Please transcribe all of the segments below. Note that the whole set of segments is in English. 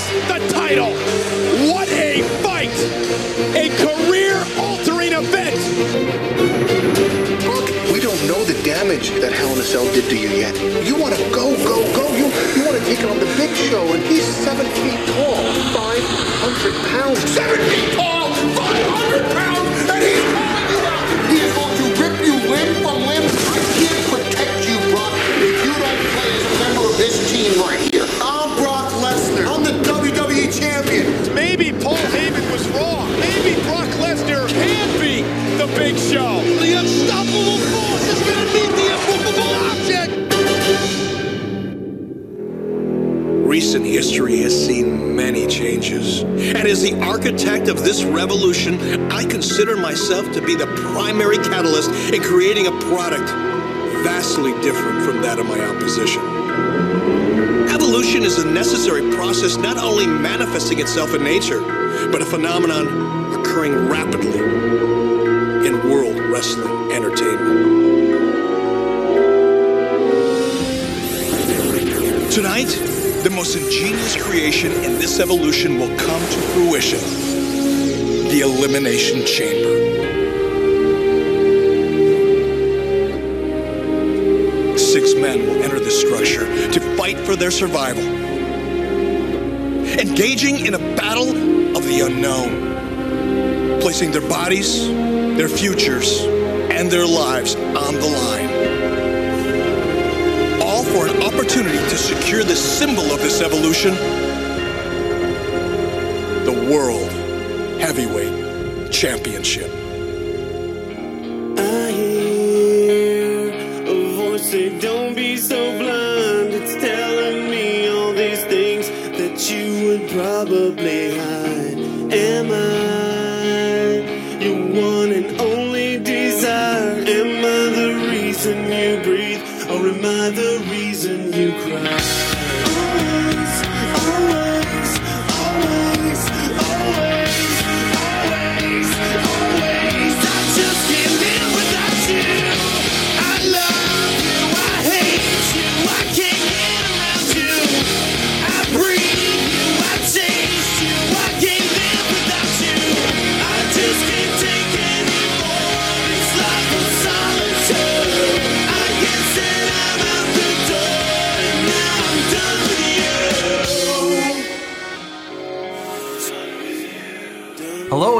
wins the title. What a fight! A career altering event. Look, we don't know the damage that Hell in a Cell did to you yet. You want to go, go, go. You, you want to take it on the big show, and he's seven feet tall, 500 pounds. Seven feet tall, 500 pounds, and he's calling you out. He is going to rip you limb from limb. I can't protect you, Brock, if you don't play as a member of this team right Recent history has seen many changes. And as the architect of this revolution, I consider myself to be the primary catalyst in creating a product vastly different from that of my opposition. Evolution is a necessary process not only manifesting itself in nature, but a phenomenon occurring rapidly in world wrestling entertainment. Tonight, the most ingenious creation in this evolution will come to fruition. The Elimination Chamber. Six men will enter this structure to fight for their survival, engaging in a battle of the unknown, placing their bodies, their futures, and their lives on the line opportunity to secure the symbol of this evolution the World Heavyweight Championship. I hear a voice say, Don't be so blind. It's telling me all these things that you would probably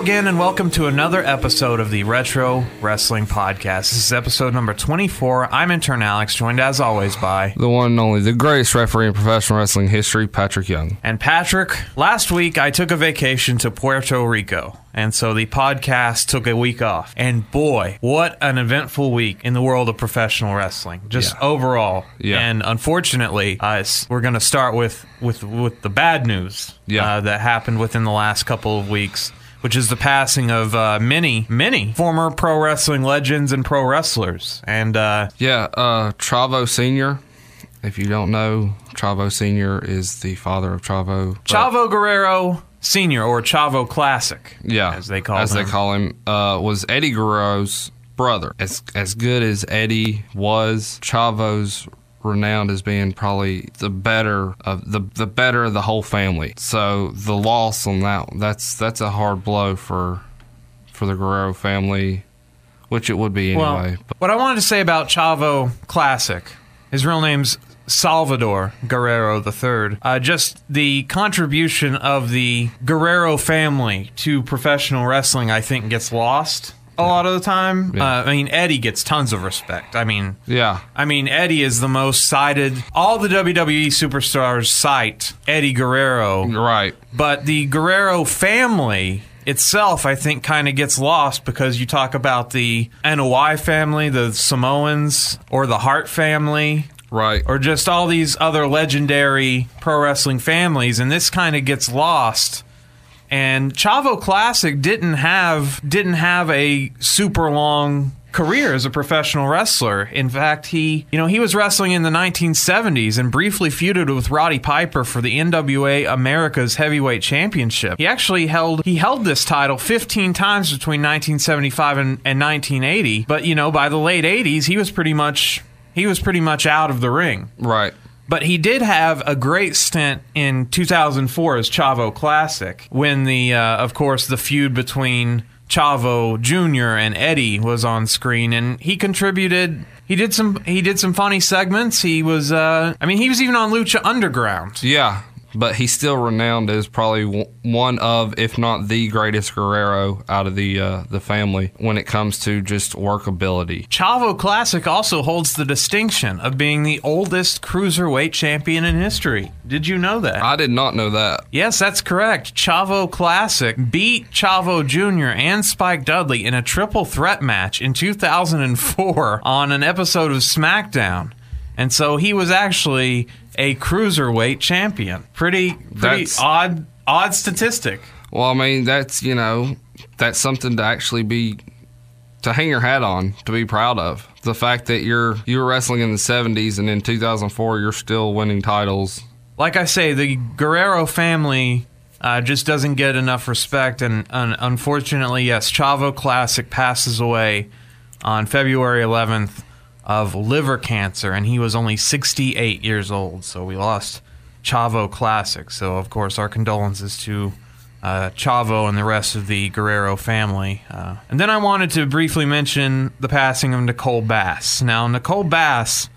Hello again, and welcome to another episode of the Retro Wrestling Podcast. This is episode number 24. I'm intern Alex, joined as always by. the one and only, the greatest referee in professional wrestling history, Patrick Young. And Patrick, last week I took a vacation to Puerto Rico, and so the podcast took a week off. And boy, what an eventful week in the world of professional wrestling, just Yeah. overall. Yeah. And unfortunately, uh, we're going to start with, with, with the bad news Yeah. uh, that happened within the last couple of weeks. Which is the passing of uh, many, many former pro wrestling legends and pro wrestlers. And uh, Yeah, uh, Chavo Sr., if you don't know, Chavo Sr. is the father of Travo. Chavo Guerrero Sr., or Chavo Classic, yeah, as they call as him. they call him, uh, was Eddie Guerrero's brother. As as good as Eddie was, Chavo's renowned as being probably the better of the the better of the whole family. So the loss on that that's that's a hard blow for for the Guerrero family, which it would be anyway. Well, what I wanted to say about Chavo Classic, his real name's Salvador Guerrero III. Uh, just the contribution of the Guerrero family to professional wrestling, I think, gets lost a lot of the time. Yeah. Uh, I mean, Eddie gets tons of respect. I mean, yeah, I mean, Eddie is the most cited. All the WWE superstars cite Eddie Guerrero, right. but the Guerrero family itself, I think, kind of gets lost because you talk about the Anoa'i family, the Samoans, or the Hart family, Right. or just all these other legendary pro wrestling families, and this kind of gets lost. And Chavo Classic didn't have didn't have a super long career as a professional wrestler. In fact, he you know he was wrestling in the 1970s and briefly feuded with Roddy Piper for the NWA America's Heavyweight Championship. He actually held he held this title 15 times between 1975 and, and 1980. But you know by the late 80s he was pretty much he was pretty much out of the ring. Right. But he did have a great stint in 2004 as Chavo Classic when the, uh, of course, the feud between Chavo Jr. and Eddie was on screen, and he contributed. He did some. He did some funny segments. He was. Uh, I mean, he was even on Lucha Underground. Yeah, but he's still renowned as probably one of, if not the greatest Guerrero out of the uh, the family when it comes to just workability. Chavo Classic also holds the distinction of being the oldest cruiserweight champion in history. Did you know that? I did not know that. Yes, that's correct. Chavo Classic beat Chavo Jr. and Spike Dudley in a triple threat match in 2004 on an episode of SmackDown. And so he was actually a cruiserweight champion. Pretty pretty That's- odd odd statistic. Well, I mean, that's you know, that's something to actually be to hang your hat on, to be proud of. The fact that you're you were wrestling in the '70s and in 2004 you're still winning titles. Like I say, the Guerrero family uh, just doesn't get enough respect, and, and unfortunately, yes, Chavo Classic passes away on February 11th of liver cancer, and he was only 68 years old. So we lost Chavo Classic. So of course, our condolences to uh, Chavo and the rest of the Guerrero family. Uh, and then I wanted to briefly mention the passing of Nicole Bass. Now, Nicole Bass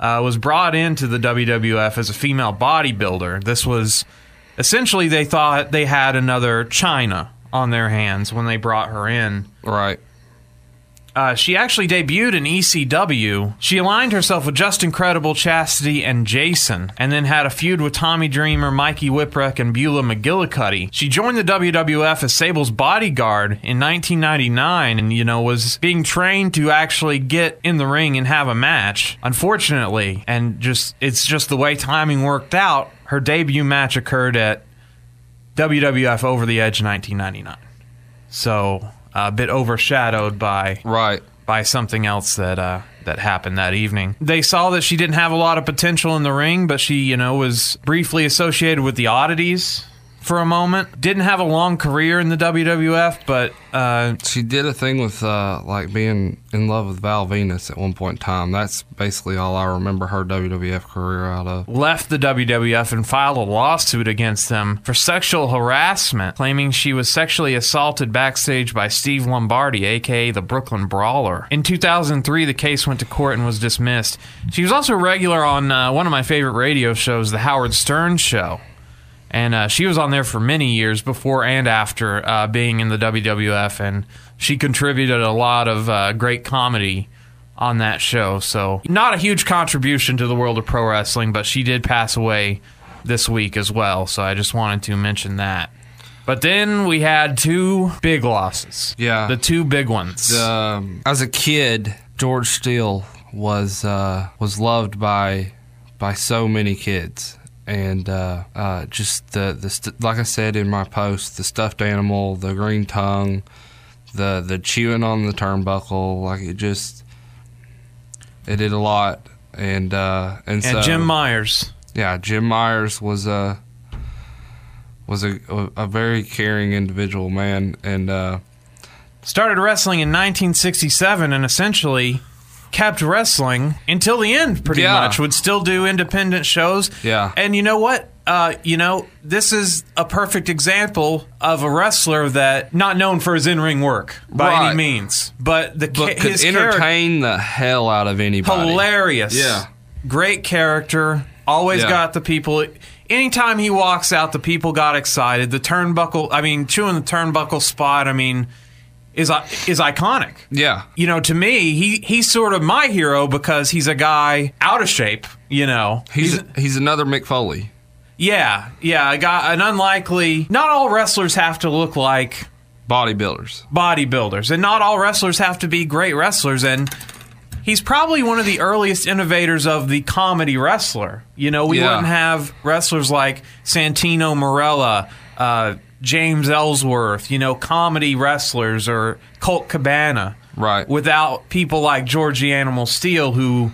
uh, was brought into the WWF as a female bodybuilder. This was essentially they thought they had another Chyna on their hands when they brought her in. Right. Uh, she actually debuted in ECW. She aligned herself with Justin Credible, Chastity, and Jason, and then had a feud with Tommy Dreamer, Mikey Whipwreck, and Beulah McGillicuddy. She joined the WWF as Sable's bodyguard in 1999, and you know was being trained to actually get in the ring and have a match. Unfortunately, and just it's just the way timing worked out. Her debut match occurred at WWF Over the Edge 1999. So a bit overshadowed by Right. by something else that uh, that happened that evening. They saw that she didn't have a lot of potential in the ring, but she, you know, was briefly associated with the oddities for a moment. Didn't have a long career in the WWF, but uh, She did a thing with uh, like being in love with Val Venis at one point in time. That's basically all I remember her WWF career out of. left the WWF and filed a lawsuit against them for sexual harassment, claiming she was sexually assaulted backstage by Steve Lombardi, aka the Brooklyn Brawler. In 2003, the case went to court and was dismissed. She was also a regular on uh, one of my favorite radio shows, The Howard Stern Show. And uh, she was on there for many years before and after uh, being in the WWF, and she contributed a lot of uh, great comedy on that show. So, not a huge contribution to the world of pro wrestling, but she did pass away this week as well. So, I just wanted to mention that. But then we had two big losses. Yeah. The two big ones. Um, as a kid, George Steele was uh, was loved by by so many kids, and uh, uh, just the the st- like I said in my post, the stuffed animal, the green tongue, the the chewing on the turnbuckle, like it just it did a lot, and uh, and, so and so Jim Myers. yeah, Jim Myers was a was a a, a very caring individual man, and uh, started wrestling in 1967 and essentially kept wrestling until the end pretty Yeah. much would still do independent shows Yeah. and you know what uh, you know this is a perfect example of a wrestler that not known for his in-ring work by Right. any means but the but his entertain the hell out of anybody. hilarious Yeah. great character always Yeah. got the people anytime he walks out the people got excited the turnbuckle i mean chewing the turnbuckle spot i mean is is iconic Yeah, you know, to me, he he's sort of my hero because he's a guy out of shape. You know, he's he's another Mick Foley. yeah, yeah, a guy, an unlikely. Not all wrestlers have to look like Bodybuilders. bodybuilders, and not all wrestlers have to be great wrestlers. And he's probably one of the earliest innovators of the comedy wrestler. You know, we Yeah. wouldn't have wrestlers like Santino Marella, uh, James Ellsworth, you know, comedy wrestlers or Colt Cabana. Right. Without people like Georgie Animal Steele, who,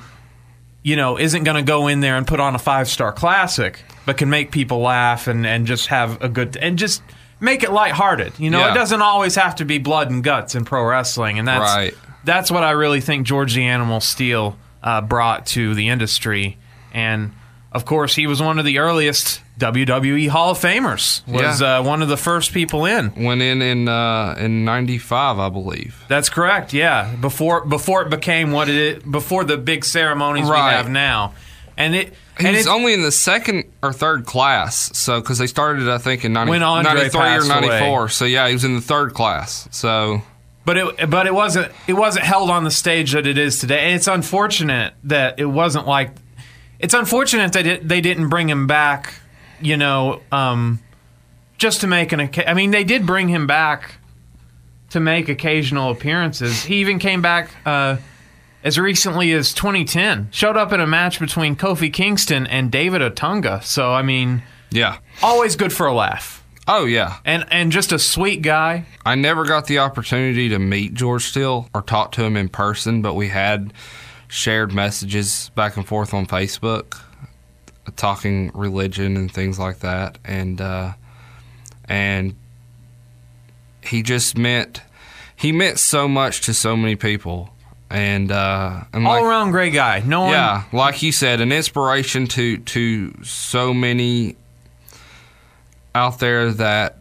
you know, isn't going to go in there and put on a five star classic, but can make people laugh and, and just have a good and just make it lighthearted. You know, Yeah. it doesn't always have to be blood and guts in pro wrestling, and that's Right. that's what I really think Georgie Animal Steele uh, brought to the industry. And of course, he was one of the earliest WWE Hall of Famers. Was Yeah. uh, one of the first people in. Went in in uh, in '95, I believe. That's correct. Yeah, before before it became what it before the big ceremonies Right. we have now, and it He and was only in the second or third class, so because they started, I think, in 90, 93 or passed away. 94. So yeah, he was in the third class. So but it but it wasn't it wasn't held on the stage that it is today, and it's unfortunate that it wasn't like. It's unfortunate that they didn't bring him back, you know, um, just to make an. I mean, they did bring him back to make occasional appearances. He even came back uh, as recently as 2010. Showed up in a match between Kofi Kingston and David Otunga. So I mean, yeah. always good for a laugh, Oh yeah. and and just a sweet guy. I never got the opportunity to meet George Steele or talk to him in person, but we had shared messages back and forth on Facebook, talking religion and things like that, and uh, and he just meant he meant so much to so many people, and uh, and All like, around great guy. No one. yeah, like you said, an inspiration to to so many out there that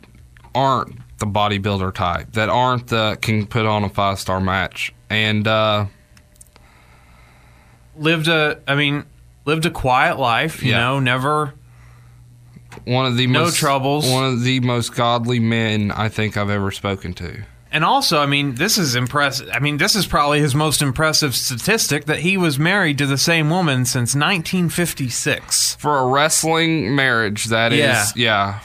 aren't the bodybuilder type, that aren't the can put on a five star match, and uh, lived a I mean lived a quiet life, you Yeah. know, never one of the No most troubles. one of the most godly men I think I've ever spoken to. and also, I mean, this is impressive. I mean, this is probably his most impressive statistic that he was married to the same woman since 1956. For a wrestling marriage, that is, Yeah. yeah,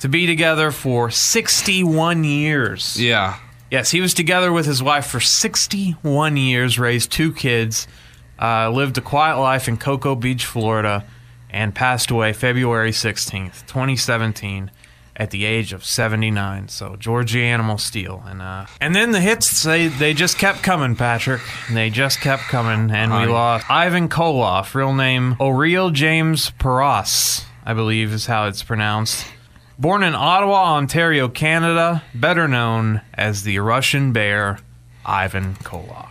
To be together for 61 years. yeah, Yes, he was together with his wife for 61 years, raised two kids, uh, lived a quiet life in Cocoa Beach, Florida, and passed away February 16th, 2017, at the age of 79. So, Georgie Animal Steele. And uh, and then the hits, they, they just kept coming, Patrick. They just kept coming, and we lost Ivan Koloff, real name Oriel James Perras, I believe is how it's pronounced. Born in Ottawa, Ontario, Canada, better known as the Russian Bear, Ivan Koloff.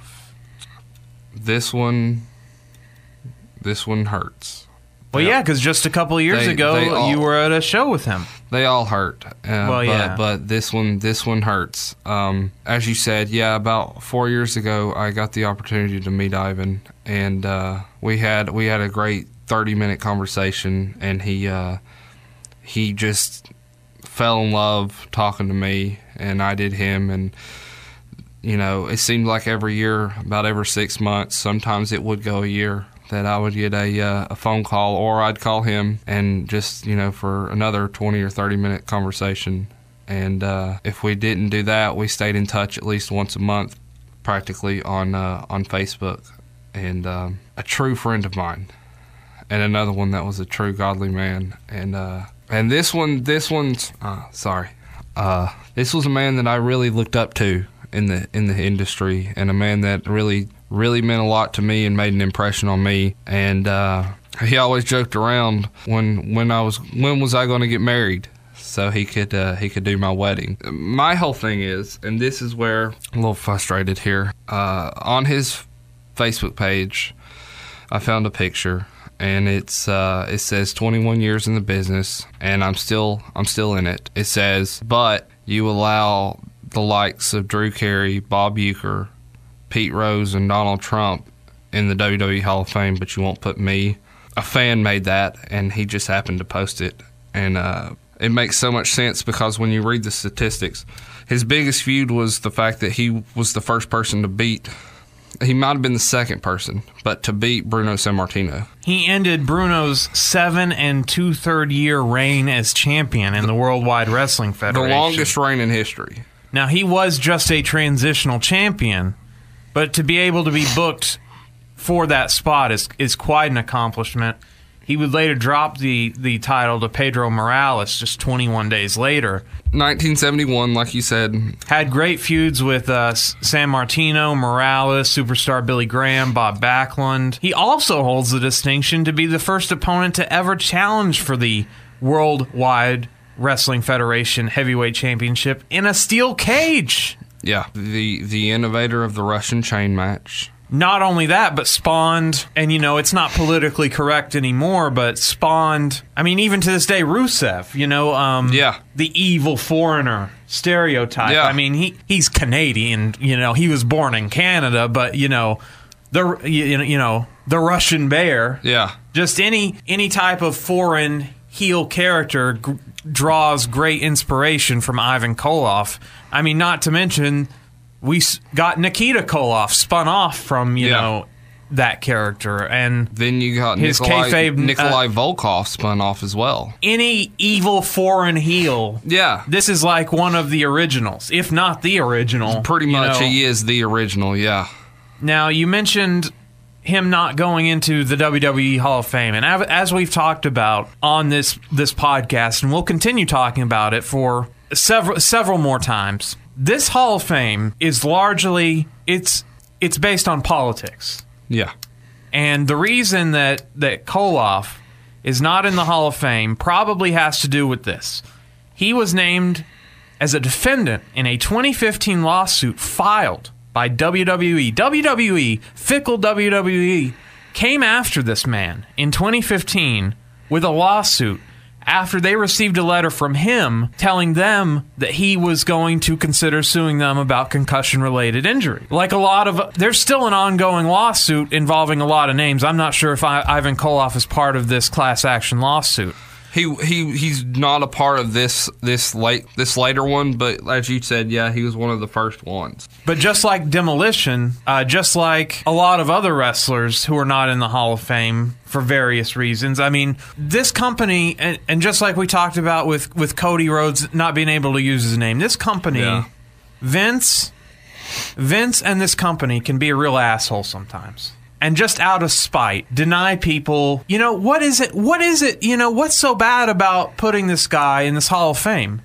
This one, this one hurts. Well, yeah, because just a couple of years They- ago, they all- you were at a show with him. They all hurt. Uh, Well, but, yeah. but this one, this one hurts. Um, as you said, yeah, about four years ago, I got the opportunity to meet Ivan, and uh, we had we had a great thirty minute conversation, and he uh, he just fell in love talking to me, and I did him, and you know, it seemed like every year, about every six months, sometimes it would go a year that I would get a uh, a phone call or I'd call him and just you know for another twenty or thirty minute conversation. And uh, if we didn't do that, we stayed in touch at least once a month, practically on uh, on Facebook. And um, a true friend of mine, and another one that was a true godly man. And uh, and this one, this one's uh, sorry, uh, this was a man that I really looked up to in the in the industry, and a man that really really meant a lot to me and made an impression on me. And uh, he always joked around when when I was when was I going to get married, so he could uh, he could do my wedding. My whole thing is, and this is where I'm a little frustrated here. Uh, on his Facebook page, I found a picture and it's uh, it says 21 years in the business and I'm still I'm still in it. It says, but you allow the likes of Drew Carey, Bob Uecker, Pete Rose, and Donald Trump in the WWE Hall of Fame, but you won't put me. A fan made that, and he just happened to post it, and uh, it makes so much sense because when you read the statistics, his biggest feud was the fact that he was the first person to beat. He might have been the second person, but to beat Bruno Sammartino. He ended Bruno's seven and two third year reign as champion in the Worldwide Wrestling Federation. The longest reign in history. Now he was just a transitional champion, but to be able to be booked for that spot is is quite an accomplishment. He would later drop the the title to Pedro Morales just 21 days later. 1971, like you said, Had great feuds with uh, Sammartino, Morales, superstar Billy Graham, Bob Backlund. He also holds the distinction to be the first opponent to ever challenge for the Worldwide Wrestling Federation Heavyweight Championship in a steel cage. yeah, the the innovator of the Russian chain match, not only that, but spawned, and you know, it's not politically correct anymore, but spawned, I mean, even to this day, Rusev, you know, um, Yeah. the evil foreigner stereotype. Yeah. I mean, he, he's Canadian, you know, he was born in Canada, but, you know, the, you know, you know, the Russian bear. Yeah. Just any, any type of foreign heel character draws great inspiration from Ivan Koloff. I mean, not to mention, we got Nikita Koloff spun off from you Yeah. know that character, and Then you got His Nikolai, kayfabe, uh, Nikolai Volkov spun off as well. any evil foreign heel. Yeah. This is like one of the originals, if not the original. Pretty much know. he is the original, yeah. Now, you mentioned him not going into the WWE Hall of Fame, and as we've talked about on this this podcast, and we'll continue talking about it for several several more times. This Hall of Fame is largely it's it's based on politics. Yeah. And the reason that that Koloff is not in the Hall of Fame probably has to do with this. He was named as a defendant in a 2015 lawsuit filed by. WWE. WWE, fickle WWE, came after this man in 2015 with a lawsuit after they received a letter from him telling them that he was going to consider suing them about concussion related injury. Like a lot of, there's still an ongoing lawsuit involving a lot of names. I'm not sure if I, Ivan Koloff is part of this class action lawsuit. He he he's not a part of this this late this later one, but as you said, yeah, he was one of the first ones. But just like Demolition, uh, just like a lot of other wrestlers who are not in the Hall of Fame for various reasons, I mean, this company, and, and just like we talked about with, with Cody Rhodes not being able to use his name, this company, Yeah. Vince, Vince and this company can be a real asshole sometimes. And just out of spite, deny people, you know, what is it? What is it? You know, what's so bad about putting this guy in this Hall of Fame?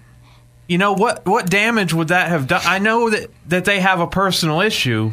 You know what? What damage would that have done? I know that that they have a personal issue,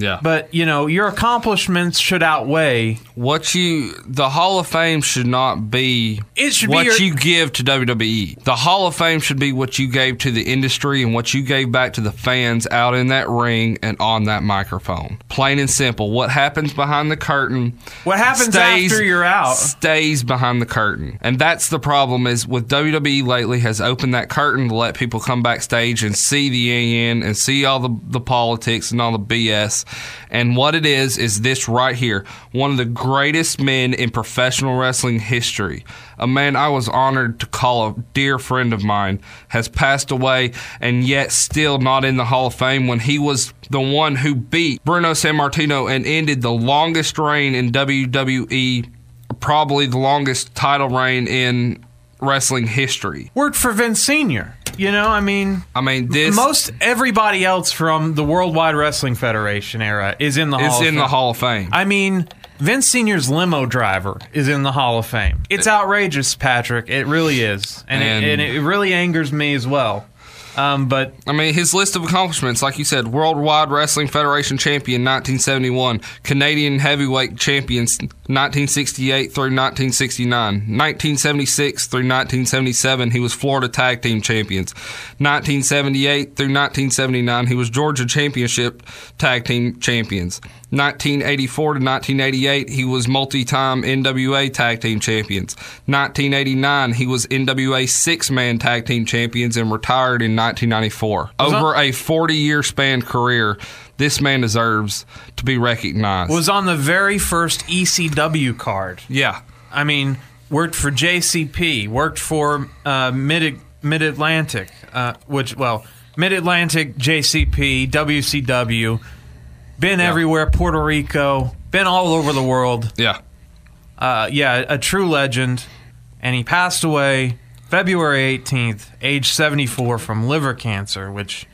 Yeah. but you know your accomplishments should outweigh. what you the Hall of Fame should not be It should be what your- you give to WWE. The Hall of Fame should be what you gave to the industry and what you gave back to the fans out in that ring and on that microphone. Plain and simple. What happens behind the curtain What happens after you're out? stays behind the curtain. And that's the problem is with WWE lately has opened that curtain to let people come backstage and see the yin and see all the, the politics and all the BS. And what it is is this right here. One of the greatest men in professional wrestling history. A man I was honored to call a dear friend of mine has passed away and yet still not in the Hall of Fame when he was the one who beat Bruno Sammartino and ended the longest reign in WWE probably the longest title reign in wrestling history. Worked for Vince Senior. You know, I mean, I mean, this most everybody else from the Worldwide Wrestling Federation era is in the is Hall of in the Fame. Hall of Fame. I mean, Vince Senior's limo driver is in the Hall of Fame. It's outrageous, Patrick. It really is, and, And- it, and it really angers me as well. Um, but I mean, his list of accomplishments, like you said, Worldwide Wrestling Federation champion 1971, Canadian heavyweight champions 1968 through 1969, 1976 through 1977, he was Florida Tag Team champions, 1978 through 1979, he was Georgia Championship Tag Team champions. 1984 to 1988, he was multi-time NWA Tag Team champions. 1989, he was NWA six-man Tag Team champions and retired in 1994. Over a 40-year span career, this man deserves to be recognized. was on the very first ECW card. yeah, I mean, worked for JCP, worked for uh, Mid Mid Atlantic, uh, which well, Mid Atlantic, JCP, WCW. Been everywhere, Puerto Rico. Been all over the world. yeah. Uh, yeah, a true legend. And he passed away February 18th, age 74, from liver cancer, which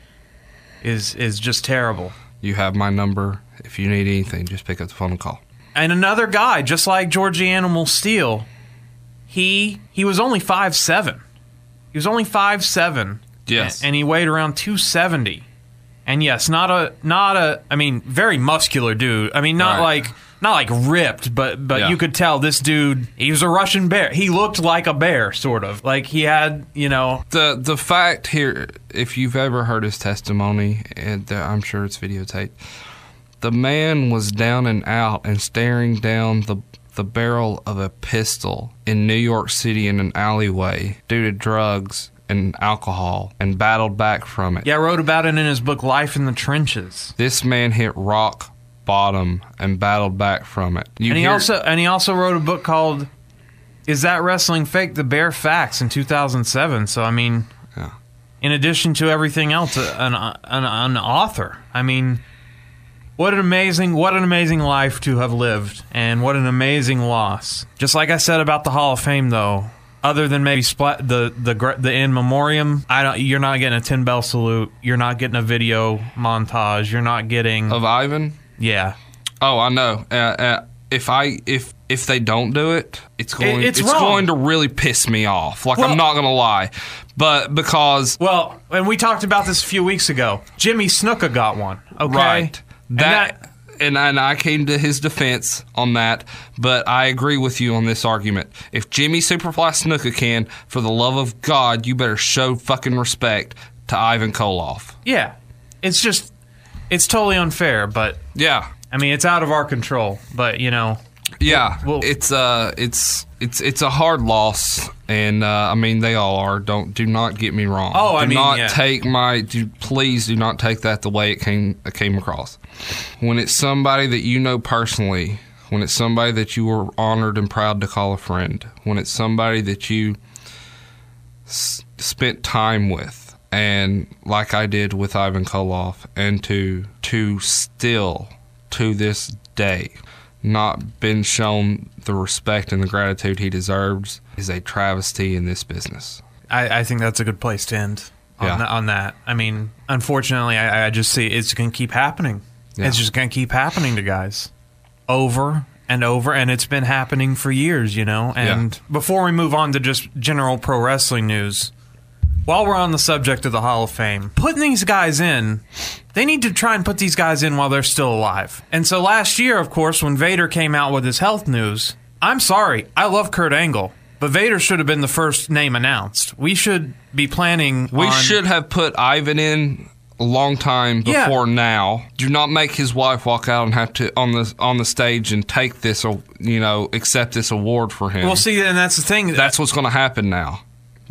is is just terrible. You have my number. If you need anything, just pick up the phone and call. and another guy, just like Georgie Animal Steele, he he was only five seven. He was only five seven. Yes. and he weighed around two seventy. And yes, not a not a. I mean, very muscular dude. I mean, not Right. like not like ripped, but but Yeah. you could tell this dude. He was a Russian bear. He looked like a bear, sort of. Like he had, you know, the the fact here, if you've ever heard his testimony, and I'm sure it's videotaped, The man was down and out and staring down the the barrel of a pistol in New York City in an alleyway due to drugs and alcohol and battled back from it. Yeah, wrote about it in his book Life in the Trenches. This man hit rock bottom and battled back from it. You and he hear- also and he also wrote a book called "Is That Wrestling Fake? The Bare Facts" in 2007. So I mean, Yeah. in addition to everything else, an, an an author. I mean, what an amazing what an amazing life to have lived, and what an amazing loss. Just like I said about the Hall of Fame, though. Other than maybe splat the the the in memoriam, I don't. You're not getting a ten bell salute. You're not getting a video montage. You're not getting. of Ivan. yeah, Oh, I know. Uh, uh, if I if if they don't do it, it's going it's it's, going to really piss me off. Like Well- I'm not gonna lie, but because Well, and we talked about this a few weeks ago. Jimmy Snuka got one. Okay, right And that. And, and I came to his defense on that, but I agree with you on this argument. If Jimmy Superfly Snuka can, for the love of God, you better show fucking respect to Ivan Koloff. yeah, it's just it's totally unfair. But Yeah, I mean, it's out of our control. But you know, Yeah, Well- it's uh, it's it's it's a hard loss, and uh, I mean they all are. Don't do not get me wrong. Oh, I do mean, not yeah. take my. Do, please do not take that the way it came it came across. When it's somebody that you know personally, when it's somebody that you were honored and proud to call a friend, when it's somebody that you s- spent time with, and like I did with Ivan Koloff, and to to still to this day not been shown the respect and the gratitude he deserves is a travesty in this business. I, I think that's a good place to end on, Yeah. tha- on that. I mean, unfortunately, I, I just see it's going to keep happening. Yeah. It's just going to keep happening to guys over and over, and it's been happening for years, you know. And before we move on to just general pro wrestling news, while we're on the subject of the Hall of Fame, putting these guys in, they need to try and put these guys in while they're still alive. And so last year, of course, when Vader came out with his health news, I'm sorry, I love Kurt Angle, but Vader should have been the first name announced. We should be planning. We on- should have put Ivan in a long time Yeah. before now. Do not make his wife walk out and have to on the on the stage and take this or you know accept this award for him. Well, see, and that's the thing. That's what's going to happen now.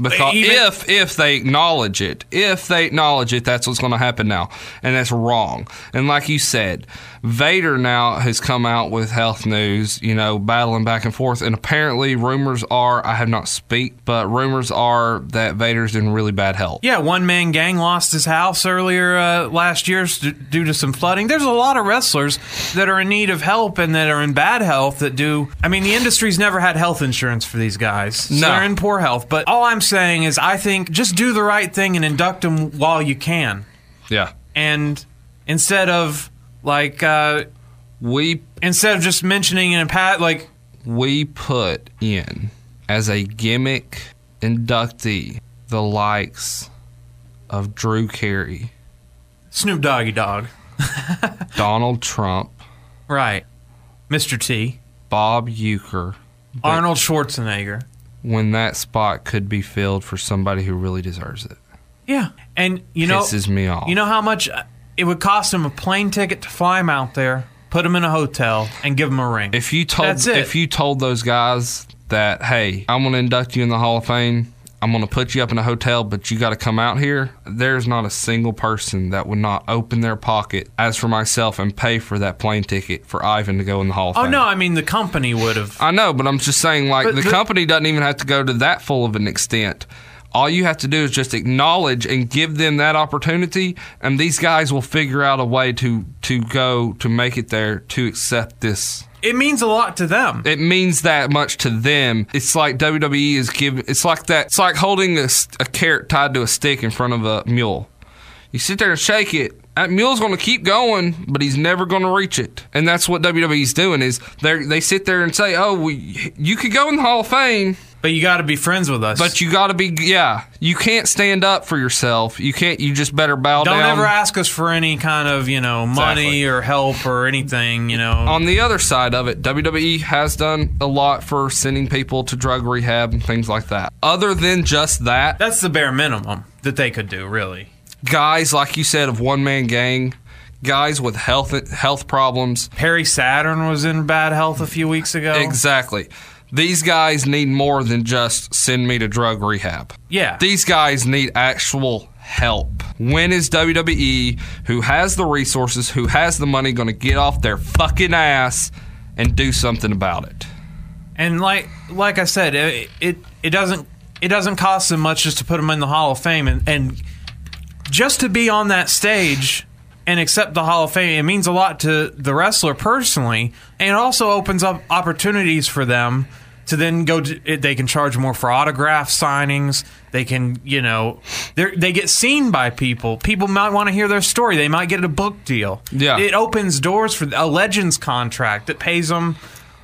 Because Even- if if they acknowledge it, if they acknowledge it, that's what's going to happen now, and that's wrong. And like you said, Vader now has come out with health news, you know, battling back and forth, and apparently rumors are I have not speak, but rumors are that Vader's in really bad health. Yeah, one man gang lost his house earlier uh, last year due to some flooding. There's a lot of wrestlers that are in need of help and that are in bad health that do. I mean, the industry's never had health insurance for these guys. So No. they're in poor health. But all I'm saying is, I think just do the right thing and induct them while you can. Yeah, And instead of like, uh, we instead of just mentioning in a pat, like, we put in as a gimmick inductee the likes of Drew Carey, Snoop Doggy Dogg. Donald Trump, Right. Mr. T. Bob Uecker. Arnold Schwarzenegger. When that spot could be filled for somebody who really deserves it. Yeah, and you know, Pisses me off. You know how much uh, it would cost him a plane ticket to fly him out there, put him in a hotel, and give him a ring. If you told That's it. if you told those guys that, hey, I'm gonna induct you in the Hall of Fame, I'm gonna put you up in a hotel, but you gotta come out here, there's not a single person that would not open their pocket as for myself and pay for that plane ticket for Ivan to go in the Hall of oh Fame. no, I mean the company would have. I know, but I'm just saying, like, But the the- company doesn't even have to go to that full of an extent. All you have to do is just acknowledge and give them that opportunity, and these guys will figure out a way to to go to make it there to accept this. It means a lot to them. It means that much to them. It's like WWE is giving. It's like that. It's like holding a carrot tied to a stick in front of a mule. You sit there and shake it. That mule's going to keep going, but he's never going to reach it. And that's what WWE's doing is they they sit there and say, "Oh, we, you could go in the Hall of Fame, but you got to be friends with us. but you got to be yeah. You can't stand up for yourself. You can't. You just better bow down. don't ever ask us for any kind of you know money Exactly. or help or anything. You know. on the other side of it, WWE has done a lot for sending people to drug rehab and things like that. Other than just that, That's the bare minimum that they could do, really. guys, like you said, of one man gang, guys with health health problems. Perry Saturn was in bad health a few weeks ago. Exactly. These guys need more than just send me to drug rehab. Yeah. These guys need actual help. When is WWE, who has the resources, who has the money, going to get off their fucking ass and do something about it? And like like I said, it it, it doesn't it doesn't cost them much just to put them in the Hall of Fame and, and just to be on that stage and accept the Hall of Fame, it means a lot to the wrestler personally, and it also opens up opportunities for them to then go. To, they can charge more for autograph signings. They can, you know, they they get seen by people. People might want to hear their story. They might get a book deal. Yeah. it opens doors for a Legends contract that pays them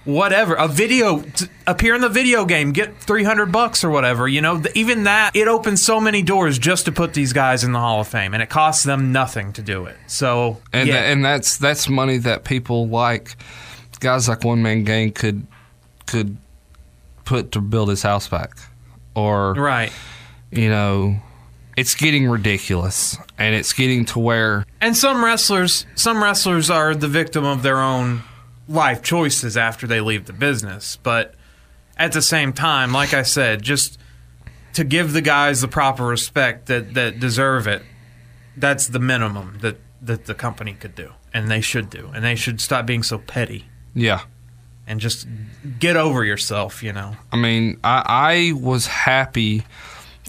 whatever a video appear in the video game get 300 bucks or whatever you know even that it opens so many doors just to put these guys in the hall of fame and it costs them nothing to do it so And yeah. tha- and that's that's money that people like guys like One Man Gang could could put to build his house back, or right. you know, it's getting ridiculous, and it's getting to where and some wrestlers some wrestlers are the victim of their own life choices after they leave the business. But at the same time like i said just to give the guys the proper respect that that deserve it that's the minimum that that the company could do. And they should do. And they should stop being so petty yeah. and just get over yourself you know I mean, I, I was happy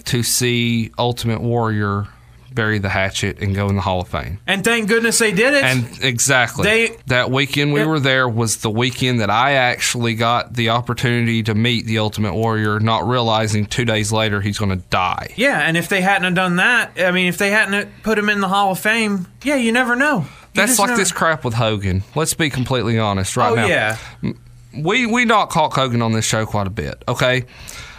to see Ultimate Warrior bury the hatchet and go in the Hall of Fame. and thank goodness they did it And exactly They- that weekend we Yeah. were there was the weekend that I actually got the opportunity to meet the Ultimate Warrior, not realizing two days later he's going to die. yeah and if they hadn't have done that i mean if they hadn't put him in the hall of fame yeah you never know That's like never- this crap with Hogan. Let's be completely honest right oh now. yeah we we knock Hulk Hogan on this show quite a bit. Okay,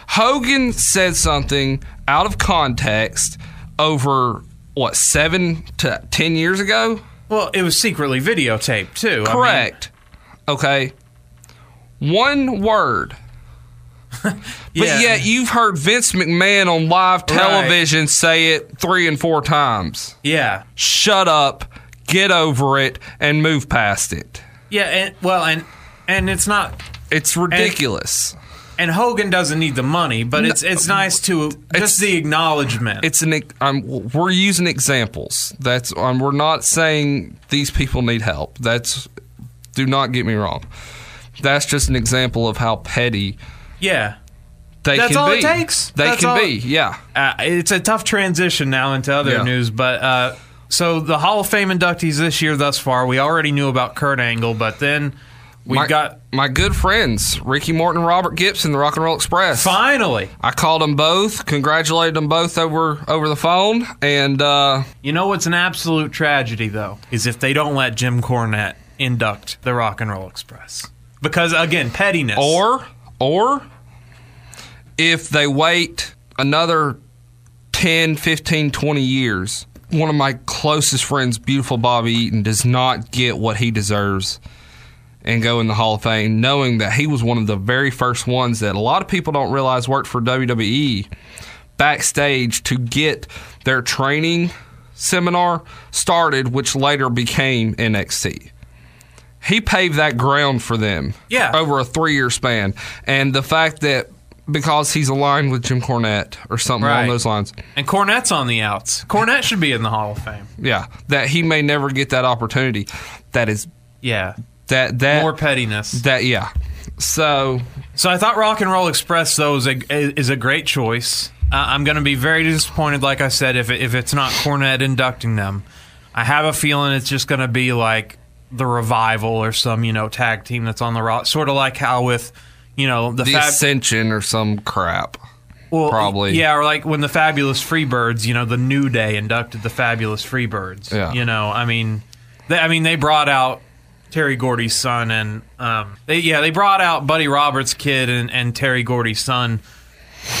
Hogan said something out of context over what seven to ten years ago. well it was secretly videotaped too I mean, Correct. okay. One word. But Yeah. yet you've heard Vince McMahon on live television say it three and four times. yeah Shut up, get over it, and move past it. yeah and well and and it's not It's ridiculous. and Hogan doesn't need the money, but it's it's nice to It's- just the acknowledgement. it's an um, we're using examples. That's um, we're not saying these people need help. That's do not get me wrong. That's just an example of how petty yeah, they That's can all be. it takes. They That's can all- be. Yeah. uh, it's a tough transition now into other Yeah. news, but uh, so the Hall of Fame inductees this year thus far, we already knew about Kurt Angle, but then we my, got my good friends Ricky Morton and Robert Gibson, the Rock and Roll Express. finally. I called them both, congratulated them both over over the phone, and uh, You know what's an absolute tragedy though is if they don't let Jim Cornette induct the Rock and Roll Express because again pettiness or or if they wait another 10 15 20 years one of my closest friends beautiful bobby eaton does not get what he deserves and go in the hall of fame knowing that he was one of the very first ones that a lot of people don't realize worked for wwe backstage to get their training seminar started which later became nxt he paved that ground for them Yeah. over a three year span. And the fact that because he's aligned with Jim Cornette or something Right. along those lines, and Cornette's on the outs. Cornette should be in the Hall of Fame. yeah, that he may never get that opportunity. That is Yeah, that that more pettiness. that yeah. So So I thought Rock and Roll Express though is a is a great choice. Uh, I'm going to be very disappointed, like I said, if it, if it's not Cornette inducting them. I have a feeling it's just going to be like the revival or some you know tag team that's on the rock, sort of like how with you know the, the Fab- Ascension or some crap. well, probably. yeah, or like when the Fabulous Freebirds, you know, the New Day inducted the Fabulous Freebirds. Yeah. you know, I mean, they, I mean they brought out Terry Gordy's son and um, they yeah they brought out Buddy Roberts' kid and, and Terry Gordy's son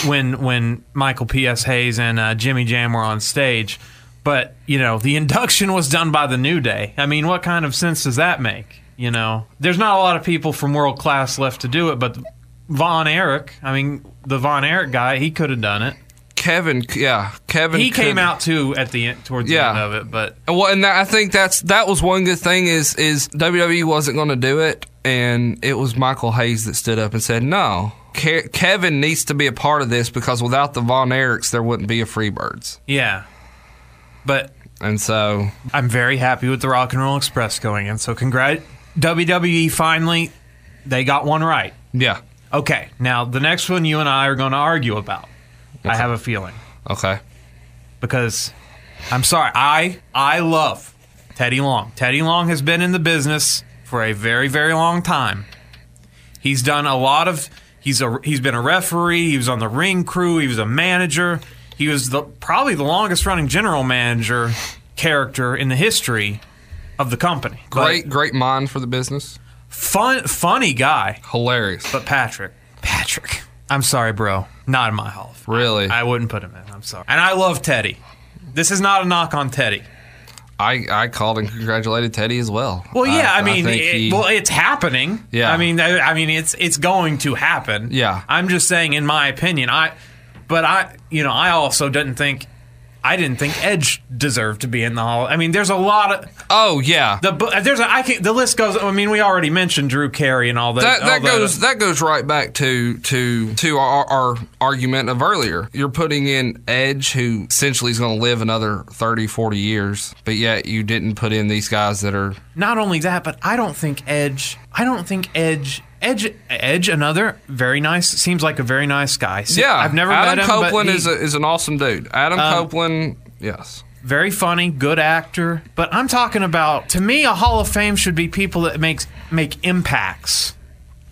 when when Michael P.S. Hayes and uh, Jimmy Jam were on stage. But you know, the induction was done by the New Day. I mean, what kind of sense does that make? You know, there's not a lot of people from world class left to do it, but Von Erich, I mean, the Von Erich guy, he could have done it. Kevin, yeah, Kevin. He came out too at the end, towards Yeah. the end of it, but Well, and that, I think that's that was one good thing is is WWE wasn't going to do it, and it was Michael Hayes that stood up and said, "No, Ke- Kevin needs to be a part of this because without the Von Erichs, there wouldn't be a Freebirds." yeah. But And so, I'm very happy with the Rock and Roll Express going in. So congrat WWE finally they got one right. yeah, Okay, now the next one you and I are going to argue about. I have a feeling okay, because I'm sorry, I I love Teddy Long. Teddy Long has been in the business for a very very long time. He's done a lot of he's a he's been a referee, he was on the ring crew, he was a manager. He was the probably the longest running general manager character in the history of the company. But great, great mind for the business, fun funny guy, hilarious. but Patrick, Patrick. I'm sorry, bro. Not in my Hall of Fame. Really? I wouldn't put him in. I'm sorry. And I love Teddy. This is not a knock on Teddy. I I called and congratulated Teddy as well. Well, yeah, I, mean, think it, he- well, it's happening. Yeah. I mean, I, I mean, it's it's going to happen. Yeah. I'm just saying, in my opinion, I, but I, you know, I also didn't think, I didn't think Edge deserved to be in the hall. I mean, there's a lot of oh yeah, the there's a, I can the list goes. I mean, we already mentioned Drew Carey and all that. that all that the- goes that goes right back to to to our, our argument of earlier. You're putting in Edge, who essentially is going to live another 30, 40 years, but yet you didn't put in these guys that are Not only that, but I don't think Edge. I don't think Edge. Edge. Edge. Another very nice. Seems like a very nice guy. See, yeah. I've never Adam met him. Copeland he- Um, is a, is an awesome dude. Adam Copeland, yes. very funny, good actor. But I'm talking about. To me, a Hall of Fame should be people that makes make impacts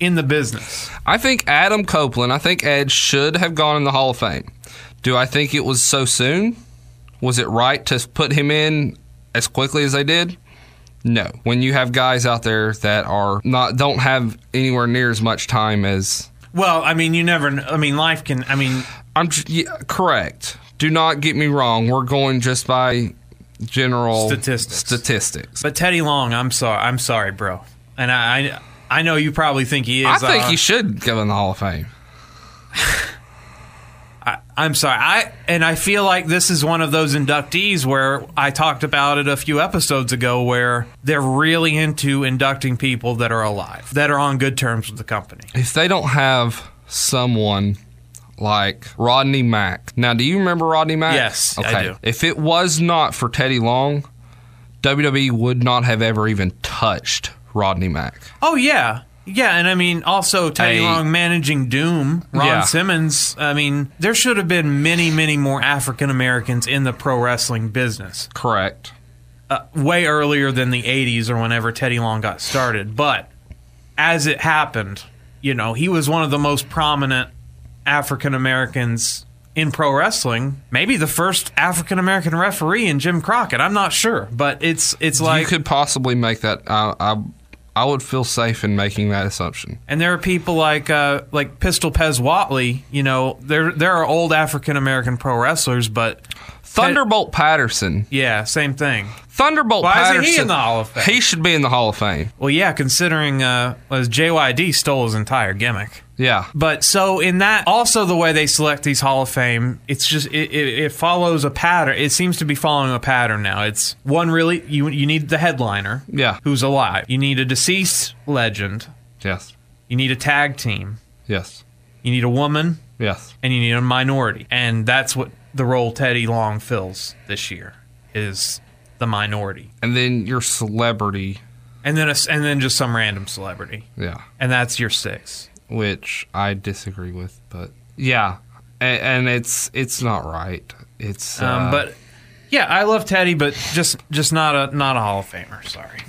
in the business. I think Adam Copeland. I think Edge should have gone in the Hall of Fame. Do I think it was so soon? Was it right to put him in as quickly as they did? No. When you have guys out there that are not don't have anywhere near as much time as Well, I mean, you never. I mean, life can. I mean, I'm yeah, correct. Do not get me wrong. We're going just by general Statistics. Statistics. but Teddy Long. I'm sorry. I'm sorry, bro. And I. I I know you probably think he is. I think uh, he should go in the Hall of Fame. I'm sorry. I and I feel like this is one of those inductees where I talked about it a few episodes ago where they're really into inducting people that are alive, that are on good terms with the company. If they don't have someone like Rodney Mack. Now, do you remember Rodney Mack? Yes, I do. If it was not for Teddy Long, WWE would not have ever even touched Rodney Mack. Oh yeah. Yeah, and I mean also Teddy A- Long managing Doom, Ron Yeah. Simmons. I mean, there should have been many, many more African Americans in the pro wrestling business. Correct. uh, way earlier than the 80s or whenever Teddy Long got started. But as it happened, you know, he was one of the most prominent African Americans in pro wrestling. Maybe the first African American referee in Jim Crockett. I'm not sure, but it's it's like you could possibly make that. I, I, I would feel safe in making that assumption. and there are people like uh, like Pistol Pez Whatley. You know, there there are old African American pro wrestlers, but Thunderbolt Patterson. yeah, same thing. Thunderbolt Why Patterson. he in the Hall of Fame? He should be in the Hall of Fame. Well, yeah, considering uh, was JYD stole his entire gimmick. Yeah. But so in that, also the way they select these Hall of Fame, it's just it, it, it follows a pattern. It seems to be following a pattern now. It's one really you you need the headliner, Yeah. who's alive. You need a deceased legend. Yes. You need a tag team. Yes. You need a woman, Yes. and you need a minority. And that's what the role Teddy Long fills this year is the minority, And then your celebrity. and then a, and then just some random celebrity, Yeah. and that's your six. Which I disagree with, but yeah, and, and it's it's not right. It's Um, uh, but yeah, I love Teddy, but just just not a not a Hall of Famer. Sorry.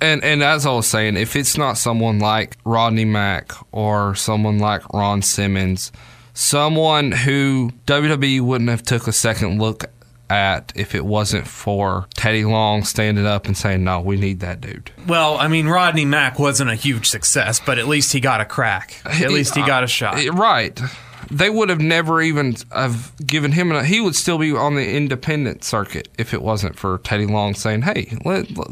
And and as I was saying, if it's not someone like Rodney Mack or someone like Ron Simmons, someone who WWE wouldn't have took a second look at if it wasn't for Teddy Long standing up and saying, "No, we need that dude." Well, I mean, Rodney Mack wasn't a huge success, but at least he got a crack. At least he got a shot. Uh, Right. They would have never even have given him. A, he would still be on the independent circuit if it wasn't for Teddy Long saying, "Hey, let, let-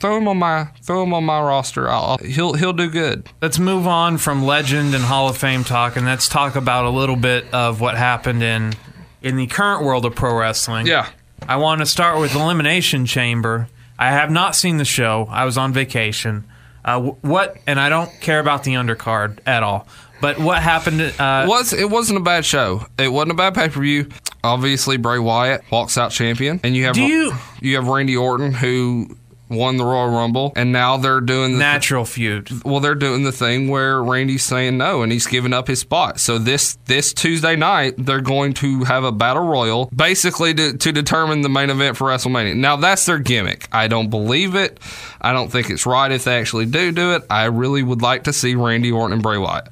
throw him on my throw him on my roster. I'll, he'll he'll do good. Let's move on from legend and Hall of Fame talk, and let's talk about a little bit of what happened in in the current world of pro wrestling. Yeah. I want to start with Elimination Chamber. I have not seen the show. I was on vacation. Uh, what? And I don't care about the undercard at all. But what happened? Uh, was it wasn't a bad show. It wasn't a bad pay per view. Obviously, Bray Wyatt walks out champion, and you have Do you- you have Randy Orton who won the Royal Rumble, and now they're doing the natural feud. well, they're doing the thing where Randy's saying no and he's giving up his spot. So this this Tuesday night, they're going to have a battle royal, basically to, to determine the main event for WrestleMania. Now that's their gimmick. I don't believe it. I don't think it's right if they actually do do it. I really would like to see Randy Orton and Bray Wyatt.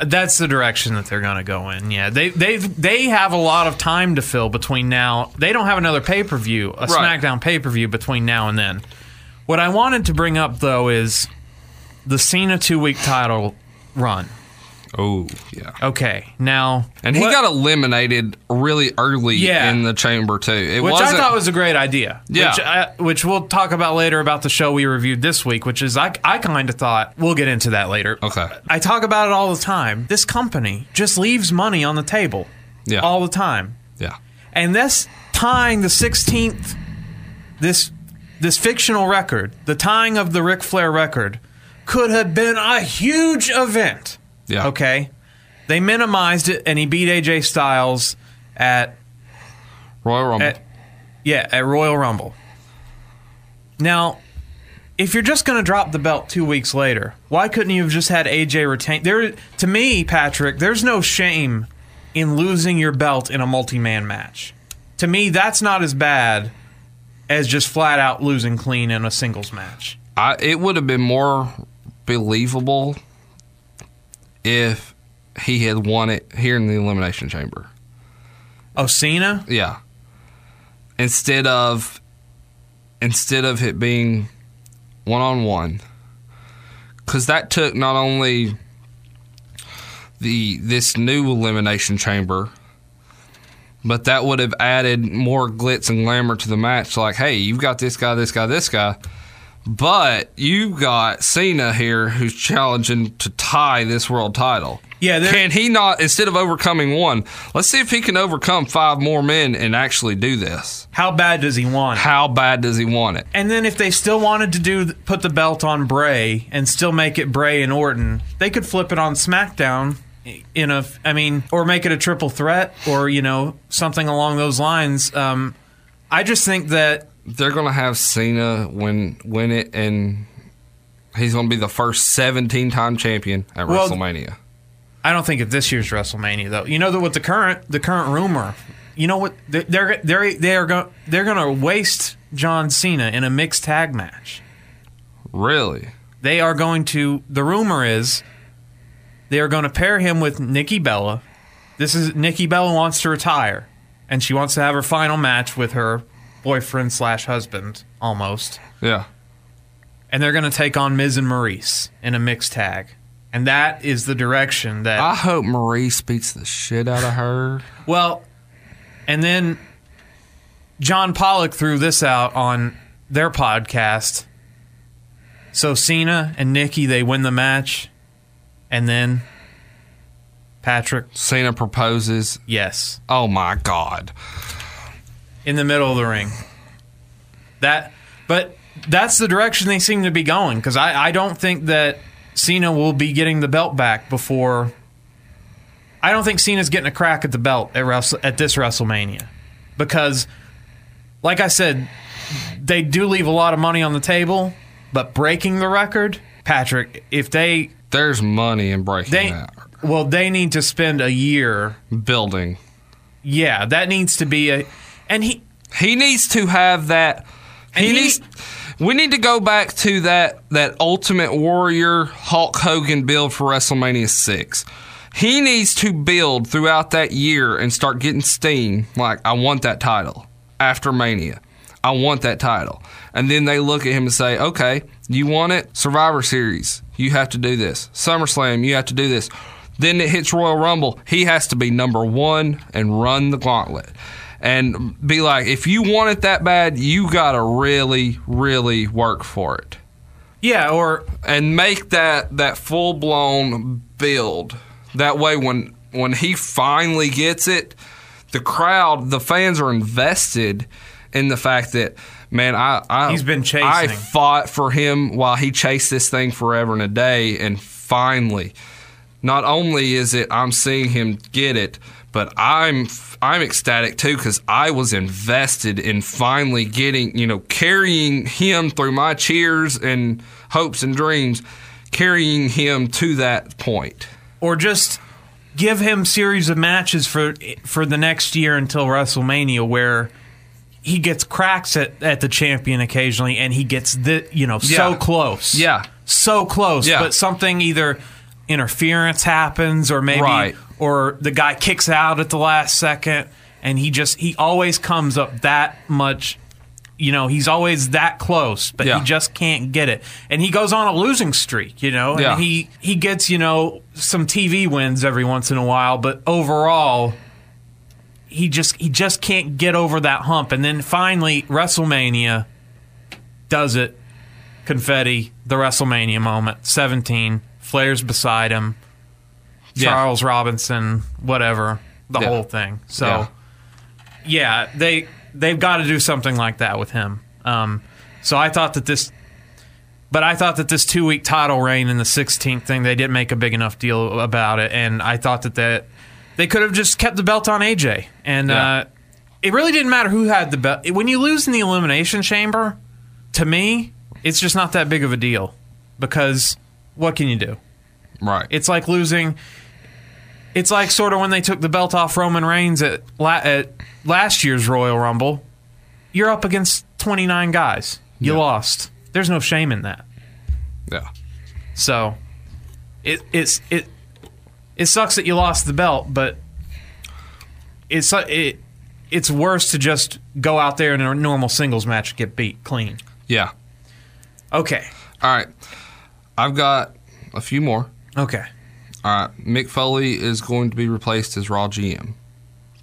That's the direction that they're going to go in. Yeah, they they they have a lot of time to fill between now. They don't have another pay per view, a Right. SmackDown pay per view between now and then. What I wanted to bring up though is the Cena two week title run. Oh yeah. Okay, now And he what- got eliminated really early Yeah. in the chamber too. It which I thought was a great idea. Yeah. which, I, which we'll talk about later about the show we reviewed this week. Which is I I kind of thought we'll get into that later. Okay. I talk about it all the time. This company just leaves money on the table. Yeah. all the time. yeah. and this tying the 16th this this fictional record the tying of the Ric Flair record could have been a huge event Yeah. okay they minimized it and he beat AJ Styles at Royal Rumble. at yeah at Royal Rumble now if you're just going to drop the belt 2 weeks later why couldn't you have just had AJ retain there to me Patrick there's no shame in losing your belt in a multi-man match to me that's not as bad as just flat out losing clean in a singles match I, it would have been more believable if he had won it here in the elimination chamber. oh Cena Yeah. Instead of instead of it being one on one, because that took not only the this new elimination chamber, but that would have added more glitz and glamour to the match. Like, hey, you've got this guy, this guy, this guy. But you've got Cena here who's challenging to tie this world title. Yeah, Can he not, instead of overcoming one, let's see if he can overcome five more men and actually do this. how bad does he want it? How bad does he want it? And then if they still wanted to do put the belt on Bray and still make it Bray and Orton, they could flip it on SmackDown in a I mean or make it a triple threat or you know something along those lines. Um, I just think that They're going to have Cena win, win it, and he's going to be the first 17 time champion at Well- WrestleMania. I don't think at this year's WrestleMania though. You know that with the current the current rumor, you know what they're they're they're they are going they're going to waste John Cena in a mixed tag match. Really? They are going to. The rumor is they are going to pair him with Nikki Bella. This is Nikki Bella wants to retire, and she wants to have her final match with her boyfriend slash husband almost, Yeah. and they're going to take on Miz and Maryse in a mixed tag, and that is the direction that. I hope Maryse beats the shit out of her. Well, and then John Pollock threw this out on their podcast. So Cena and Nikki they win the match, and then Patrick, Cena proposes. yes, Oh my God. in the middle of the ring. That, but that's the direction they seem to be going because I, I don't think that Cena will be getting the belt back before. I don't think Cena's getting a crack at the belt at Wrestle, at this WrestleMania because, like I said, they do leave a lot of money on the table, but breaking the record, Patrick, if they There's money in breaking they that. well they need to spend a year. Building. Yeah, that needs to be a, and he He needs to have that. He, he- needs. We need to go back to that that Ultimate Warrior Hulk Hogan build for WrestleMania six. He needs to build throughout that year and start getting steam. Like I want that title after Mania. I want that title. And then they look at him and say, "Okay, you want it? Survivor Series. You have to do this. SummerSlam. You have to do this." Then it hits Royal Rumble. He has to be number one and run the gauntlet. and be like, if you want it that bad, you gotta really, really work for it Yeah, or and make that that full blown build. That way, when when he finally gets it, the crowd, the fans are invested in the fact that man, I, I He's been chasing. I fought for him while he chased this thing forever and a day, and finally, not only is it I'm seeing him get it, but I'm I'm ecstatic too because I was invested in finally getting you know carrying him through my cheers and hopes and dreams, carrying him to that point. or just give him series of matches for for the next year until WrestleMania where he gets cracks at, at the champion occasionally and he gets the you know so Yeah. close. Yeah. So close. Yeah. But something either interference happens or maybe Right. or the guy kicks out at the last second and he just he always comes up that much you know, he's always that close, but Yeah. he just can't get it. And he goes on a losing streak, you know, and he he gets, you know, some TV wins every once in a while, but overall he just he just can't get over that hump. And then finally WrestleMania does it. Confetti, the WrestleMania moment, 17, Flair's beside him. Yeah. Charles Robinson, whatever, the Yeah. whole thing. So Yeah. yeah, they they've got to do something like that with him. Um, so I thought that this, but I thought that this two week title reign in the 16th thing they didn't make a big enough deal about it, and I thought that that they could have just kept the belt on AJ, and Yeah. uh, it really didn't matter who had the belt. When you lose in the elimination chamber, to me, it's just not that big of a deal because what can you do? Right. It's like losing. It's like sort of when they took the belt off Roman Reigns at, la- at last year's Royal Rumble. You're up against 29 guys. You Yeah. lost. There's no shame in that. yeah. So, it it's it it sucks that you lost the belt, but it's uh, it it's worse to just go out there in a normal singles match and get beat clean. Yeah. Okay. All right. I've got a few more. Okay. All right. Mick Foley is going to be replaced as Raw GM.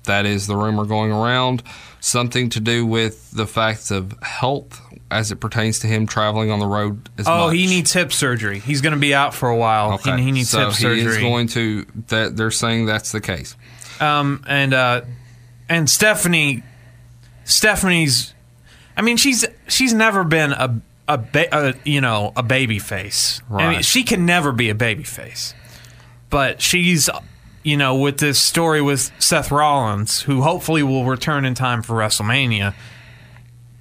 That is the rumor going around. Something to do with the facts of health as it pertains to him traveling on the road as Oh, much. he needs hip surgery. He's going to be out for a while. Okay. He, he needs so hip surgery. he is going to. That they're saying that's the case. um, and uh, and Stephanie, Stephanie's, I mean, she's she's never been a a, ba- a you know a baby face. I mean, Right. she can never be a baby face, but she's you know with this story with Seth Rollins, who hopefully will return in time for WrestleMania.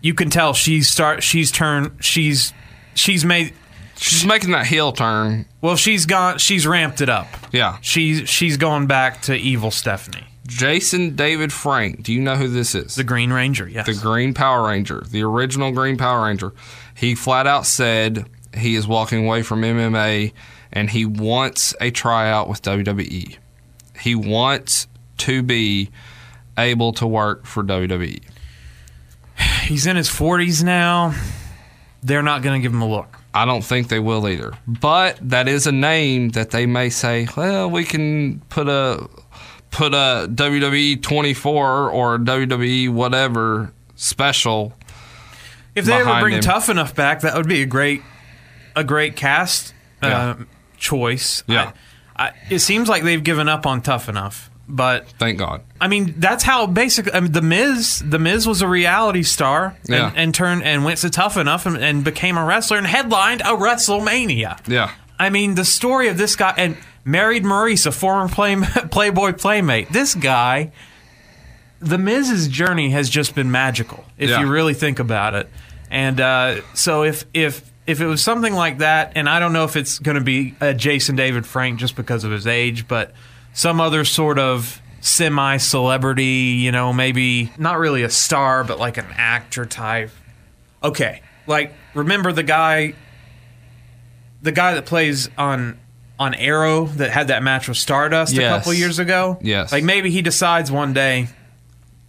You can tell she's start she's turned she's she's made She's making that heel turn. well she's gone she's ramped it up. Yeah. She's she's going back to evil Stephanie, Jason David Frank. Do you know who this is? the Green Ranger. Yes, the Green Power Ranger, the original Green Power Ranger. He flat out said he is walking away from MMA and he wants a tryout with WWE. He wants to be able to work for. WWE. He's in his 40s now. They're not going to give him a look. I don't think they will either. But that is a name that they may say, well, we can put a put a WWE 24 or WWE whatever special. If they ever bring him. Tough Enough back, that would be a great a great cast uh, Yeah. choice. Yeah. I, I, it seems like they've given up on Tough Enough, but Thank God. I mean that's how basic. I mean, the Miz, the Miz was a reality star and, Yeah. and turned and went to Tough Enough and, and became a wrestler and headlined a WrestleMania. Yeah. I mean, the story of this guy and married Maryse, a former play, Playboy playmate. This guy, the Miz's journey has just been magical, if Yeah. you really think about it. And uh, so, if if if it was something like that, and I don't know if it's going to be a Jason David Frank just because of his age, but some other sort of semi celebrity, you know, maybe not really a star, but like an actor type. Okay, like remember the guy the guy that plays on on Arrow that had that match with Stardust a couple years ago. Yes. Like maybe he decides one day,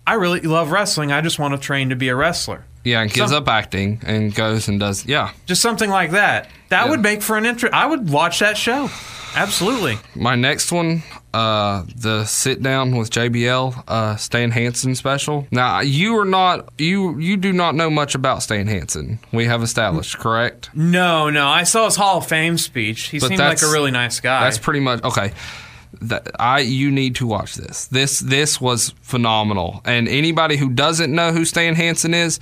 I really love wrestling. I just want to train to be a wrestler. Yeah, and gives Some- up acting and goes and does. Yeah, Just something like that. That Yeah. would make for an interest. I would watch that show. Absolutely. my next one, uh, the sit down with JBL, uh, Stan Hansen special. Now you are not you you do not know much about Stan Hansen. We have established, correct? No, no. I saw his Hall of Fame speech. He But seemed like a really nice guy. That's pretty much okay. That I you need to watch this. This this was phenomenal. And anybody who doesn't know who Stan Hansen is,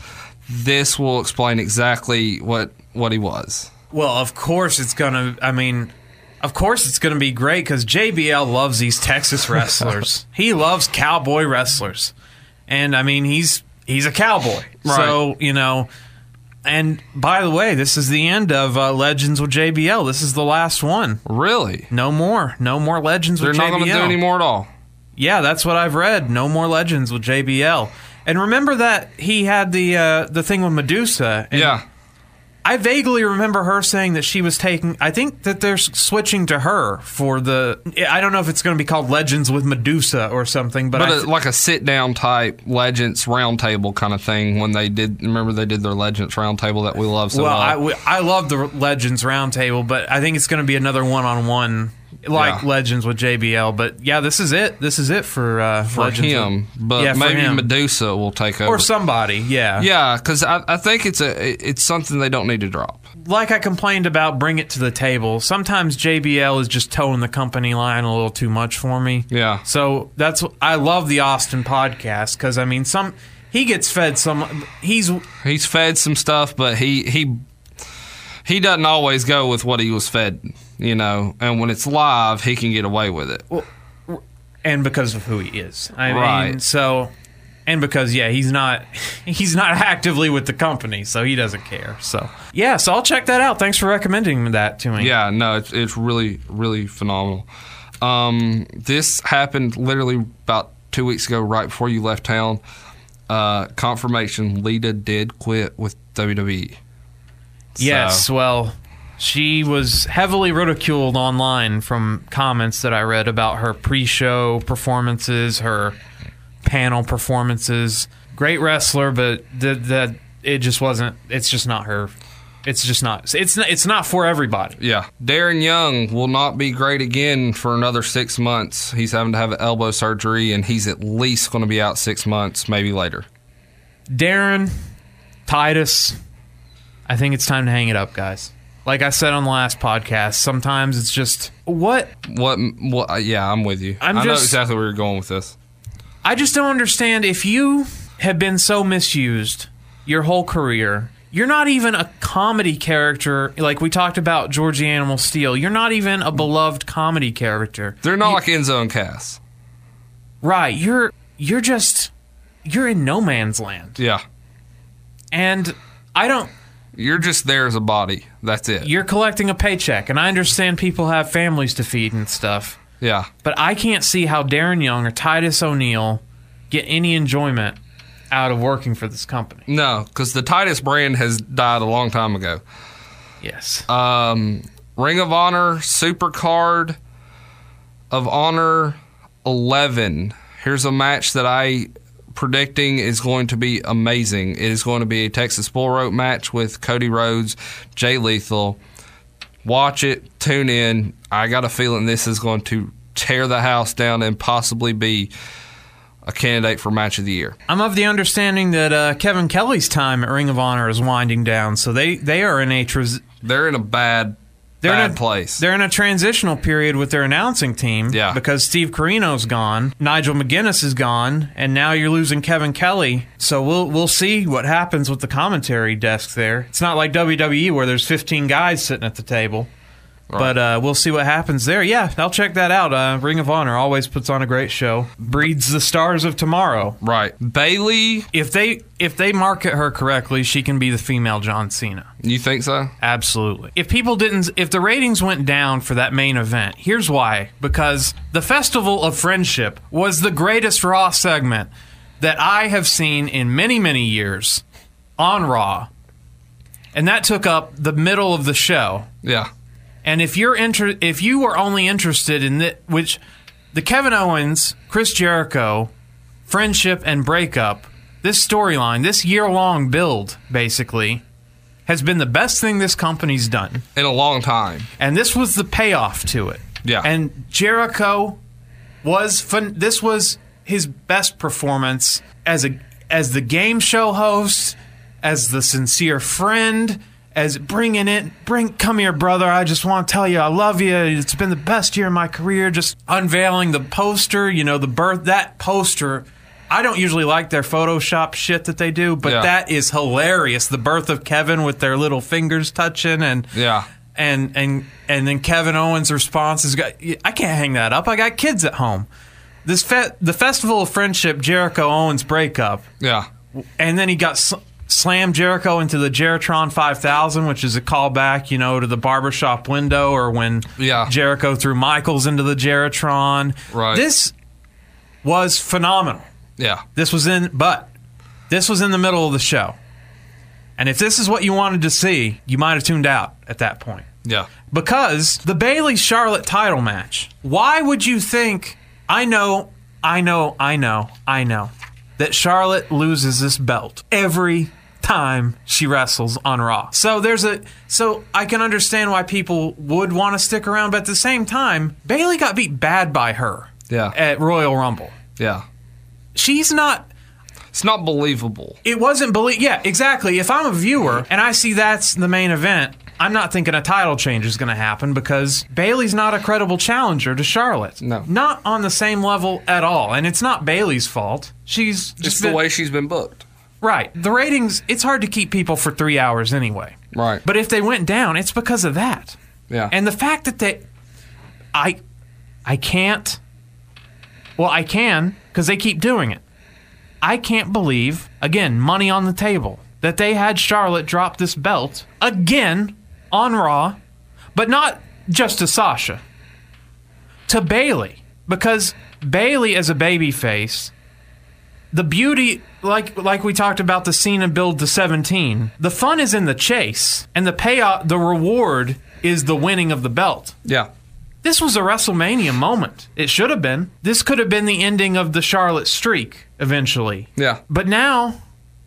this will explain exactly what what he was. Well, of course it's gonna. I mean, of course it's gonna be great because JBL loves these Texas wrestlers. he loves cowboy wrestlers, and I mean he's he's a cowboy. So you know. And by the way, this is the end of uh, Legends with JBL. This is the last one. Really? No more. No more Legends They're with not JBL. going to do any more at all. Yeah, that's what I've read. No more Legends with JBL. And remember that he had the uh, the thing with Medusa. And Yeah. I vaguely remember her saying that she was taking. I think that they're switching to her for the. I don't know if it's going to be called Legends with Medusa or something, but, But a, like a sit down type Legends roundtable kind of thing when they did. Remember they did their Legends roundtable that we love so well, well. I, I love the Legends Roundtable, but I think it's going to be another one on one like Yeah. Legends with JBL. But yeah, this is it. This is it for uh, for Legends him, with- but yeah, maybe him. Medusa will take over. or somebody. Yeah, yeah, because I, I think it's a it's something they don't need to drop. like I complained about, bring it to the table. Sometimes JBL is just towing the company line a little too much for me. Yeah. So that's I love the Austin podcast because I mean some he gets fed some he's He's fed some stuff, but he he he doesn't always go with what he was fed, you know. And when it's live, he can get away with it. and because of who he is. I mean Right. so and because yeah he's not he's not actively with the company so he doesn't care. So yeah so I'll check that out. Thanks for recommending that to me. Yeah, no, it's it's really really phenomenal. Um, this happened literally about two weeks ago, right before you left town. Uh, confirmation: Lita did quit with WWE. Yes, So- well, she was heavily ridiculed online from comments that I read about her pre-show performances, her panel performances. Great wrestler, but that that it just wasn't. It's just not her. It's just not. It's not. It's not for everybody. Yeah, Darren Young will not be great again for another six months. He's having to have elbow surgery, and he's at least going to be out six months, maybe later. Darren, Titus, I think it's time to hang it up, guys. Like I said on the last podcast, sometimes it's just what What? What? uh, Yeah, I'm with you. I'm I know just- exactly where you're going with this. I just don't understand if you have been so misused your whole career. You're not even a comedy character like we talked about Georgie Animal Steele. You're not even a beloved comedy character. They're not like Enzo and Cass. Right. You're you're just you're in no man's land. Yeah, And I don't you're just there as a body. That's it. you're collecting a paycheck and I understand people have families to feed and stuff. yeah, But I can't see how Darren Young or Titus O'Neil get any enjoyment out of working for this company. no, because the Titus brand has died a long time ago. Yes. Um, Ring of Honor Super Card of Honor 11. Here's a match that I predicting is going to be amazing. It is going to be a Texas Bull Rope match with Cody Rhodes, Jay Lethal. Watch it, tune in. I got a feeling this is going to tear the house down and possibly be a candidate for match of the year. I'm of the understanding that uh, Kevin Kelly's time at Ring of Honor is winding down, so they, they are in a They're in a bad, they're bad in a, place. They're in a transitional period with their announcing team. Yeah. Because Steve Corino's gone, Nigel McGuinness is gone, and now you're losing Kevin Kelly. So we'll we'll see what happens with the commentary desk there. It's not like WWE where there's 15 guys sitting at the table. But uh, we'll see what happens there. Yeah, I'll check that out. Uh, Ring of Honor always puts on a great show. Breeds the stars of tomorrow. right. Bayley, If they if they market her correctly, she can be the female John Cena. you think so? Absolutely. If people didn't, if the ratings went down for that main event, here's why. Because the Festival of Friendship was the greatest Raw segment that I have seen in many, many years on Raw. And that took up the middle of the show. Yeah. And if you're inter- if you were only interested in that, which the Kevin Owens, Chris Jericho, friendship and breakup, this storyline, this year long build, basically, has been the best thing this company's done. In a long time. And this was the payoff to it. Yeah. And Jericho was fun. This was his best performance as a as the game show host, as the sincere friend, as bringing it. Bring, come here, brother. I just want to tell you I love you. It's been the best year of my career. Just unveiling the poster. You know, the birth that poster. I don't usually like their Photoshop shit that they do, but Yeah. that is hilarious. The birth of Kevin with their little fingers touching and Yeah. and and and then Kevin Owens' response is, "I can't hang that up. I got kids at home." This fe- the Festival of Friendship Jericho Owens breakup, Yeah. and then he got slammed Jericho into the Jeritron 5000, which is a callback, you know, to the barbershop window or when Yeah. Jericho threw Michaels into the Jeritron. Right. This was phenomenal. Yeah. This was in, but this was in the middle of the show. And if this is what you wanted to see, you might have tuned out at that point Yeah. because the Bayley Charlotte title match. Why would you think? I know, I know, I know, I know that Charlotte loses this belt every time she wrestles on Raw. So there's a so I can understand why people would want to stick around, but at the same time, Bayley got beat bad by her. Yeah. At Royal Rumble. Yeah. She's not It's not believable. it wasn't believe. Yeah, exactly. If I'm a viewer and I see that's the main event, I'm not thinking a title change is going to happen because Bayley's not a credible challenger to Charlotte. No. not on the same level at all. And it's not Bayley's fault. She's just Just the been- way she's been booked. Right. The ratings. It's hard to keep people for three hours anyway. Right. But if they went down, it's because of that. Yeah. And the fact that they, I, I can't. Well, I can because they keep doing it. I can't believe again, money on the table that they had Charlotte drop this belt again on Raw, but not just to Sasha, to Bayley because Bayley as a babyface. The beauty, like like we talked about the scene Cena build to 17, the fun is in the chase, and the payoff, the reward is the winning of the belt. yeah. This was a WrestleMania moment. It should have been. This could have been the ending of the Charlotte streak eventually. Yeah. But now,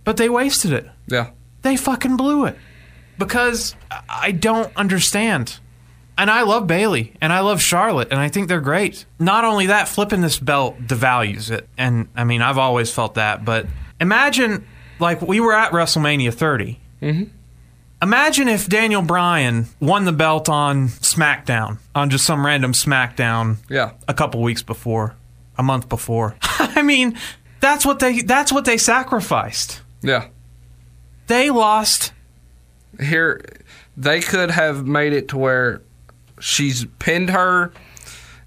but they wasted it. Yeah. They fucking blew it. Because I don't understand. And I love Bayley and I love Charlotte and I think they're great. Not only that, flipping this belt devalues it. And I mean, I've always felt that, but imagine like we were at WrestleMania 30. Mm-hmm. Imagine if Daniel Bryan won the belt on SmackDown, on just some random SmackDown Yeah. a couple weeks before, a month before. I mean, that's what they that's what they sacrificed. Yeah. They lost Here, they could have made it to where she's pinned her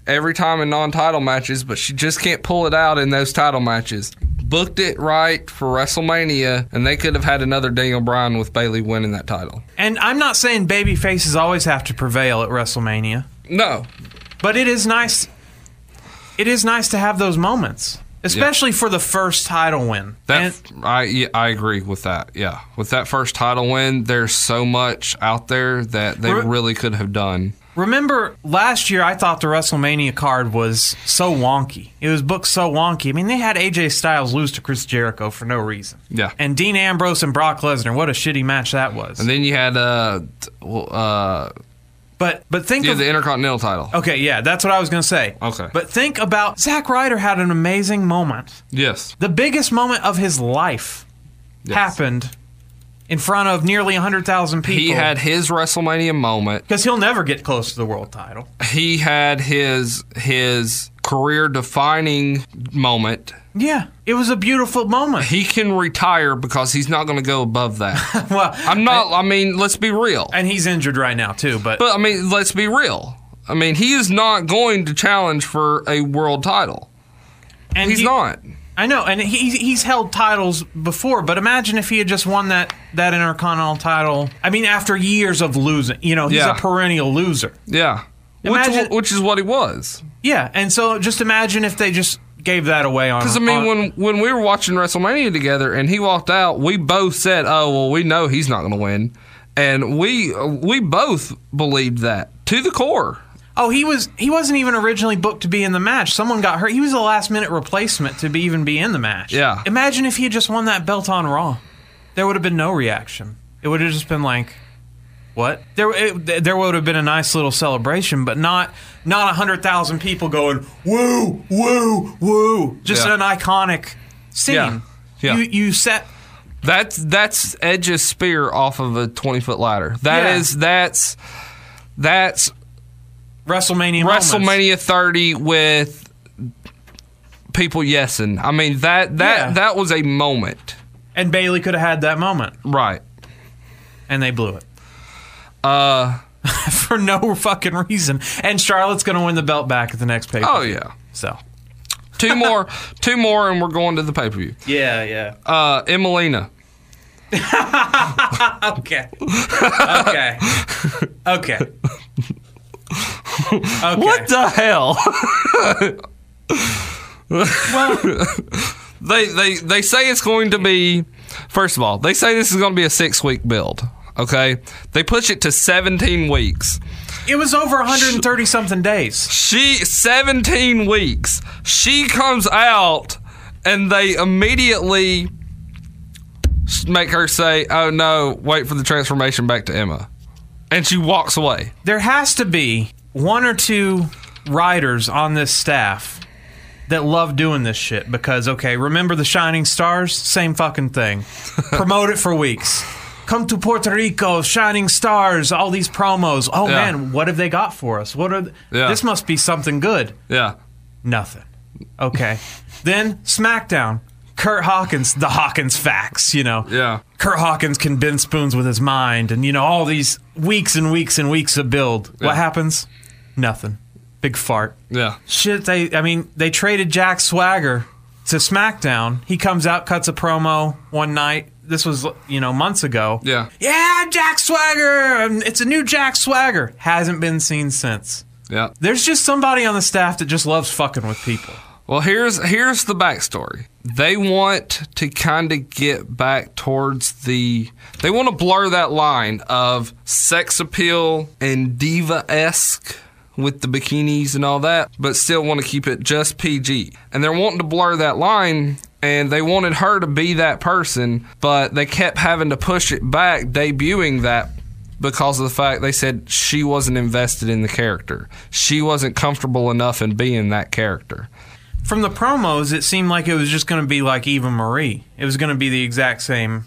every time in non-title matches, but she just can't pull it out in those title matches. Booked it right for WrestleMania, and they could have had another Daniel Bryan with Bayley winning that title. And I'm not saying baby faces always have to prevail at WrestleMania, No, but it is nice. It is nice to have those moments, especially for the first title win. that And- I I agree with that. Yeah, with that first title win, there's so much out there that they Re- really could have done. Remember last year, I thought the WrestleMania card was so wonky. It was booked so wonky. I mean, they had AJ Styles lose to Chris Jericho for no reason. Yeah. And Dean Ambrose and Brock Lesnar. What a shitty match that was. And then you had uh, uh, but but think yeah, of the Intercontinental title. Okay, yeah, that's what I was going to say. Okay. But think about Zack Ryder had an amazing moment. Yes, The biggest moment of his life happened in front of nearly 100,000 people. he had his WrestleMania moment. because he'll never get close to the world title. he had his his career defining moment. Yeah, it was a beautiful moment. He can retire because he's not going to go above that. well, I'm not. I mean, let's be real. and he's injured right now too. But, But I mean, let's be real. I mean, he is not going to challenge for a world title. and He's he- not. I know, and he, he's held titles before. But imagine if he had just won that that Intercontinental title. I mean, after years of losing, you know, he's Yeah. a perennial loser. Yeah. Imagine- which, which is what he was. Yeah, and so just imagine if they just gave that away on. Because I mean, on- when when we were watching WrestleMania together and he walked out, we both said, "Oh well, we know he's not going to win," and we we both believed that to the core. Oh, he was he wasn't even originally booked to be in the match. Someone got hurt. He was a last minute replacement to be even be in the match. Yeah. Imagine if he had just won that belt on Raw. There would have been no reaction. It would have just been like What? There, it, there would have been a nice little celebration, but not not a hundred thousand people going woo, woo, woo. Just Yeah. an iconic scene. Yeah. Yeah. You you set That's that's Edge's spear off of a twenty foot ladder. That Yeah. is that's that's WrestleMania. moments. WrestleMania 30 with people yesing. I mean that that Yeah. that was a moment, and Bayley could have had that moment, right? and they blew it Uh for no fucking reason. And Charlotte's going to win the belt back at the next pay. oh yeah, So two more, two more, and we're going to the pay per view. yeah, yeah. Uh, Emmalina. Okay. Okay. Okay. Okay. What the hell? Well, they they they say it's going to be. First of all, they say this is going to be a six week build. Okay, they push it to seventeen weeks. it was over 130 something days. She 17 weeks. She comes out and they immediately make her say, "Oh no, wait for the transformation back to Emma." And she walks away. There has to be one or two writers on this staff that love doing this shit because okay, remember the Shining Stars? Same fucking thing. Promote it for weeks. Come to Puerto Rico, Shining Stars, all these promos. Oh Yeah. man, what have they got for us? What are th- Yeah. this must be something good. Yeah. Nothing. Okay. then SmackDown. Kurt Hawkins, the Hawkins facts, you know. Yeah. Kurt Hawkins can bend spoons with his mind, and you know all these weeks and weeks and weeks of build. What happens? Nothing. Big fart. Yeah. Shit. They. I mean, they traded Jack Swagger to SmackDown. He comes out, cuts a promo one night. This was you know months ago. Yeah. Yeah, Jack Swagger. um, It's a new Jack Swagger. Hasn't been seen since. Yeah. There's just somebody on the staff that just loves fucking with people. Well, here's here's the backstory. They want to kind of get back towards the. They want to blur that line of sex appeal and diva esque with the bikinis and all that, but still want to keep it just PG. And they're wanting to blur that line. And they wanted her to be that person, but they kept having to push it back, debuting that because of the fact they said she wasn't invested in the character. She wasn't comfortable enough in being that character. From the promos, it seemed like it was just going to be like Eva Marie. It was going to be the exact same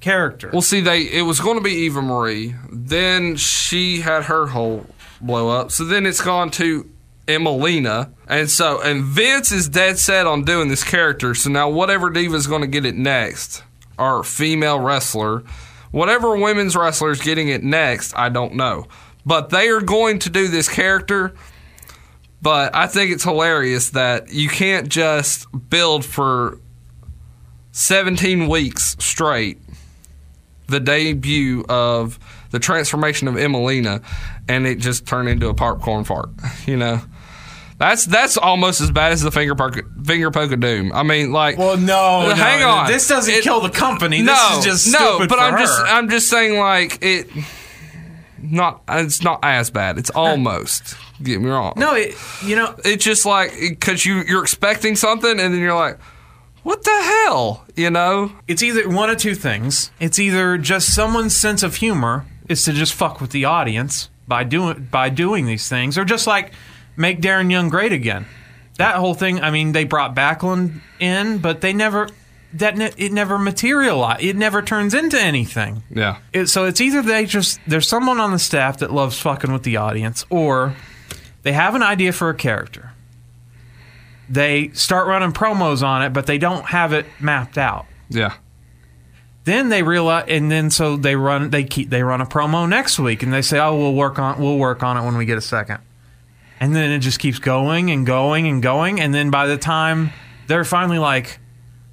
character. Well, see, they it was going to be Eva Marie. Then she had her whole blow up. So then it's gone to Emmalina, and so and Vince is dead set on doing this character. So now whatever diva's going to get it next, or female wrestler, whatever women's wrestler is getting it next, I don't know. But they are going to do this character. But I think it's hilarious that you can't just build for 17 weeks straight the debut of the transformation of Emmalina, and it just turned into a popcorn fart. You know, that's that's almost as bad as the finger poke, finger poke of doom. I mean, like, Well, no, hang no. on, This doesn't It- kill the company. No, this is just no, but I'm just. I'm just saying like it. Not it's not as bad. It's almost. Get me wrong. no, it, you know, it's just like because you you're expecting something and then you're like, what the hell? You know? it's either one of two things. It's either just someone's sense of humor is to just fuck with the audience by doing by doing these things, or just like make Darren Young great again. That whole thing. I mean, they brought Backlund in, but they never that ne- it never materialized. It never turns into anything. Yeah. It, so it's either they just there's someone on the staff that loves fucking with the audience, or they have an idea for a character. They start running promos on it, but they don't have it mapped out. Yeah. Then they realize, and then so they run they keep they run a promo next week, and they say, "Oh, we'll work on we'll work on it when we get a second. And then it just keeps going and going and going, and then by the time they're finally like,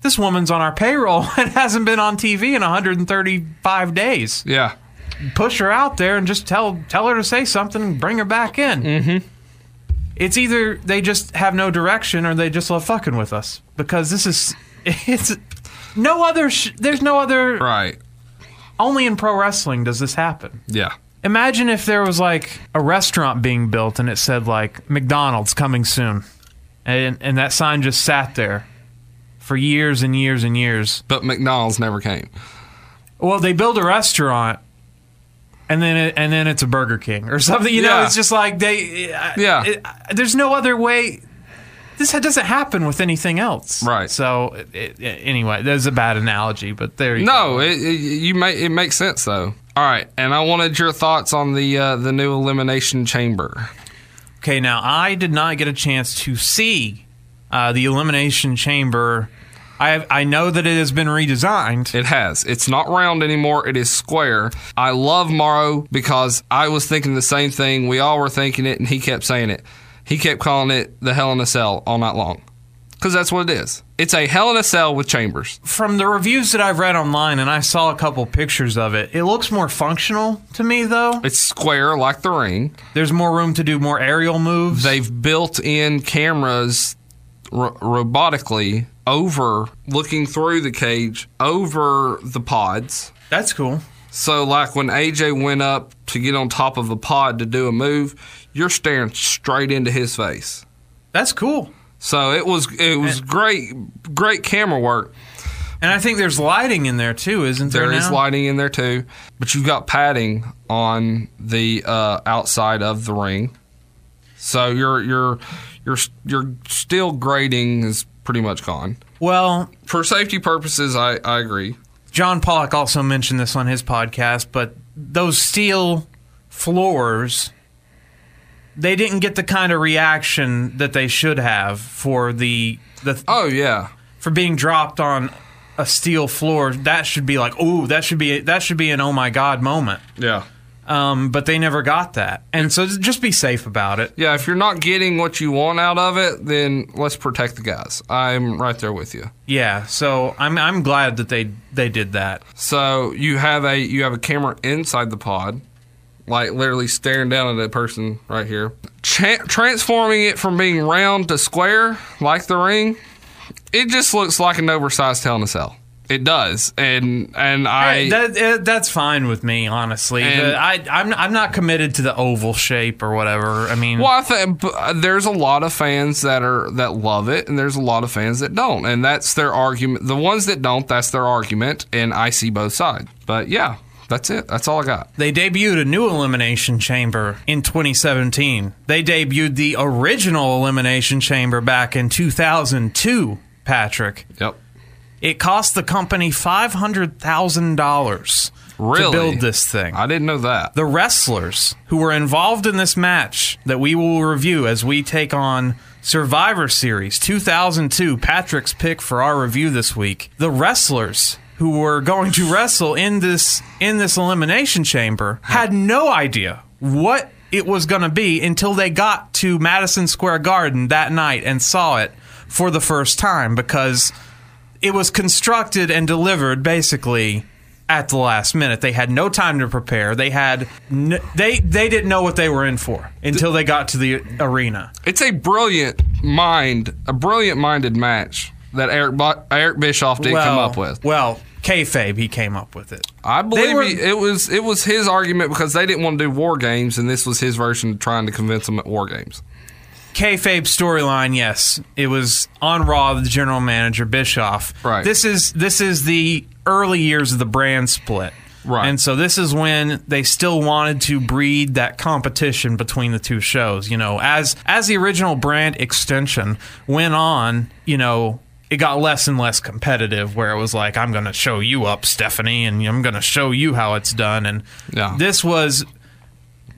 "This woman's on our payroll and hasn't been on TV in 135 days." Yeah. push her out there and just tell tell her to say something and bring her back in. Mm-hmm. It's either they just have no direction or they just love fucking with us because this is it's no other sh- there's no other Right. only in pro wrestling does this happen. Yeah. Imagine if there was like a restaurant being built and it said like McDonald's coming soon. And and that sign just sat there for years and years and years. But McDonald's never came. Well, they build a restaurant and then it, and then it's a Burger King or something. You know, Yeah. it's just like they. Yeah. it- there's no other way. This doesn't happen with anything else, Right. So it, it, anyway, there's a bad analogy, but there you No, go. it you make it makes sense though. All right, and I wanted your thoughts on the uh, the new elimination chamber. Okay, now I did not get a chance to see uh, the Elimination Chamber. I I know that it has been redesigned. It has. It's not round anymore. It is square. I love Mauro because I was thinking the same thing. We all were thinking it, and he kept saying it. He kept calling it the Hell in a Cell all night long because that's what it is. It's a Hell in a Cell with chambers. From the reviews that I've read online, and I saw a couple pictures of it, it looks more functional to me, though. It's square like the ring. There's more room to do more aerial moves. They've built in cameras ro- robotically over looking through the cage over the pods. That's cool. So, like when AJ went up to get on top of a pod to do a move, you're staring straight into his face. That's cool. So it was it was great great camera work. And I think there's lighting in there too, isn't there? There is lighting in there too, but you've got padding on the uh, outside of the ring. So your your your your steel grating is pretty much gone. Well, For safety purposes, I, I agree. John Pollock also mentioned this on his podcast, but those steel floors, they didn't get the kind of reaction that they should have for the the Oh yeah, for being dropped on a steel floor. That should be like, ooh, that should be that should be an oh my god moment. yeah, Um, but they never got that, and so just be safe about it. yeah. If you're not getting what you want out of it, then let's protect the guys. I'm right there with you. Yeah, so I'm I'm glad that they they did that. So you have a you have a camera inside the pod, like literally staring down at a person right here, Tra- transforming it from being round to square like the ring. It just looks like an oversized Hell in a Cell. It does, and and I that, uh, that's fine with me, honestly. And- I, I'm I'm not committed to the oval shape or whatever. I mean, Well, I think there's a lot of fans that are that love it, and there's a lot of fans that don't, and that's their argument. The ones that don't, that's their argument, and I see both sides. But yeah, that's it. That's all I got. they debuted a new elimination chamber in 2017. They debuted the original elimination chamber back in 2002. Patrick, Yep. it cost the company five hundred thousand dollars Really? to build this thing. I didn't know that. the wrestlers who were involved in this match that we will review as we take on Survivor Series 2002, Patrick's pick for our review this week. The wrestlers who were going to wrestle in this in this elimination chamber had no idea what it was going to be until they got to Madison Square Garden that night and saw it for the first time because it was constructed and delivered basically at the last minute. They had no time to prepare. They had n- they they didn't know what they were in for until they got to the arena. It's a brilliant mind, a brilliant minded match that Eric Eric Bischoff did come up with. Well, kayfabe, he came up with it. I believe were- he, it was it was his argument because they didn't want to do war games, and this was his version of trying to convince them at war games. Kayfabe storyline, yes, it was on Raw. The general manager Bischoff. Right. This is this is the early years of the brand split. Right. And so this is when they still wanted to breed that competition between the two shows. You know, as as the original brand extension went on, you know, it got less and less competitive where it was like, I'm gonna show you up, Stephanie, and I'm gonna show you how it's done. And Yeah. this was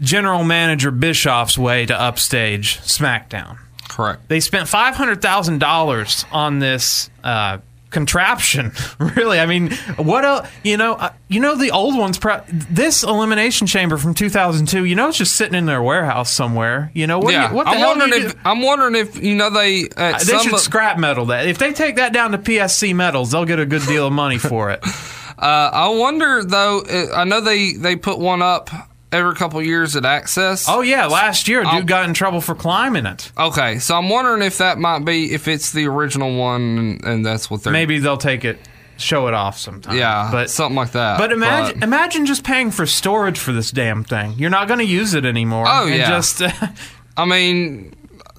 general manager Bischoff's way to upstage SmackDown. Correct. They spent five hundred thousand dollars on this uh, contraption. really, I mean, what else? You know, uh, you know the old ones. Pro- this elimination chamber from two thousand two. You know, it's just sitting in their warehouse somewhere. You know, what? yeah, you, what the I'm hell wondering if do? I'm wondering if you know they Uh, They some should of- scrap metal that. If they take that down to PSC metals, they'll get a good deal of money for it. Uh, I wonder though. uh, I know they they put one up every couple years at Axxess. Oh yeah, last year, a dude I'll- got in trouble for climbing it. Okay, so I'm wondering if that might be if it's the original one and, and that's what they're Maybe they'll take it, show it off sometime. yeah, but something like that. But imagine, imagine just paying for storage for this damn thing. You're not going to use it anymore. Oh, yeah. Just I mean,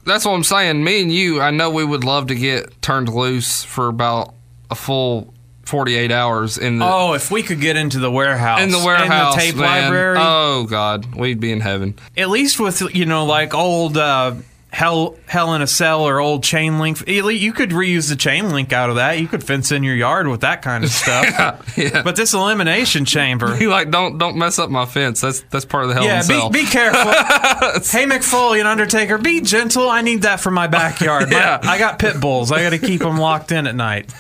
that's what I'm saying. Me and you, I know we would love to get turned loose for about a full 48 hours in the Oh, if we could get into the warehouse, in the warehouse, in the tape man. library, Oh God, we'd be in heaven. at least with you know like old uh, hell hell in a cell or old chain link, you could reuse the chain link out of that. You could fence in your yard with that kind of stuff. Yeah. But this elimination chamber. He like don't don't mess up my fence. That's that's part of the hell in Yeah, a cell. be, be careful. hey, Mick Foley and Undertaker, be gentle. I need that for my backyard. My- I got pit bulls. I got to keep them locked in at night.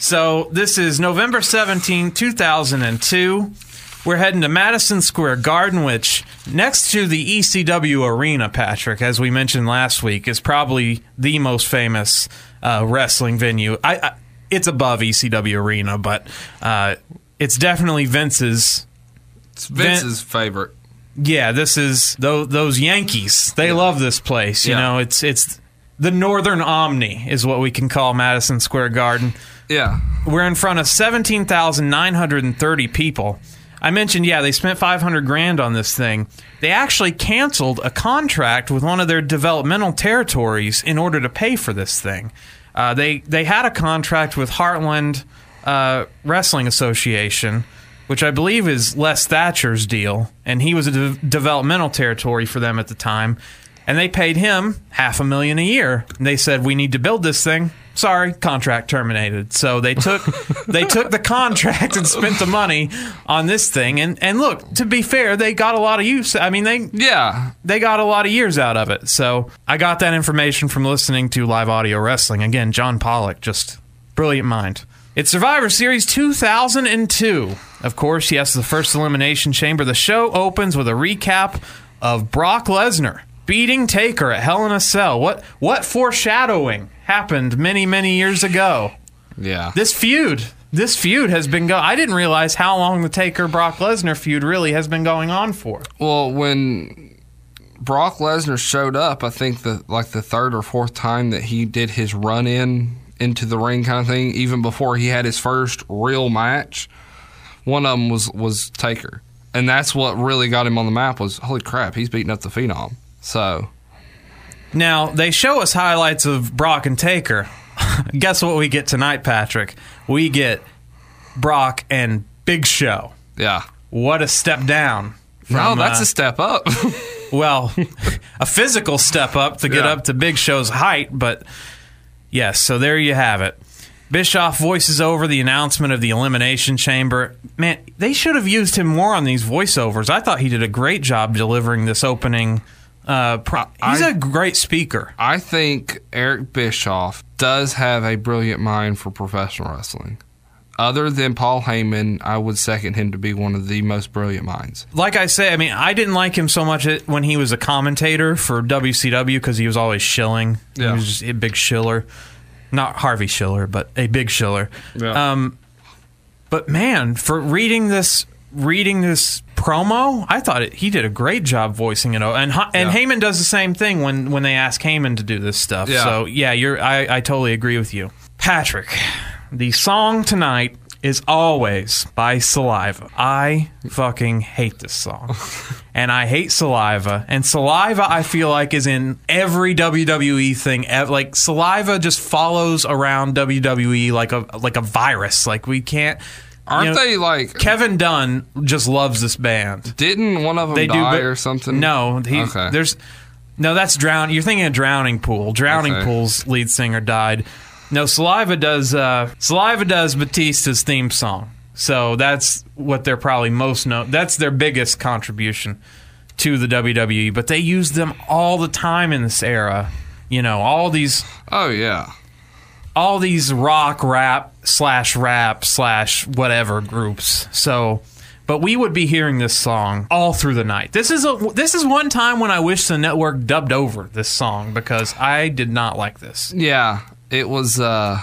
So this is November 17, 2002. We're heading to Madison Square Garden, which next to the ECW Arena, Patrick, as we mentioned last week, is probably the most famous uh, wrestling venue. I, I it's above ECW Arena, but uh, it's definitely Vince's it's Vince's favorite. yeah, this is those, those Yankees. They love this place. You Yeah. know, it's it's the Northern Omni is what we can call Madison Square Garden. Yeah, We're in front of seventeen thousand nine hundred and thirty people. I mentioned, yeah, they spent five hundred grand on this thing. They actually canceled a contract with one of their developmental territories in order to pay for this thing. Uh, they they had a contract with Heartland uh, Wrestling Association, which I believe is Les Thatcher's deal, and he was a de- developmental territory for them at the time. And they paid him half a million a year. And they said, "We need to build this thing." Sorry, contract terminated. So they took they took the contract and spent the money on this thing. And and look, to be fair, they got a lot of use. I mean, they yeah. they got a lot of years out of it. So I got that information from listening to live audio wrestling. Again, John Pollock, just brilliant mind. It's Survivor Series 2002. Of course, yes, the first Elimination Chamber. The show opens with a recap of Brock Lesnar beating Taker at Hell in a Cell. What what foreshadowing happened many many years ago? Yeah. This feud, this feud has been going. I didn't realize how long the Taker Brock Lesnar feud really has been going on for. Well, when Brock Lesnar showed up, I think the like the third or fourth time that he did his run in into the ring kind of thing, even before he had his first real match, one of them was was Taker, and that's what really got him on the map. Was holy crap, he's beating up the Phenom. So Now, they show us highlights of Brock and Taker. Guess what we get tonight, Patrick? We get Brock and Big Show. yeah, What a step down. no, that's uh, a step up. well, a physical step up to get Yeah. up to Big Show's height, but yes, so there you have it. Bischoff voices over the announcement of the Elimination Chamber. Man, they should have used him more on these voiceovers. I thought he did a great job delivering this opening. Uh, pro- he's I- a great speaker. I think Eric Bischoff does have a brilliant mind for professional wrestling. Other than Paul Heyman, I would second him to be one of the most brilliant minds. like I say, I mean, I didn't like him so much when he was a commentator for WCW because he was always shilling. Yeah. He was just a big shiller. Not Harvey Schiller, but a big shiller. Yeah. Um, but man, for reading this, reading this promo, I thought it, he did a great job voicing it. And and Yeah. Heyman does the same thing when when they ask Heyman to do this stuff. Yeah. So yeah, you're I, I totally agree with you, Patrick. The song tonight is always by Saliva. I fucking hate this song. and I hate Saliva. And Saliva, I feel like, is in every WWE thing. Like Saliva just follows around WWE like a like a virus. Like we can't. Aren't you know, they like? Kevin Dunn just loves this band. didn't one of them They do, die but or something? No, he, Okay. there's no. That's drown. You're thinking of Drowning Pool. Drowning Okay. Pool's lead singer died. No, Saliva does. Uh, Saliva does Batista's theme song. So that's what they're probably most known. That's their biggest contribution to the WWE. But they use them all the time in this era. You know, all these Oh yeah. All these rock rap slash rap slash whatever groups. So, but we would be hearing this song all through the night. This is a this is one time when I wish the network dubbed over this song because I did not like this. Yeah. It was. uh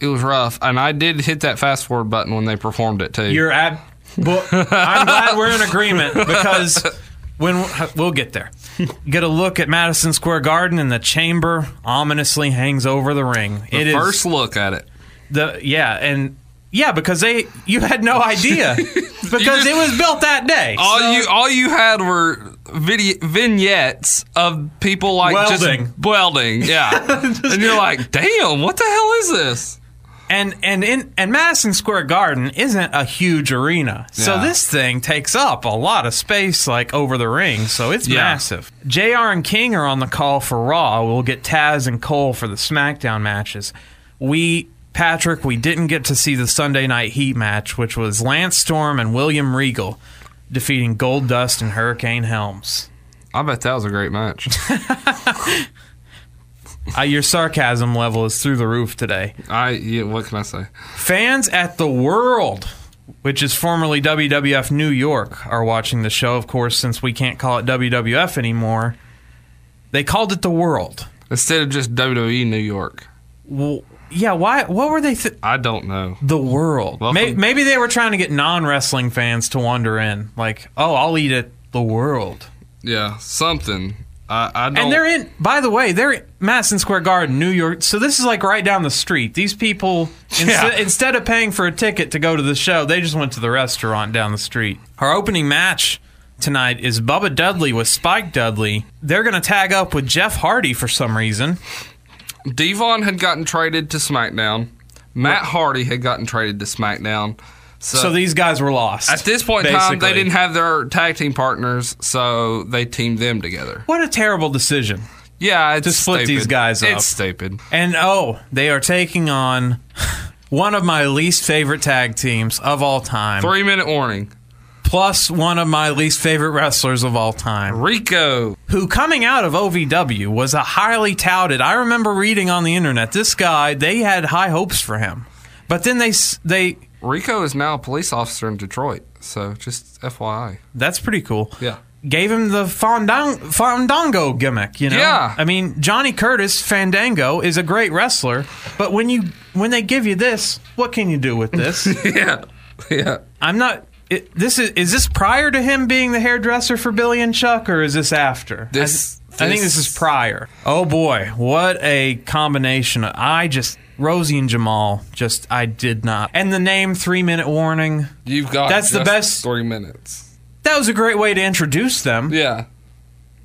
It was rough, and I did hit that fast forward button when they performed it too. You're at. Well, I'm glad we're in agreement because when we'll get there, get a look at Madison Square Garden and the chamber ominously hangs over the ring. the It is first look at it. the yeah and yeah because they you had no idea because it was built that day. All So- you all you had were video, vignettes of people like Welding. just welding. Yeah, and you're like, damn, what the hell is this? And and in and Madison Square Garden isn't a huge arena. So Yeah. this thing takes up a lot of space like over the ring, so it's Yeah. massive. JR and King are on the call for Raw. We'll get Taz and Cole for the SmackDown matches. We Patrick, we didn't get to see the Sunday night heat match, which was Lance Storm and William Regal defeating Gold Dust and Hurricane Helms. I bet that was a great match. Uh, your sarcasm level is through the roof today. I yeah, what can I say? Fans at the World, which is formerly WWF New York, are watching the show, of course, since we can't call it WWF anymore. They called it the World. Instead of just WWE New York. Well, yeah, why? What were they? Th- I don't know. the World. Welcome- maybe they were trying to get non wrestling fans to wander in. Like, oh, I'll eat at the World. Yeah, something. I. And they're in. By the way, they're in Madison Square Garden, New York. So this is like right down the street. These people, Yeah. instead of paying for a ticket to go to the show, they just went to the restaurant down the street. Our opening match tonight is Bubba Dudley with Spike Dudley. They're going to tag up with Jeff Hardy for some reason. Devon had gotten traded to SmackDown. Matt Hardy had gotten traded to SmackDown. So, So these guys were lost. at this point in time, they didn't have their tag team partners, so they teamed them together. What a terrible decision. Yeah, it's To split stupid. these guys up. It's stupid. And oh, they are taking on one of my least favorite tag teams of all time. Three minute warning. plus one of my least favorite wrestlers of all time, Rico. who coming out of OVW was a highly touted. I remember reading on the internet this guy. They had high hopes for him, but then they they Rico is now a police officer in Detroit. So just FYI. that's pretty cool. Yeah. Gave him the fandang, fandango gimmick, you know. Yeah. I mean Johnny Curtis Fandango is a great wrestler, but when you when they give you this, what can you do with this? yeah. Yeah. I'm not. It, this is is this prior to him being the hairdresser for Billy and Chuck, or is this after? This- I, I think this this- is prior. Oh boy, what a combination! I just Rosie and Jamal. Just I did not. And the name three minute warning. You've got That's the best- three minutes. That was a great way to introduce them, Yeah.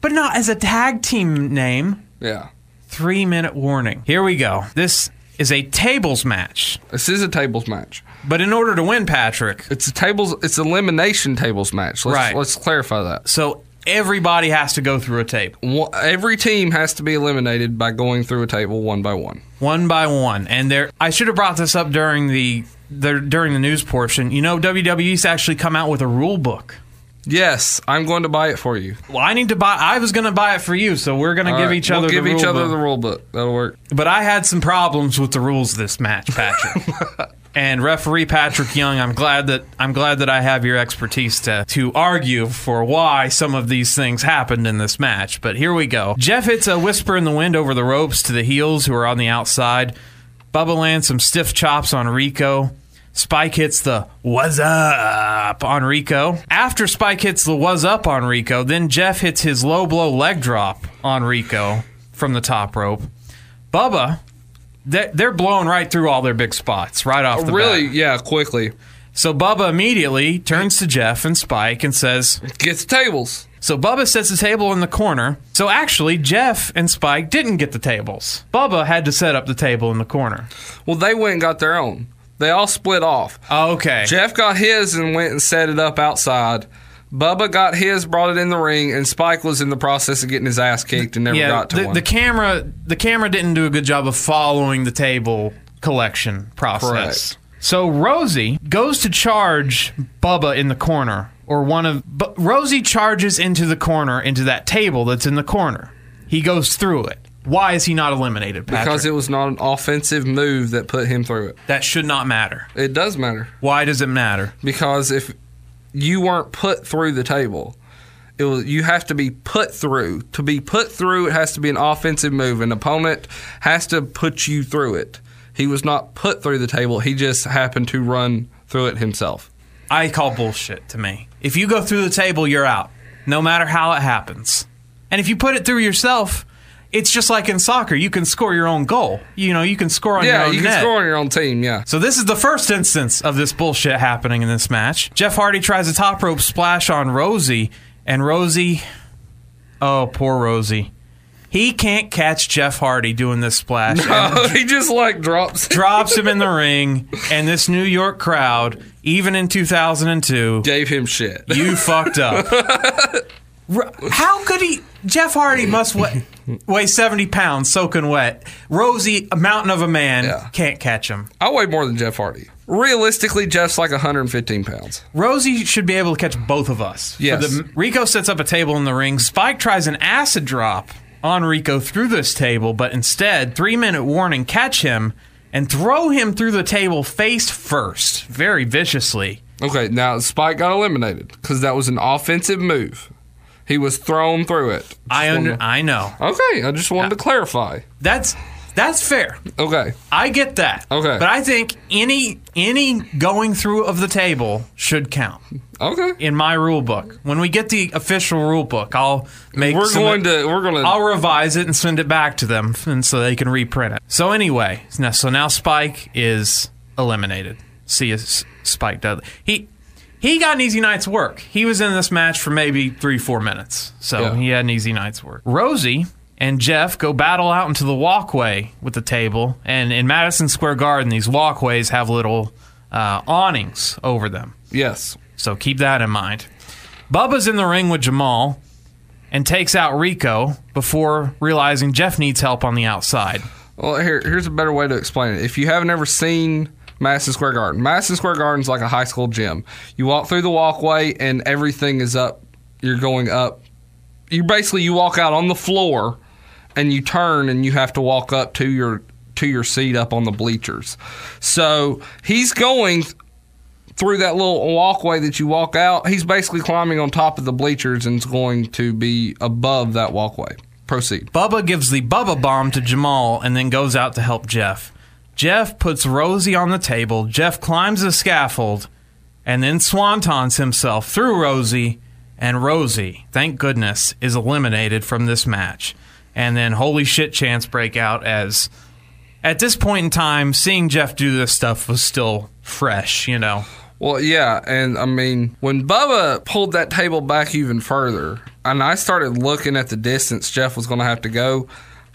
but not as a tag team name. Yeah. Three minute warning. Here we go. This is a tables match, This is a tables match. but in order to win, Patrick, It's a tables. It's elimination tables match. Let's, Right. Let's clarify that. so everybody has to go through a table. Every team has to be eliminated by going through a table one by one. one by one. And there, I should have brought this up during the, the during the news portion. You know, WWE's actually come out with a rule book. Yes, I'm going to buy it for you. Well, I need to buy. I was going to buy it for you, so we're going to give right, each we'll other give the each other book. the rule book. That'll work. But I had some problems with the rules this match, Patrick. and referee Patrick Young, I'm glad that I'm glad that I have your expertise to to argue for why some of these things happened in this match. But here we go. Jeff hits a whisper in the wind over the ropes to the heels who are on the outside. Bubba lands some stiff chops on Rico. Spike hits the was up on Rico. After Spike hits the was up on Rico, then Jeff hits his low blow leg drop on Rico from the top rope. Bubba, they're, they're blowing right through all their big spots right off oh, the really? bat. Yeah, quickly. So Bubba immediately turns to Jeff and Spike and says, Get the tables. so Bubba sets the table in the corner. So actually, Jeff and Spike didn't get the tables. Bubba had to set up the table in the corner. Well, they went and got their own. They all split off. Okay. Jeff got his and went and set it up outside. Bubba got his, brought it in the ring, and Spike was in the process of getting his ass kicked and never yeah, got to the, one. the camera the camera didn't do a good job of following the table collection process. Correct. So Rosie goes to charge Bubba in the corner, or one of but Rosie charges into the corner into that table that's in the corner. He goes through it. Why is he not eliminated? Patrick? because it was not an offensive move that put him through it. that should not matter. It does matter. Why does it matter? because if you weren't put through the table, it was you have to be put through. To be put through, it has to be an offensive move. An opponent has to put you through it. He was not put through the table. He just happened to run through it himself. I call bullshit to me. If you go through the table, you're out, no matter how it happens. And if you put it through yourself, it's just like in soccer. You can score your own goal. You know, you can score on your Yeah, own you can net. score on your own team. Yeah. So this is the first instance of this bullshit happening in this match. Jeff Hardy tries a top rope splash on Rosie, and Rosie, oh poor Rosie, He can't catch Jeff Hardy doing this splash. Oh, he just like drops. drops him in the ring, and this New York crowd, even in 2002, Gave him shit. you fucked up. R- How could he? Jeff Hardy must weigh, weigh 70 pounds soaking wet. Rosie, a mountain of a man, Yeah. can't catch him. I weigh more than Jeff Hardy. Realistically, Jeff's like 115 pounds. Rosie should be able to catch both of us. For Yes. the- Rico sets up a table in the ring. Spike tries an acid drop on Rico through this table, but instead, three minute warning, catch him and throw him through the table face first, very viciously. Okay, now Spike got eliminated because that was an offensive move. He was thrown through it. Just I under, wanted- I know. Okay, I just wanted uh, to clarify. That's that's fair. Okay, I get that. Okay. But I think any any going through of the table should count okay. in my rule book. When we get the official rule book, I'll make We're some- going to. We're going to. I'll revise it and send it back to them, and so they can reprint it. So anyway, so now Spike is eliminated. See, Spike does he he got an easy night's work. He was in this match for maybe three four minutes, so Yeah. he had an easy night's work. Rosie and Jeff go battle out into the walkway with the table, and in Madison Square Garden, these walkways have little uh, awnings over them. yes. So keep that in mind. Bubba's in the ring with Jamal and takes out Rico before realizing Jeff needs help on the outside. Well, here, here's a better way to explain it. If you haven't ever seen Madison Square Garden, Madison Square Garden's like a high school gym. You walk through the walkway and everything is up. You're going up. You basically you walk out on the floor and you turn and you have to walk up to your to your seat up on the bleachers. So he's going through that little walkway that you walk out. He's basically climbing on top of the bleachers and is going to be above that walkway. Proceed. Bubba gives the Bubba bomb to Jamal and then goes out to help Jeff. Jeff puts Rosie on the table. Jeff climbs the scaffold and then swantons himself through Rosie. And Rosie, thank goodness, is eliminated from this match. And then holy shit chants break out as at this point in time, seeing Jeff do this stuff was still fresh, you know. Well, yeah, and I mean, when Bubba pulled that table back even further, and I started looking at the distance Jeff was going to have to go,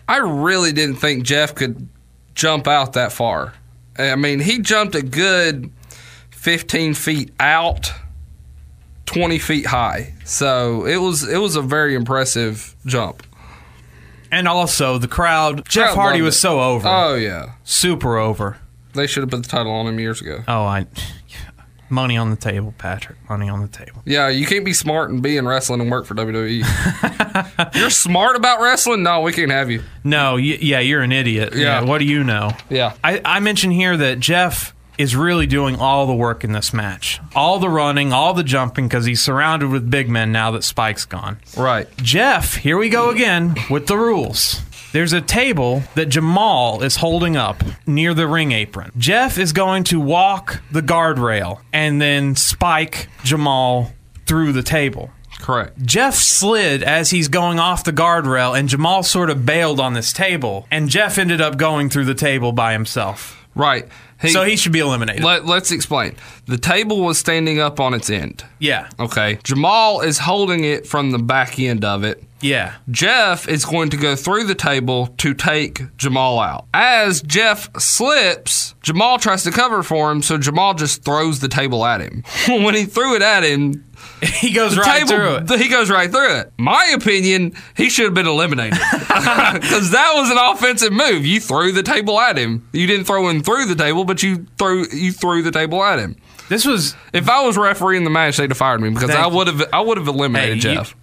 I really didn't think Jeff could jump out that far. I mean, he jumped a good 15 feet out, 20 feet high. So it was it was a very impressive jump. And also the crowd, Jeff Crowd Hardy was it. so over. Oh yeah, Super over. they should have put the title on him years ago. Oh, I money on the table, Patrick. Money on the table. Yeah, you can't be smart and be in wrestling and work for WWE. You're smart about wrestling? No, we can't have you. No, y- yeah, you're an idiot. Yeah. What do you know? Yeah. I, I mentioned here that Jeff is really doing all the work in this match, all the running, all the jumping, because he's surrounded with big men now that Spike's gone. Right. Jeff, here we go again with the rules. There's a table that Jamal is holding up near the ring apron. Jeff is going to walk the guardrail and then spike Jamal through the table. Correct. Jeff slid as he's going off the guardrail, and Jamal sort of bailed on this table, and Jeff ended up going through the table by himself. Right. He, So he should be eliminated. let, let's explain. The table was standing up on its end. yeah, Okay. Jamal is holding it from the back end of it. Yeah. Jeff is going to go through the table to take Jamal out. As Jeff slips, Jamal tries to cover for him, so Jamal just throws the table at him. when he threw it at him, He goes the right table, through it. he goes right through it. My opinion, he should have been eliminated because that was an offensive move. You threw the table at him. You didn't throw him through the table, but you threw you threw the table at him. This was If I was refereeing the match, they'd have fired me because I would have I would have eliminated you, Jeff. you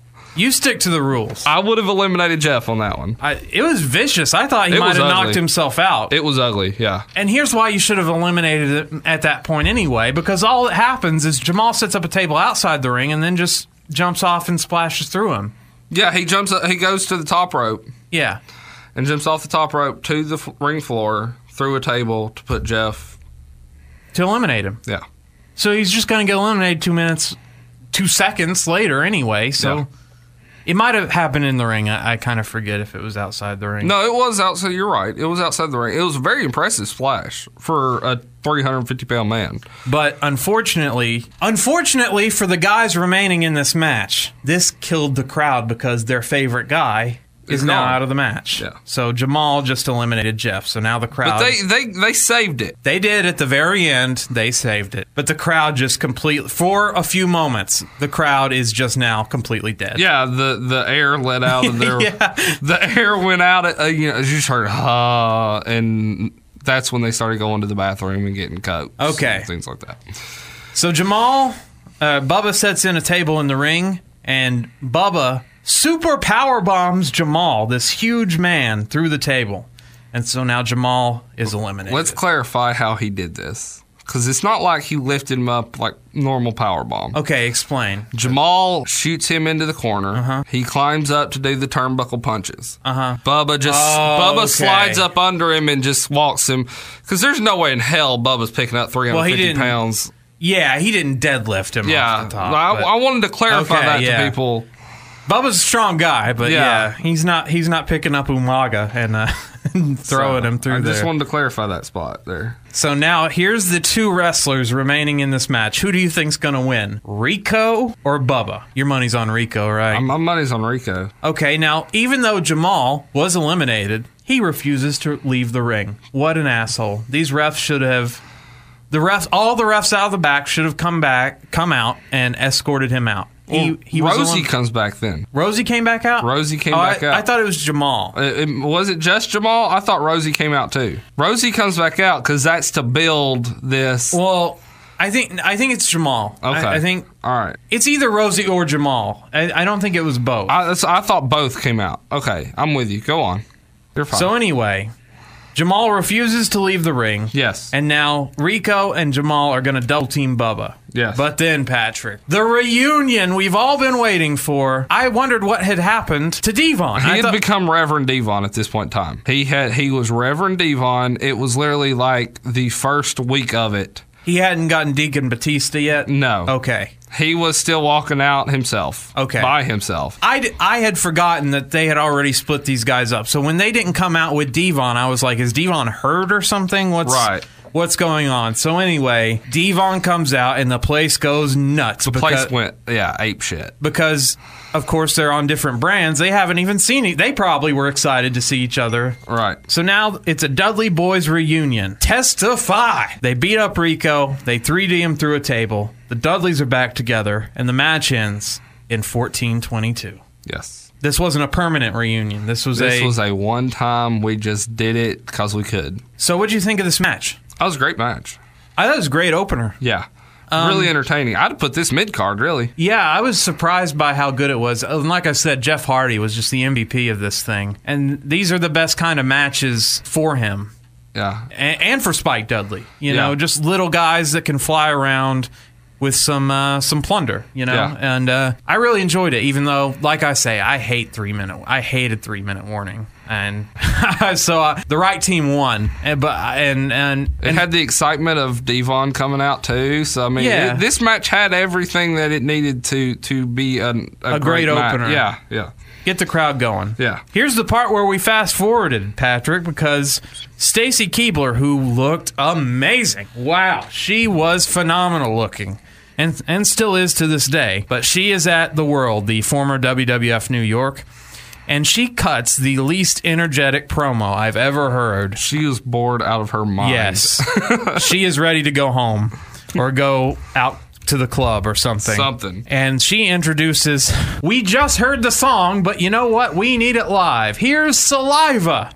stick to the rules. I would have eliminated Jeff on that one. I, it was vicious. I thought he It might was have ugly. knocked himself out. It was ugly, yeah. and here's why you should have eliminated it at that point anyway, because all that happens is Jamal sets up a table outside the ring and then just jumps off and splashes through him. Yeah, he jumps. Up. He goes to the top rope Yeah. and jumps off the top rope to the f- ring floor through a table to put Jeff. To eliminate him. Yeah, So he's just going to get eliminated two minutes, two seconds later anyway. So Yeah. It might have happened in the ring. I, I kind of forget if it was outside the ring. no, it was outside. You're right. It was outside the ring. It was a very impressive splash for a 350 pound man. But unfortunately, unfortunately for the guys remaining in this match, this killed the crowd because their favorite guy is now out of the match. Yeah. So Jamal just eliminated Jeff. So now the crowd. But they, they they saved it. They did at the very end. They saved it, but the crowd just completely for a few moments. The crowd is just now completely dead. Yeah, the the air let out of their. Yeah. The air went out. Uh, you know, you just heard ah, and that's when they started going to the bathroom and getting cokes. Okay. and things like that. So Jamal, uh, Bubba sets in a table in the ring, and Bubba super power bombs Jamal, this huge man, through the table, and so now Jamal is eliminated. Let's clarify how he did this, because it's not like he lifted him up like normal power bomb. okay, explain. Jamal shoots him into the corner. Uh-huh. He climbs up to do the turnbuckle punches. Uh huh. Bubba just Oh, Bubba okay. slides up under him and just walks him because there's no way in hell Bubba's picking up 350 didn't- pounds. Yeah, he didn't deadlift him. Yeah, off the top, I, I wanted to clarify Okay, that yeah. to people. Bubba's a strong guy, but yeah, Yeah. he's not. He's not picking up Umaga and uh, throwing him through I there. just wanted to clarify that spot there. So now here's the two wrestlers remaining in this match. Who do you think's going to win, Rico or Bubba? Your money's on Rico, right? My money's on Rico. okay, now even though Jamal was eliminated, he refuses to leave the ring. What an asshole! These refs should have. The refs, all the refs out of the back should have come back, come out, and escorted him out. He, he was Rosie comes back then. Rosie came back out. Rosie came Oh, back I, out. I thought it was Jamal. Uh, it- was it just Jamal? I thought Rosie came out too. Rosie comes back out because that's to build this. Well, I think I think it's Jamal. okay, I, I think All right. it's either Rosie or Jamal. I, I don't think it was both. I, that's- I thought both came out. Okay, I'm with you. Go on. You're fine. so anyway, Jamal refuses to leave the ring. Yes. And now Rico and Jamal are going to double team Bubba. Yes. But then, Patrick, the reunion we've all been waiting for. I wondered what had happened to Devon. He I had thought- become Reverend Devon at this point in time. He had he was Reverend Devon. It was literally like the first week of it. he hadn't gotten Deacon Batista yet? No. Okay. He was still walking out himself. Okay. By himself. I, I had forgotten that they had already split these guys up. So when they didn't come out with Devon, I was like, is Devon hurt or something? What's Right. What's going on? So anyway, Devon comes out and the place goes nuts. The place went yeah, ape shit. because of course they're on different brands. They haven't even seen it. They probably were excited to see each other. Right. So now it's a Dudley Boys reunion. Testify! They beat up Rico. They 3D him through a table. The Dudleys are back together, and the match ends in 1422. Yes. This wasn't a permanent reunion. This was This a. was a one time we just did it because we could. so, what'd you think of this match? That was a great match. I thought it was a great opener. Yeah. Um, really entertaining. I'd put this mid card, really. Yeah, I was surprised by how good it was. And like I said, Jeff Hardy was just the MVP of this thing. And these are the best kind of matches for him. Yeah. and, and for Spike Dudley. You know, just little guys that can fly around with some uh, some plunder. You know, Yeah. and uh, I really enjoyed it. Even though, like I say, I hate three minute. I hated three minute warning, and so uh, the right team won. And but and and, It and had the excitement of Devon coming out too. So I mean, Yeah. it- this match had everything that it needed to to be an, a, A great match. opener. Yeah, yeah. get the crowd going. Yeah. Here's the part where we fast forwarded, Patrick, because Stacy Keibler, who looked amazing. Wow, she was phenomenal looking. And, and still is to this day. But she is at the World, the former WWF New York, and she cuts the least energetic promo I've ever heard. She is bored out of her mind. Yes. she is ready to go home or go out to the club or something. Something. And she introduces, We just heard the song, but you know what? We need it live. Here's Saliva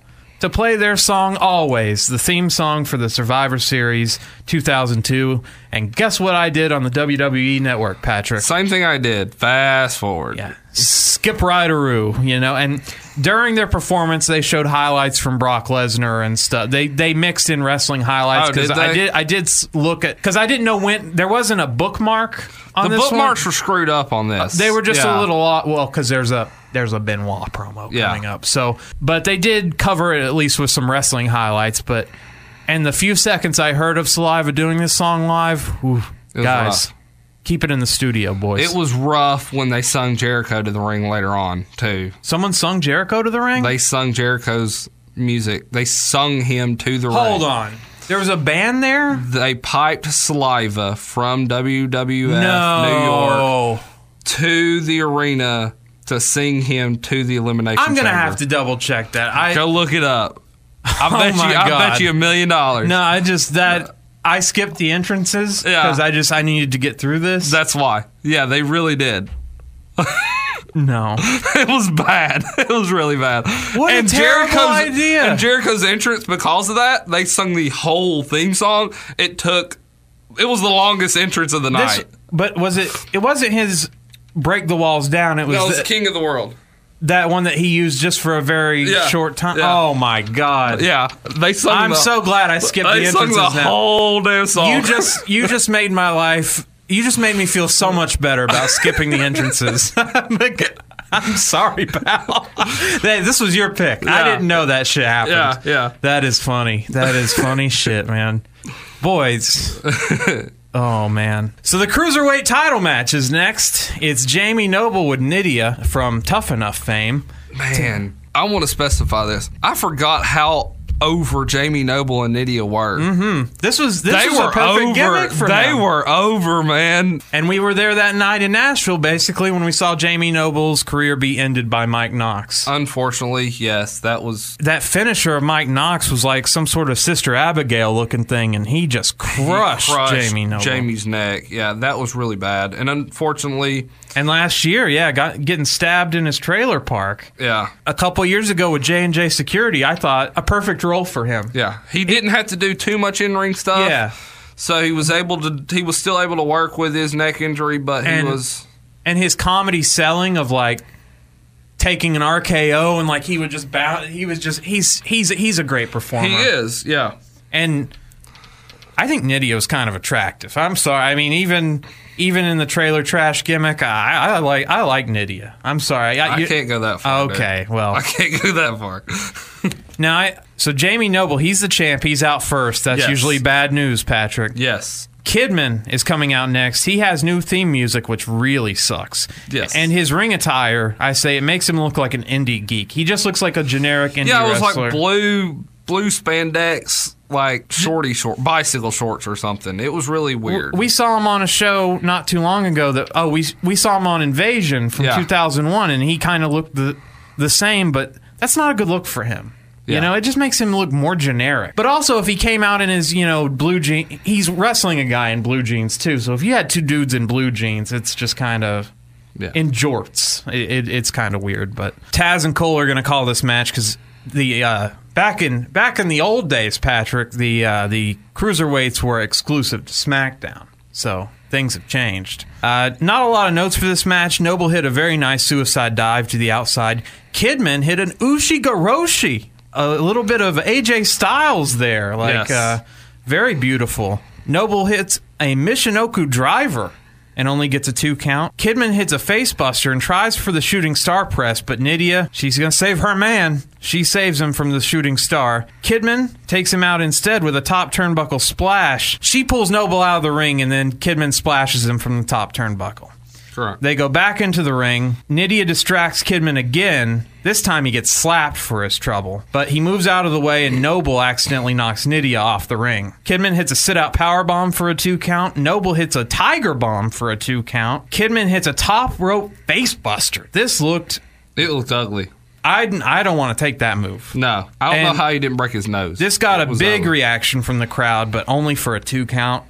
to play their song Always, the theme song for the Survivor Series 2002. And guess what I did on the WWE network, Patrick? Same thing I did. Fast forward. Yeah. Skip Rideroo, you know, and during their performance, they showed highlights from Brock Lesnar and stuff. They they mixed in wrestling highlights Oh, I did I did look at because I didn't know when there wasn't a bookmark on The bookmarks one. were screwed up on this. They were just Yeah. a little off, well because there's a there's a Benoit promo Yeah. coming up. So, but they did cover it at least with some wrestling highlights. But and the few seconds I heard of Saliva doing this song live, guys, rough. keep it in the studio, boys. It was rough when they sung Jericho to the ring later on too. Someone sung Jericho to the ring. They sung Jericho's music. They sung him to the ring. Hold on. There was a band there? They piped saliva from WWF no. New York to the arena to sing him to the elimination. I'm gonna chamber. have to double check that. I go look it up. I Oh bet you. my I bet you a million dollars. no, I just that I skipped the entrances Yeah. because I just I needed to get through this. That's why. Yeah, they really did. no, It was bad. It was really bad. What a and terrible Jericho's idea. and Jericho's entrance because of that, they sung the whole theme song. It took. It was the longest entrance of the this, night. but was it? It wasn't his break the walls down. It was, No, it was the- King of the World. that one that he used just for a very Yeah. short time. Yeah. Oh my god! Yeah, they sung. I'm the, so glad I skipped They the sung entrances the now. whole damn song. You just you just made my life. You just made me feel so much better about skipping the entrances. I'm sorry, pal. This was your pick. I didn't know that shit happened. Yeah, yeah. That is funny. That is funny shit, man. Boys. Oh man. So the cruiserweight title match is next. It's Jamie Noble with Nydia from Tough Enough fame. Man, I want to specify this. I forgot how over Jamie Noble and Nydia were. Mm-hmm. This was this They was were a perfect over. gimmick for they them. were over, man. And we were there that night in Nashville, basically, when we saw Jamie Noble's career be ended by Mike Knox. Unfortunately, yes, that was that finisher of Mike Knox was like some sort of Sister Abigail looking thing, and he just crushed, crushed Jamie Noble. Jamie's neck. Yeah, that was really bad. And unfortunately, And last year, yeah, got getting stabbed in his trailer park. yeah, A couple years ago with J and J Security, I thought a perfect role for him. yeah, he didn't have to do too much in ring stuff. Yeah. So he was able to. He was still able to work with his neck injury, but he And- was. and his comedy selling of like taking an RKO and like he would just bow. He was just he's he's he's a great performer. He is. Yeah. and I think Nydia was kind of attractive. I'm sorry. I mean, even even in the trailer trash gimmick, I, I like I like Nydia. I'm sorry. I you- can't go that far. Okay, dude. well. I can't go that far. Now, I, so Jamie Noble, he's the champ. He's out first. That's Yes. usually bad news, Patrick. yes. Kidman is coming out next. He has new theme music, which really sucks. Yes. And his ring attire, I say, it makes him look like an indie geek. He just looks like a generic indie Yeah, it was wrestler. like blue blue spandex, like shorty short bicycle shorts or something. It was really weird. We saw him on a show not too long ago. That oh, we we saw him on Invasion from Yeah. 2001, and he kind of looked the the same, but that's not a good look for him. You know, it just makes him look more generic. But also, if he came out in his, you know, blue jeans, he's wrestling a guy in blue jeans too. So if you had two dudes in blue jeans, it's just kind of Yeah. in jorts. It, it, it's kind of weird. But Taz and Cole are going to call this match because the uh, back in back in the old days, Patrick, the uh, the cruiserweights were exclusive to SmackDown. So things have changed. Uh, not a lot of notes for this match. Noble hit a very nice suicide dive to the outside. Kidman hit an Ushigoroshi. A little bit of AJ Styles there, like Yes. uh, very beautiful. Noble hits a Michinoku driver and only gets a two count. Kidman hits a facebuster and tries for the shooting star press, but Nydia, she's going to save her man. She saves him from the shooting star. Kidman takes him out instead with a top turnbuckle splash. She pulls Noble out of the ring, and then Kidman splashes him from the top turnbuckle. They go back into the ring. Nydia distracts Kidman again. This time he gets slapped for his trouble, but he moves out of the way and Noble accidentally knocks Nydia off the ring. Kidman hits a sit out power bomb for a two count. Noble hits a tiger bomb for a two count. Kidman hits a top rope face buster. This looked. It looked ugly. I, I don't want to take that move. No, I don't know how he didn't break his nose. This got a big ugly. reaction from the crowd, but only for a two count.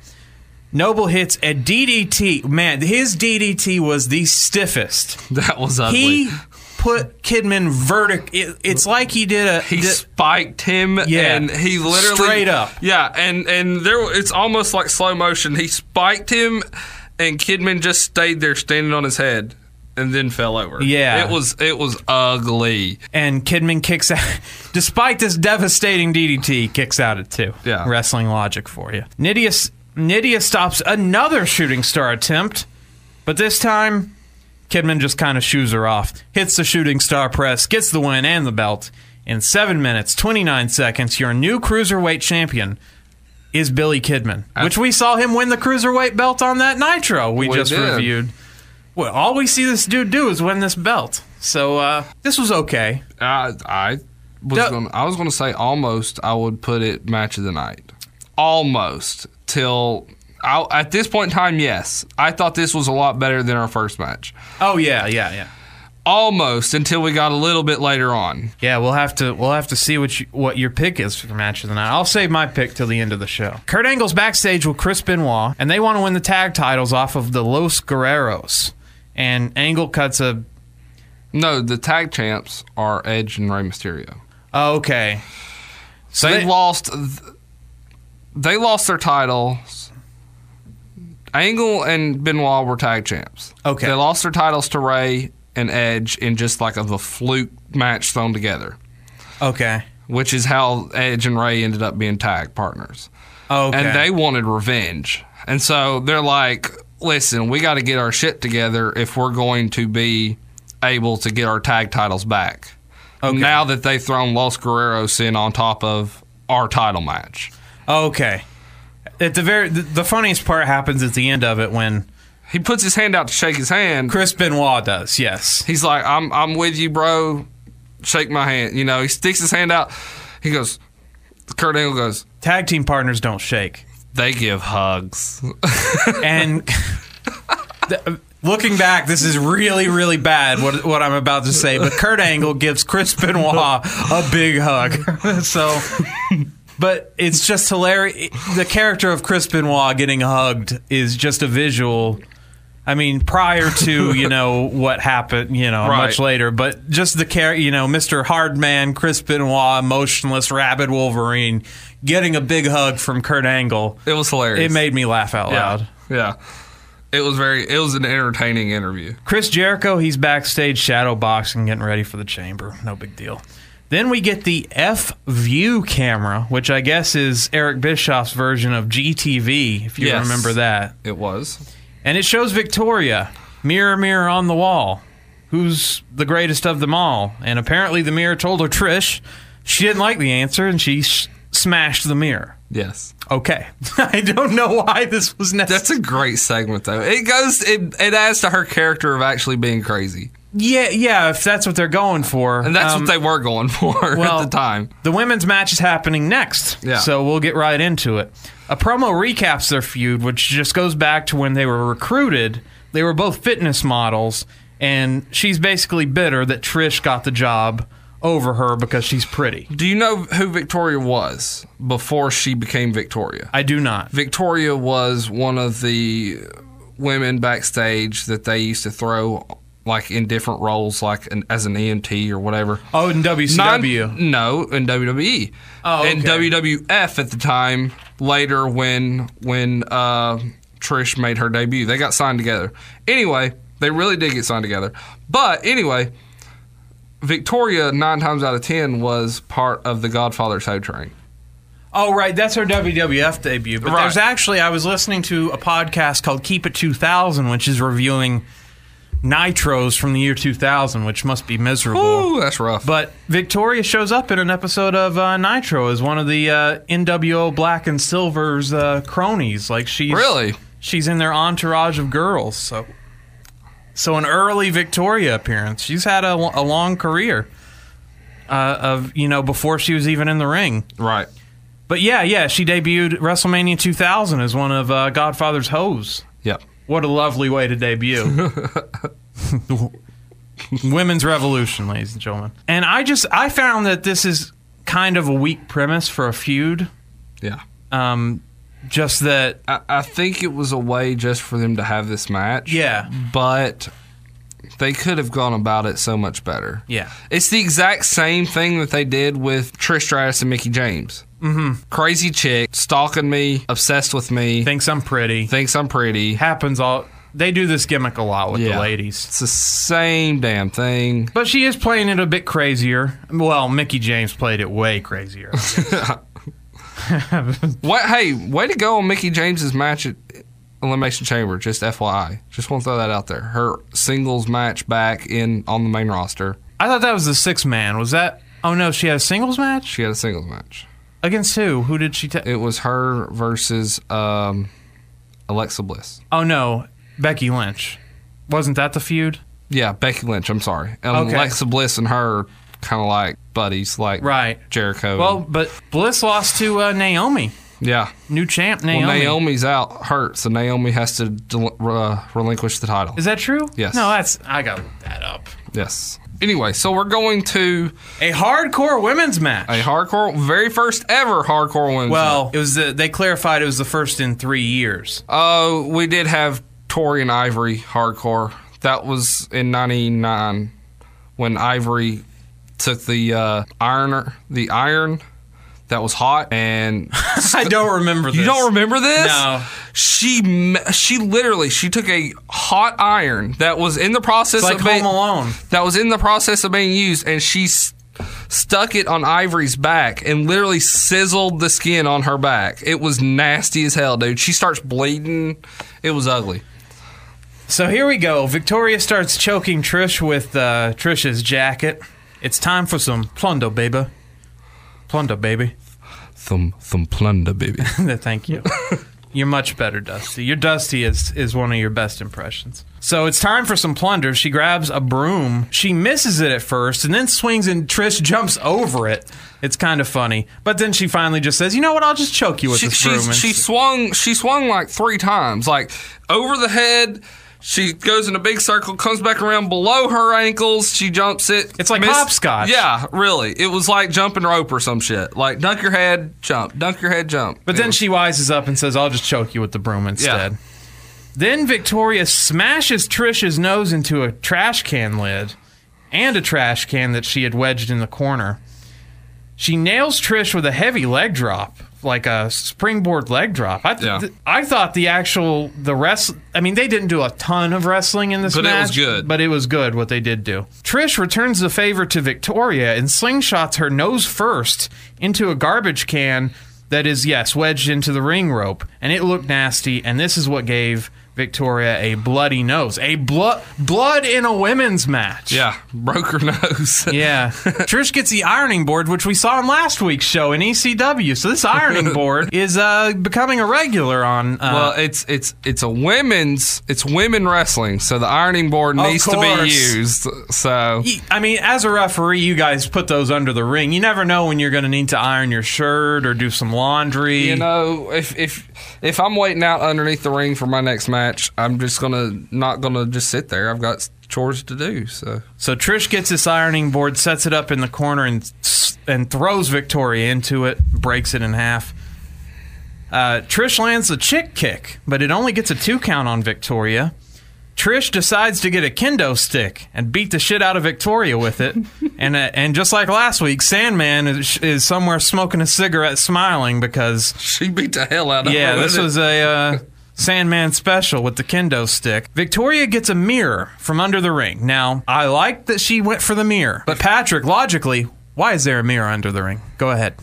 Noble hits a DDT. Man, his DDT was the stiffest. That was ugly. He put Kidman vertic. It, it's like he did a. he did- spiked him Yeah. and he literally Straight up. yeah and and there it's almost like slow motion he spiked him and kidman just stayed there standing on his head and then fell over Yeah. it was it was ugly and Kidman kicks out. Despite this devastating DDT, kicks out at two. Yeah. Wrestling logic for you. Nydia, Nydia stops another shooting star attempt, but this time, Kidman just kind of shoos her off. Hits the shooting star press, gets the win and the belt. In 7 minutes, 29 seconds, your new cruiserweight champion is Billy Kidman, which we saw him win the cruiserweight belt on that Nitro we, We just did. reviewed. Well, all we see this dude do is win this belt. So uh, this was okay. i i was gonna i was gonna say almost i would put it match of the night almost till I, at this point in time yes i thought this was a lot better than our first match Oh yeah, yeah, yeah. almost until we got a little bit later on. Yeah, we'll have to we'll have to see what you, what your pick is for the match of the night. I'll save my pick till the end of the show. Kurt Angle's backstage with Chris Benoit, and they want to win the tag titles off of the Los Guerreros. And Angle cuts a No, the tag champs are Edge and Rey Mysterio. oh, okay. So they, they- lost. They lost their titles. Angle and Benoit were tag champs. Okay. They lost their titles to Rey and Edge in just like of a fluke match thrown together, Okay. which is how Edge and Rey ended up being tag partners. Okay. And they wanted revenge. And so they're like, listen, we got to get our shit together if we're going to be able to get our tag titles back. Okay. Now that they've thrown Los Guerreros in on top of our title match. Okay. At the very the, the funniest part happens at the end of it when He puts his hand out to shake his hand. Chris Benoit does. Yes. He's like, I'm, I'm with you, bro. Shake my hand. You know, he sticks his hand out. He goes, Kurt Angle goes, Tag team partners don't shake. they give hugs. And th- looking back, this is really, really bad what, what I'm about to say. But Kurt Angle gives Chris Benoit a big hug. so, but it's just hilarious. The character of Chris Benoit getting hugged is just a visual. I mean, prior to you know what happened, you know, Right. much later, but just the care, you know, Mr. Hardman, Chris Benoit, emotionless, rabid Wolverine, getting a big hug from Kurt Angle. It was hilarious. It made me laugh out yeah. loud. Yeah. It was very, it was an entertaining interview. Chris Jericho, he's backstage shadow boxing, getting ready for the chamber. No big deal. Then we get the F View camera, which I guess is Eric Bischoff's version of GTV, if you Yes. remember that. It was. And it shows Victoria, mirror, mirror on the wall, who's the greatest of them all. And apparently the mirror told her Trish she didn't like the answer and she sh- smashed the mirror. Yes. Okay. I don't know why this was necessary. That's a great segment, though. It goes, it, it adds to her character of actually being crazy. Yeah, yeah, if that's what they're going for. And that's Um, what they were going for well, at the time. The women's match is happening next. Yeah. So we'll get right into it. A promo recaps their feud, which just goes back to when they were recruited. They were both fitness models, and she's basically bitter that Trish got the job over her because she's pretty. Do you know who Victoria was before she became Victoria? I do not. Victoria was one of the women backstage that they used to throw like in different roles, like an, as an EMT or whatever. Oh, in WCW. No, in WWE. Oh, In. WWF at the time. Later, when when uh, Trish made her debut, they got signed together. Anyway, they really did get signed together. But anyway, Victoria nine times out of ten was part of the Godfather Soul Train. Oh, right. That's her WWF debut. But Right. there's actually, I was listening to a podcast called Keep It 2000, which is reviewing Nitros from the year 2000, which must be miserable. Ooh, that's rough. But Victoria shows up in an episode of uh, Nitro as one of the uh, NWO Black and Silver's uh, cronies. Like she's Really? she's in their entourage of girls. So, so an early Victoria appearance. She's had a, a long career uh, of you know before she was even in the ring. right. But yeah, yeah, she debuted WrestleMania 2000 as one of uh, Godfather's hoes. Yep. What a lovely way to debut. Women's revolution, ladies and gentlemen. And I just I found that this is kind of a weak premise for a feud. Yeah. Um, just that I, I think it was a way just for them to have this match. Yeah. But they could have gone about it so much better. Yeah. It's the exact same thing that they did with Trish Stratus and Mickie James. Mm-hmm. Crazy chick, stalking me, obsessed with me, thinks I'm pretty. thinks I'm pretty. Happens all they do this gimmick a lot with the ladies. It's the same damn thing. But she is playing it a bit crazier. Well, Mickie James played it way crazier. What? Hey, way to go on Mickie James's match at Elimination Chamber. Just FYI, just want to throw that out there. Her singles match back in on the main roster. I thought that was the six man. Was that? Oh no, she had a singles match She had a singles match. against who? Who did she? Ta- It was her versus um, Alexa Bliss. oh no, Becky Lynch. Wasn't that the feud? Yeah, Becky Lynch. I'm sorry. And Okay. Alexa Bliss and her kind of like buddies, like Right. Jericho. Well, but Bliss lost to uh, Naomi. Yeah. New champ Naomi. Well, Naomi's out hurt, so Naomi has to del- uh, relinquish the title. Is that true? Yes. No, that's I got that up. yes. Anyway, so we're going to A hardcore women's match. a hardcore, very first ever hardcore women's. well, it was the, they clarified it was the first in three years. Oh, we did have Tori and Ivory hardcore. That was in '99 when Ivory took the uh, ironer, the iron that was hot, and I don't remember. This. you don't remember this? No. She she literally she took a hot iron that was in the process like of being, Home Alone. that was in the process of being used, and she stuck it on Ivory's back and literally sizzled the skin on her back. It was nasty as hell, dude. She starts bleeding. It was ugly. So here we go. Victoria starts choking Trish with uh, Trish's jacket. It's time for some plunder, baby. Plunder, baby. Thumb thumb plunder, baby. Thank you. You're much better, Dusty. Your Dusty is is one of your best impressions. So it's time for some plunder. She grabs a broom. She misses it at first and then swings and Trish jumps over it. It's kind of funny. But then she finally just says, "You know what? I'll just choke you with she, this broom." She swung she swung like three times, like over the head. She goes in a big circle, comes back around below her ankles. She jumps it. It's like hopscotch. Yeah, really. It was like jumping rope or some shit. Like dunk your head, jump, dunk your head, jump. But It then was- she wises up and says, I'll just choke you with the broom instead. Then Victoria smashes Trish's nose into a trash can lid and a trash can that she had wedged in the corner. She nails Trish with a heavy leg drop, like a springboard leg drop. I, th- Yeah. th- I thought the actual the rest. I mean, they didn't do a ton of wrestling in this But it match, was good. But it was good what they did do. Trish returns the favor to Victoria and slingshots her nose first into a garbage can that is yes wedged into the ring rope, and it looked nasty. And this is what gave Victoria a bloody nose, a blood blood in a women's match. yeah broke her nose. Yeah. Trish gets the ironing board, which we saw in last week's show in ECW. So this ironing board is uh, becoming a regular on. Uh, Well, it's it's it's a women's it's women wrestling, so the ironing board needs to be used. So I mean, as a referee, you guys put those under the ring. You never know when you're going to need to iron your shirt or do some laundry. you know, if if if I'm waiting out underneath the ring for my next match, I'm just gonna not gonna just sit there. I've got chores to do. So So Trish gets this ironing board, sets it up in the corner, and and throws Victoria into it, breaks it in half. Uh, Trish lands a chick kick, but it only gets a two count on Victoria. Trish decides to get a kendo stick and beat the shit out of Victoria with it, and uh, and just like last week, Sandman is, is somewhere smoking a cigarette, smiling because she beat the hell out of yeah, her. this was it. a uh, Sandman special with the kendo stick. Victoria gets a mirror from under the ring. Now, I like that she went for the mirror, but Patrick, logically, why is there a mirror under the ring? Go ahead.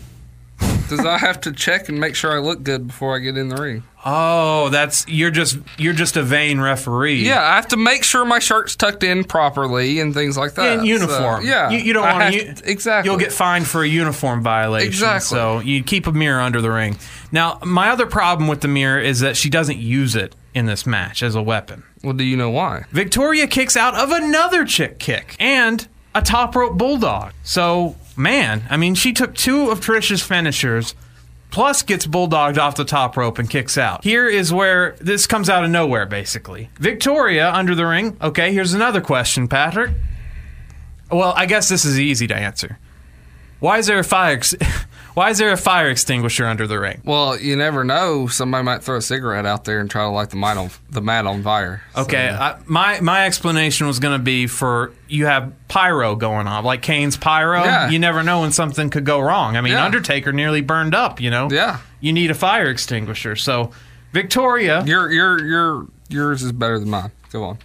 Does I have to check and make sure I look good before I get in the ring? Oh, that's you're just you're just a vain referee. Yeah, I have to make sure my shirt's tucked in properly and things like that. in uniform. So, yeah, you, you don't want to. exactly. You'll get fined for a uniform violation. Exactly. So you keep a mirror under the ring. Now, my other problem with the mirror is that she doesn't use it in this match as a weapon. Well, do you know why? Victoria kicks out of another chick kick and a top rope bulldog. So, man, I mean, she took two of Trish's finishers, plus gets bulldogged off the top rope and kicks out. Here is where this comes out of nowhere, basically. Victoria under the ring. Okay, here's another question, Patrick. Well, I guess this is easy to answer. Why is there a fire? Ex- Why is there a fire extinguisher under the ring? Well, you never know. Somebody might throw a cigarette out there and try to light the mat on the mat on fire. So, Okay, I, my my explanation was going to be for you have pyro going on, like Kane's pyro. Yeah. You never know when something could go wrong. I mean, Yeah. Undertaker nearly burned up. You know. Yeah. You need a fire extinguisher. So, Victoria. your your your yours is better than mine. Go on.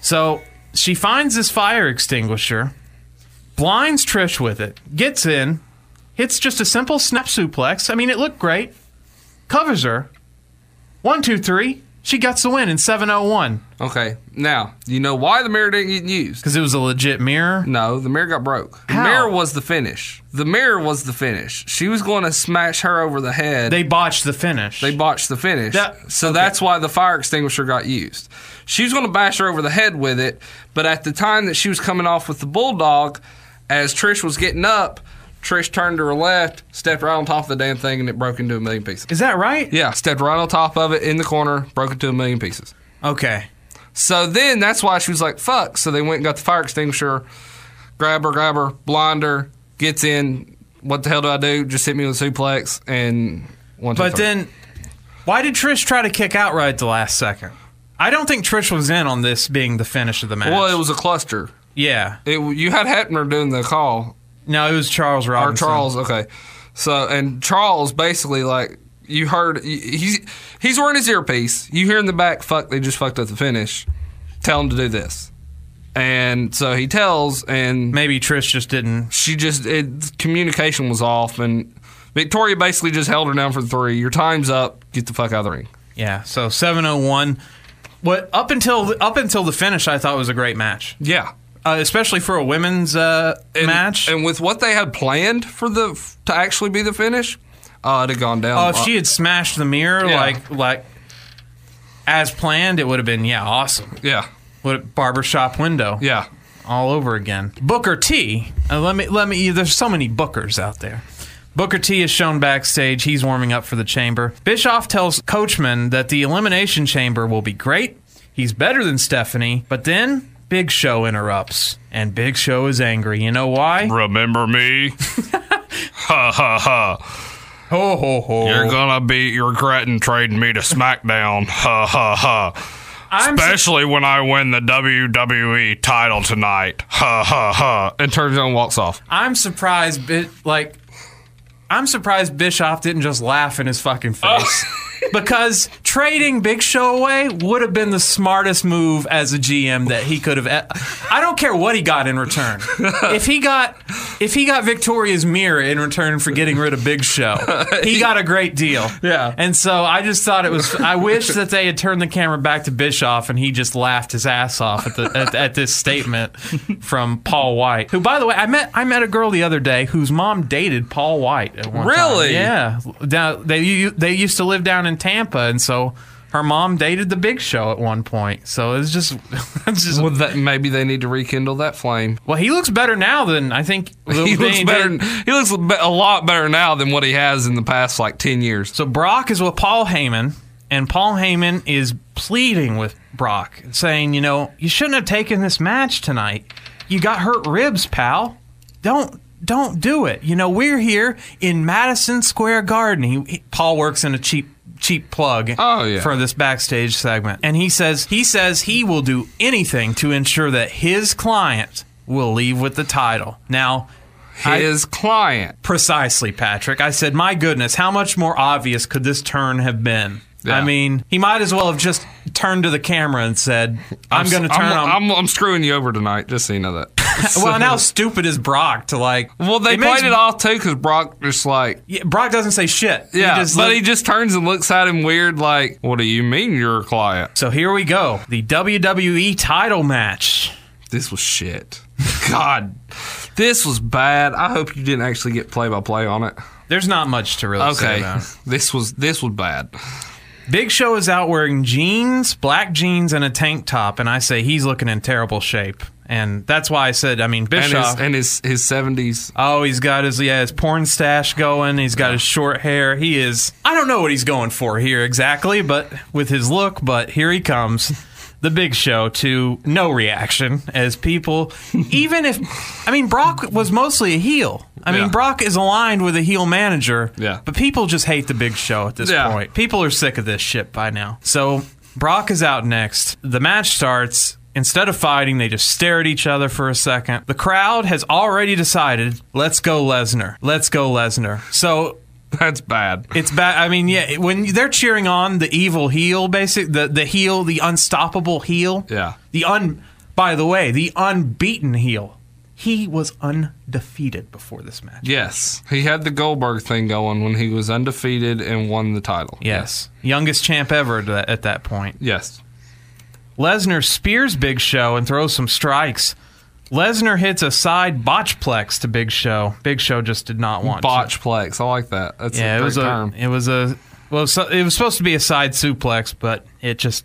So she finds this fire extinguisher, blinds Trish with it, gets in, hits just a simple snap suplex. I mean, it looked great. Covers her. One, two, three. She gets the win in 701 Okay, now you know why the mirror didn't get used. because it was a legit mirror. No, the mirror got broke. The mirror was the finish. The mirror was the finish. She was going to smash her over the head. They botched the finish. They botched the finish. That- so okay. that's why the fire extinguisher got used. She was going to bash her over the head with it, but at the time that she was coming off with the bulldog, as Trish was getting up, Trish turned to her left, stepped right on top of the damn thing, and it broke into a million pieces. Is that right? Yeah, stepped right on top of it in the corner, broke into a million pieces. Okay. So then that's why she was like, fuck. So they went and got the fire extinguisher, grab her, grab her, blind her, gets in. What the hell do I do? Just hit me with a suplex and one, two, But three. then, why did Trish try to kick out right at the last second? I don't think Trish was in on this being the finish of the match. Well, it was a cluster. Yeah. It, you had Hebner doing the call, No, it was Charles Robinson. or Charles. Okay, so and Charles basically like you heard he's he's wearing his earpiece. You hear in the back, "Fuck, they just fucked up the finish." Tell him to do this, and so he tells, and Maybe Trish just didn't. she just it, communication was off, and Victoria basically just held her down for three. Your time's up. Get the fuck out of the ring. Yeah. So 701. What up until up until the finish, I thought was a great match, Yeah. Uh, especially for a women's uh, And, match. and with what they had planned for the to actually be the finish, uh, it'd have gone down. oh, if she had smashed the mirror Yeah. like like as planned, it would have been yeah awesome. yeah, What barbershop window? yeah. all over again. Booker T. Uh, let me let me. There's so many Bookers out there. Booker T is shown backstage. He's warming up for the chamber. Bischoff tells Coachman that the elimination chamber will be great. He's better than Stephanie, but then Big Show interrupts, and Big Show is angry. You know why? Remember me? ha ha ha. Ho ho ho! You're gonna be regretting trading me to SmackDown. Ha ha ha. I'm Especially when I win the WWE title tonight. Ha ha ha. And turns around and walks off. I'm surprised. Bi- like, I'm surprised Bischoff didn't just laugh in his fucking face. because trading Big Show away would have been the smartest move as a GM that he could have. I don't care what he got in return. If he got, if he got Victoria's mirror in return for getting rid of Big Show, he got a great deal. Yeah. And so I just thought it was. I wish that they had turned the camera back to Bischoff and he just laughed his ass off at the at, at this statement from Paul White, who, by the way, I met I met a girl the other day whose mom dated Paul White at one time. Really? Yeah. Down, they they used to live down in Tampa, and so her mom dated the Big Show at one point. So it's just it's just. Well, that, maybe they need to rekindle that flame. Well, he looks better now than I think. He looks better. He looks a lot better now than what he has in the past like ten years. So Brock is with Paul Heyman, and Paul Heyman is pleading with Brock, saying, you know, you shouldn't have taken this match tonight. You got hurt ribs, pal. Don't don't do it. You know, we're here in Madison Square Garden. He, he- Paul works in a cheap cheap plug Oh, yeah. for this backstage segment. And he says he says he will do anything to ensure that his client will leave with the title. Now, I- His client. Precisely, Patrick. I said, my goodness, how much more obvious could this turn have been? Yeah. I mean, he might as well have just turned to the camera and said, I'm, going to turn I'm, on. I'm, I'm screwing you over tonight, just so you know that. well, and how stupid is Brock to like. well, they it makes- played it off too because Brock just like Yeah, Brock doesn't say shit. yeah, just but look- he just turns and looks at him weird, like, "What do you mean you're a client?" So here we go. The WWE title match. This was shit. God, this was bad. I hope you didn't actually get play by play on it. There's not much to really say Okay, about it. this was this was bad. Big Show is out wearing jeans, black jeans, and a tank top, and I say he's looking in terrible shape. And that's why I said, I mean, And Bischoff. his and his his seventies. Oh, he's got his yeah his porn stash going. He's got his short hair. He is. I don't know what he's going for here exactly, but with his look. But here he comes, the Big Show to no reaction as people. even if I mean Brock was mostly a heel. I Yeah. mean Brock is aligned with a heel manager. Yeah. But people just hate the Big Show at this Yeah. point. People are sick of this shit by now. So Brock is out next. The match starts. Instead of fighting, they just stare at each other for a second. The crowd has already decided, let's go Lesnar. Let's go Lesnar. So That's bad. it's bad. I mean, yeah, when they're cheering on the evil heel, basic the the heel, the unstoppable heel. Yeah. The un. By the way, the unbeaten heel. He was undefeated before this match. Yes, he had the Goldberg thing going when he was undefeated and won the title. Yes, youngest champ ever at that, at that point. Yes. Lesnar spears Big Show and throws some strikes. Lesnar hits a side botchplex to Big Show. Big Show just did not want to. Botchplex. I like that. That's Yeah, a it was term. a it was a well so, it was supposed to be a side suplex, but it just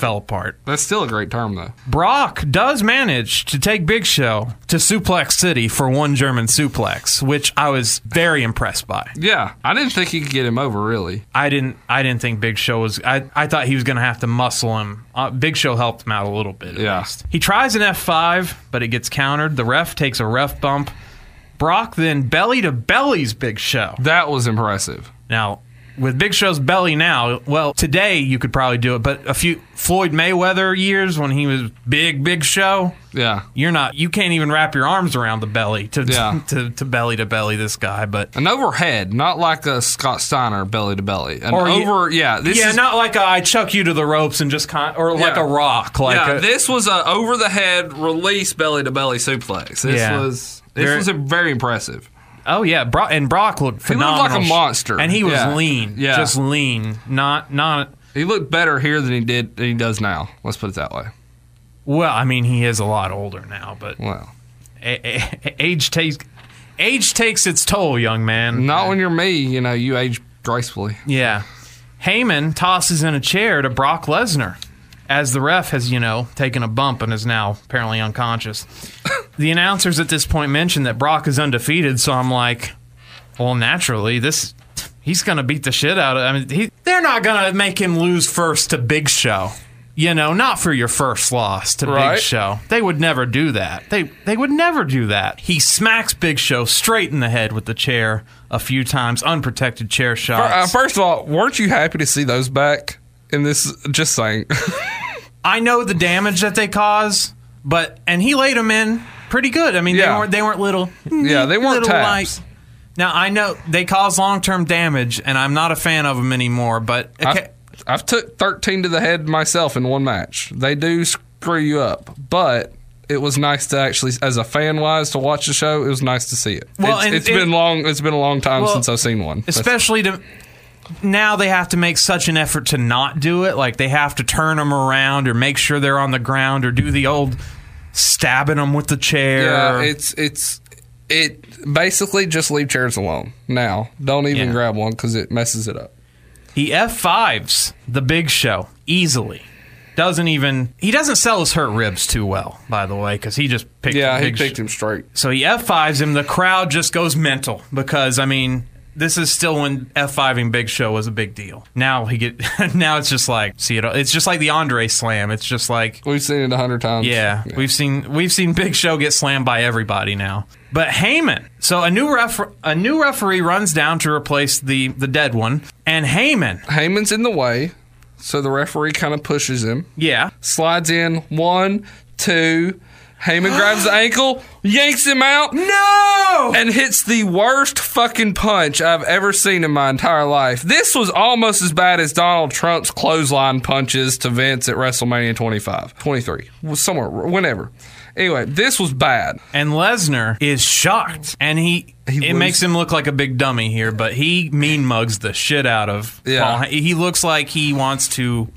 fell apart. That's still a great term, though. Brock does manage to take Big Show to Suplex City for one German suplex, which I was very impressed by. Yeah, I didn't think he could get him over, really. I didn't. I didn't think Big Show was. I, I thought he was going to have to muscle him. Uh, Big Show helped him out a little bit. At Yeah. least. He tries an F five, but it gets countered. The ref takes a ref bump. Brock then belly to bellies Big Show. That was impressive. Now, with Big Show's belly now, well, today you could probably do it, but a few Floyd Mayweather years when he was big, Big Show, Yeah. you're not. You can't even wrap your arms around the belly to Yeah. to, to belly to belly this guy. But An overhead, not like a Scott Steiner belly to belly. An Or you- over, yeah. This yeah, is, not like a, I chuck you to the ropes and just con- or like Yeah. a rock, like yeah, a, this was a over the head release belly to belly suplex. This Yeah. was this was very impressive. Oh yeah, Brock and Brock looked phenomenal. He looked like a monster. and he was Yeah. lean, Yeah. just lean, not not. He looked better here than he did than he does now. Let's put it that way. Well, I mean, he is a lot older now, but Well, a- a- age takes age takes its toll, young man. not when you're me. You know, you age gracefully. Yeah. Heyman tosses in a chair to Brock Lesnar as the ref has, you know, taken a bump and is now apparently unconscious. the announcers at this point mention that Brock is undefeated, so I'm like, well, naturally, this he's going to beat the shit out of I mean, he, they're not going to make him lose first to Big Show. You know, not for your first loss to Right. Big Show. They would never do that. They they would never do that. He smacks Big Show straight in the head with the chair a few times, unprotected chair shots. Uh, first of all, weren't you happy to see those back in this? Just saying. I know the damage that they cause, but and he laid them in pretty good. I mean, Yeah. they weren't they weren't little. Yeah, they weren't taps. Now I know they cause long term damage, and I'm not a fan of them anymore. But okay, I've, I've took 13 to the head myself in one match. They do screw you up, but it was nice to actually, as a fan wise, to watch the show. It was nice to see it. Well, it's, and- it's and- been long. It's been a long time Well, since I've seen one. That's- especially to now they have to make such an effort to not do it. Like they have to turn them around or make sure they're on the ground or do the old stabbing them with the chair. yeah, it's it's it basically just leave chairs alone now. Don't even Yeah. grab one because it messes it up. He F5s the big show easily. Doesn't even he doesn't sell his hurt ribs too well, by the way, because he just picked Yeah, he picked Sh- him straight. so he F5s him. The crowd just goes mental because I mean this is still when F5ing Big Show was a big deal. Now he get now it's just like see it. It's just like the Andre Slam. It's just like We've seen it a hundred times. yeah, we've seen we've seen Big Show get slammed by everybody now. But Heyman, so a new ref a new referee runs down to replace the the dead one, and Heyman, Heyman's in the way, so the referee kind of pushes him. yeah, Slides in one, two. Heyman grabs the ankle, yanks him out. no, and hits the worst fucking punch I've ever seen in my entire life. This was almost as bad as Donald Trump's clothesline punches to Vince at WrestleMania 25, 23, was somewhere, whenever. Anyway, this was bad. and Lesnar is shocked, and he. He it was- makes him look like a big dummy here, but he mean mugs the shit out of Yeah. Paul. He looks like he wants to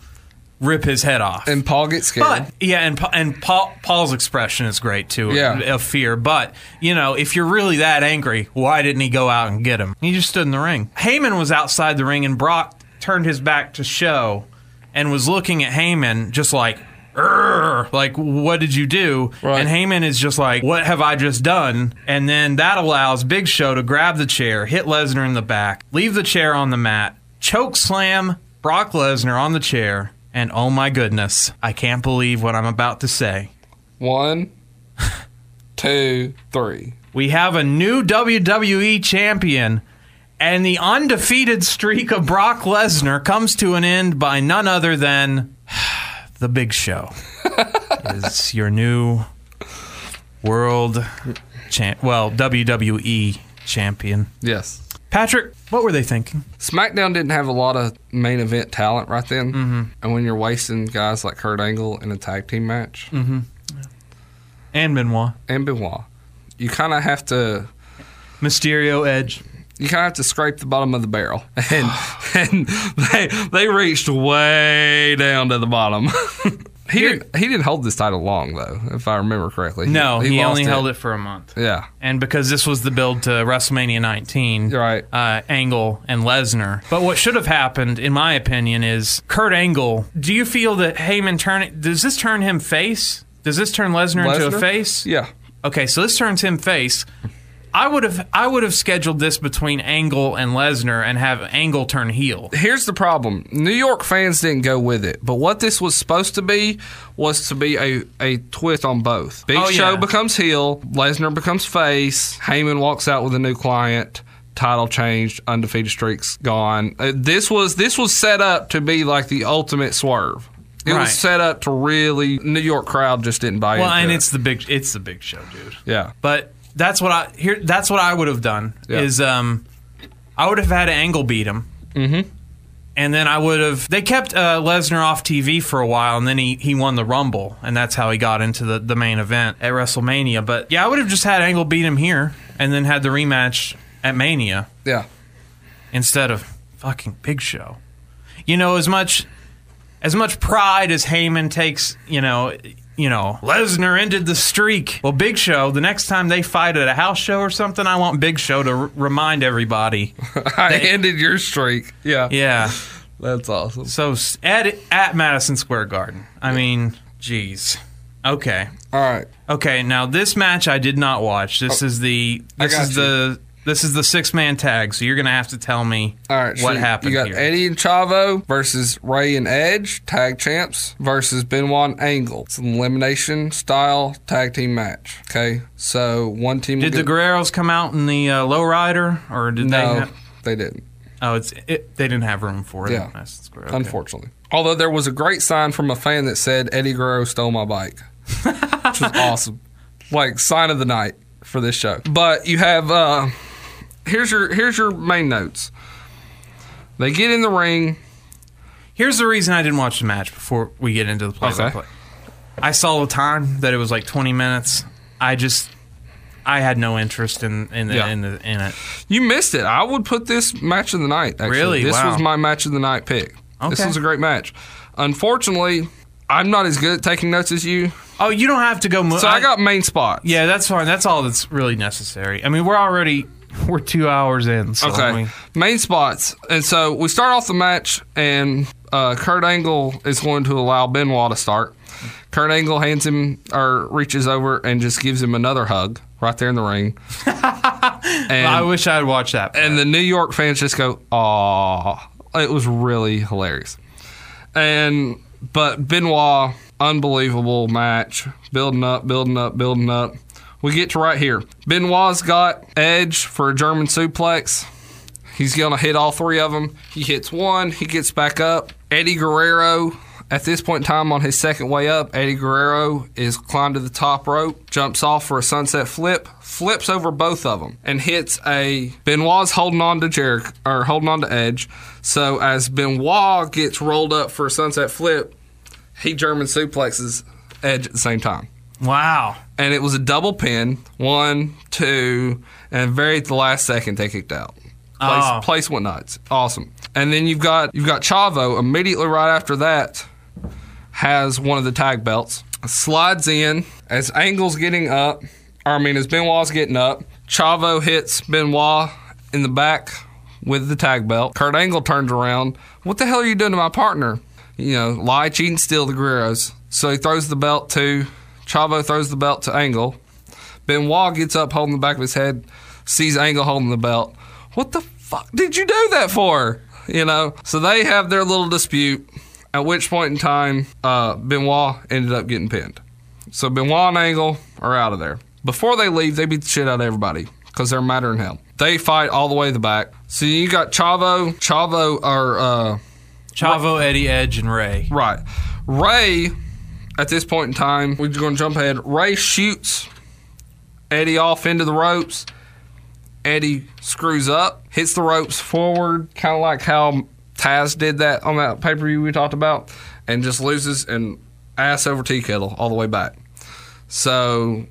rip his head off. And Paul gets scared. But yeah, and and Paul, Paul's expression is great too, Yeah. of fear. But you know, if you're really that angry, why didn't he go out and get him? He just stood in the ring. Heyman was outside the ring, and Brock turned his back to show, and was looking at Heyman just like. "Urgh," Like, what did you do? Right. And Heyman is just like, what have I just done? And then that allows Big Show to grab the chair, hit Lesnar in the back, leave the chair on the mat, choke slam Brock Lesnar on the chair, and oh my goodness, I can't believe what I'm about to say. One, two, three. We have a new WWE champion, and the undefeated streak of Brock Lesnar comes to an end by none other than the Big Show. is your new world champ? Well, WWE champion. Yes. Patrick, what were they thinking? SmackDown didn't have a lot of main event talent right then. Mm-hmm. And when you're wasting guys like Kurt Angle in a tag team match And Benoit, and Benoit, you kind of have to Mysterio, Edge. you kind of have to scrape the bottom of the barrel, and and they they reached way down to the bottom. He Here- didn't. He didn't hold this title long though, if I remember correctly. No, he, lost only held it for a month. Yeah. And because this was the build to WrestleMania 19, Right. Uh, Angle and Lesnar. But what should have happened, in my opinion, is Kurt Angle. Do you feel that Heyman turn? Does this turn him face? Does this turn Lesnar, into a face? Yeah. Okay, so this turns him face. I would have I would have scheduled this between Angle and Lesnar and have Angle turn heel. Here's the problem: New York fans didn't go with it. But what this was supposed to be was to be a, a twist on both. Big Oh, Show yeah. becomes heel, Lesnar becomes face, Heyman walks out with a new client. Title changed, undefeated streaks gone. Uh, this was this was set up to be like the ultimate swerve. It Right. was set up to really New York crowd just didn't buy it. Well, and it's the big it's the big show, dude. yeah. But that's what I here. That's what I would have done. Yeah. Is um, I would have had Angle beat him. Mm-hmm. And then I would have. They kept uh, Lesnar off TV for a while, and then he, he won the Rumble, and that's how he got into the, the main event at WrestleMania. But yeah, I would have just had Angle beat him here, and then had the rematch at Mania Yeah. instead of fucking Big Show. You know, as much as much pride as Heyman takes, you know, you know, Lesnar ended the streak. Well, Big Show, the next time they fight at a house show or something, I want Big Show to r- remind everybody. I They- ended your streak. Yeah. Yeah. That's awesome. So at at Madison Square Garden. I mean, jeez. Okay. All right. Okay, now this match I did not watch. This oh, is the this is the this is the six man tag. So you're gonna have to tell me All right, what so happened You got here. Eddie and Chavo versus Rey and Edge, tag champs, versus Benoit and Angle. It's an elimination style tag team match. Okay, so one team. Did the Guerreros come out in the uh, lowrider, or did they? No, they didn't. oh, it's it, they didn't have room for it. Yeah. Okay. Unfortunately, although there was a great sign from a fan that said Eddie Guerrero stole my bike, which was awesome. Like sign of the night for this show. But you have uh here's your here's your main notes. They get in the ring. Here's the reason I didn't watch the match before we get into the play by Okay. play. I saw the time that it was like 20 minutes. I just I had no interest in in the, Yeah. in, the, in it. You missed it. I would put this match of the night. Actually. Really? This Wow. was my match of the night pick. This was a great match. Unfortunately, I'm not as good at taking notes as you, Oh, you don't have to go. Mo- so I, got main spots. Yeah, that's fine. That's all that's really necessary. I mean, we're already we're two hours in. So Okay. I mean, Main spots. And so we start off the match, and uh, Kurt Angle is going to allow Benoit to start. Kurt Angle hands him or reaches over and just gives him another hug right there in the ring. and, I wish I had watched that. and the New York fans just go, "Aw!" It was really hilarious. And but Benoit, unbelievable match, building up, building up, building up. We get to right here. Benoit's got Edge for a German suplex. He's gonna hit all three of them. He hits one, he gets back up. Eddie Guerrero. At this point in time, on his second way up, Eddie Guerrero is climbed to the top rope, jumps off for a sunset flip, flips over both of them, and hits a Benoit's holding on to Jericho or holding on to Edge. So as Benoit gets rolled up for a sunset flip, he German suplexes Edge at the same time wow. and it was a double pin. One, two, and very at the last second they kicked out. Place, Oh. place went nuts. Awesome. And then you've got you've got Chavo immediately right after that has one of the tag belts. Slides in as Angle's getting up. Or I mean as Benoit's getting up. Chavo hits Benoit in the back with the tag belt. Kurt Angle turns around. What the hell are you doing to my partner? You know, lie, cheat, and steal the Guerreros. So he throws the belt to Chavo throws the belt to Angle. Benoit gets up holding the back of his head, sees Angle holding the belt. What the fuck did you do that for? You know? So they have their little dispute, at which point in time, uh, Benoit ended up getting pinned. So Benoit and Angle are out of there. Before they leave, they beat the shit out of everybody because they're madder than hell. They fight all the way to the back. So you got Chavo, Chavo, or uh, Chavo, Eddie, Edge, and Rey. Right. Rey, at this point in time, we're going to jump ahead. Rey shoots Eddie off into the ropes. Eddie screws up, hits the ropes forward, kind of like how Taz did that on that pay per view we talked about, and just loses and ass over tea kettle all the way back. So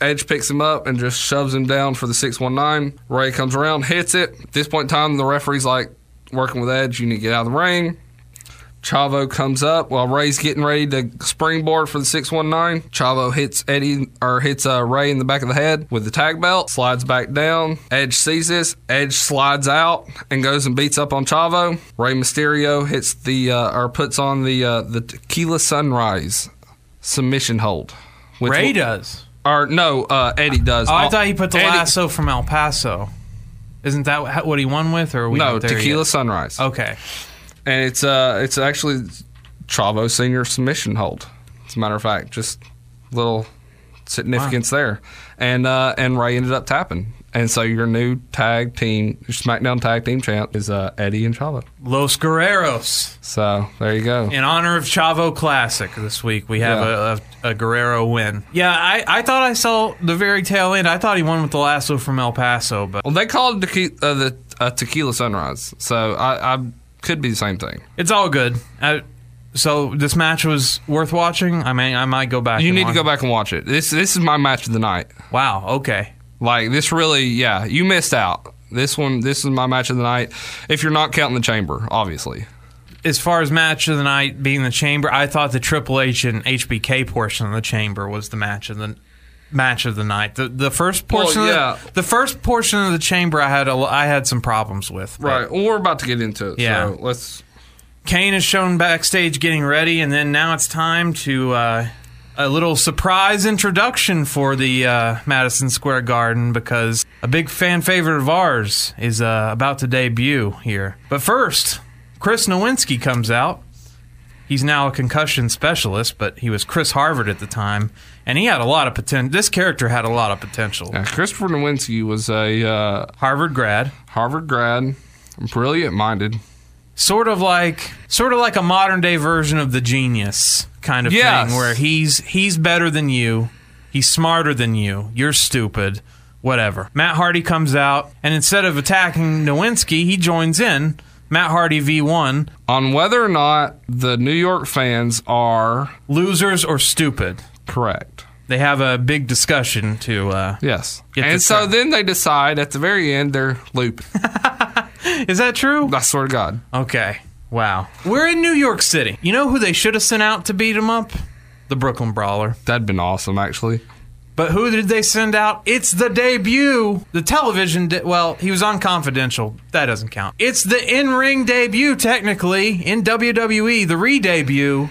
Edge picks him up and just shoves him down for the 619. Rey comes around, hits it. At this point in time, the referee's like, working with Edge, you need to get out of the ring. Chavo comes up while Rey's getting ready to springboard for the 619. Chavo hits Eddie or hits uh, Rey in the back of the head with the tag belt, slides back down. Edge sees this. Edge slides out and goes and beats up on Chavo. Rey Mysterio hits the uh, or puts on the uh, the Tequila Sunrise submission hold. which Rey does. Or no, uh, Eddie does. Oh, I thought he put the Eddie- lasso from El Paso. Isn't that what he won with, or we No, Tequila yet? Sunrise. Okay, and it's uh it's actually Chavo Senior submission hold. As a matter of fact, just little significance there, and uh and Rey ended up tapping, and so your new tag team, your SmackDown tag team champ is uh Eddie and Chavo. Los Guerreros. So there you go. In honor of Chavo Classic this week, we have a, a, a Guerrero win. Yeah, I, I thought I saw the very tail end. I thought he won with the lasso from El Paso, but Well, they called it tequi- uh, the uh, Tequila Sunrise, so I, I could be the same thing. it's all good. I, so this match was worth watching. I mean, I might go back. You need to go back and watch it. This this is my match of the night. Wow. Okay. Like this really, yeah, you missed out. This one, this is my match of the night. If you're not counting the chamber, obviously. As far as match of the night being the chamber, I thought the Triple H and HBK portion of the chamber was the match of the match of the night. The the first portion, Well, of yeah. the, the first portion of the chamber, I had a, I had some problems with. Right. Well, we're about to get into it. Yeah. So let's. Kane is shown backstage getting ready, and then now it's time to uh, a little surprise introduction for the uh, Madison Square Garden because a big fan favorite of ours is uh, about to debut here. But first, Chris Nowinski comes out. He's now a concussion specialist, but he was Chris Harvard at the time, and he had a lot of potential. This character had a lot of potential. Yeah, Christopher Nowinski was a uh, Harvard grad. Harvard grad, brilliant minded. sort of like sort of like a modern day version of the genius kind of Yes. thing where he's he's better than you he's smarter than you you're stupid whatever matt hardy comes out and instead of attacking nowinski he joins in matt hardy v1 On whether or not the New York fans are losers or stupid correct. they have a big discussion to uh Yes. And so then they decide at the very end they're looping. is that true I swear to God. okay wow we're in new york city you know who they should have sent out to beat him up the brooklyn brawler That'd been awesome, actually. But who did they send out? It's the debut. The television, de- well, he was on Confidential. That doesn't count. It's the in ring debut, technically, in WWE, the re debut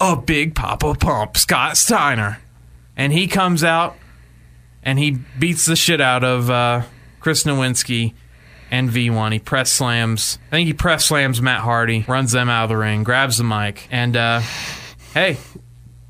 of Big Papa Pump, Scott Steiner. And he comes out and he beats the shit out of uh, Chris Nowinski and V1. He press slams. I think he press slams Matt Hardy, runs them out of the ring, grabs the mic, and uh, hey,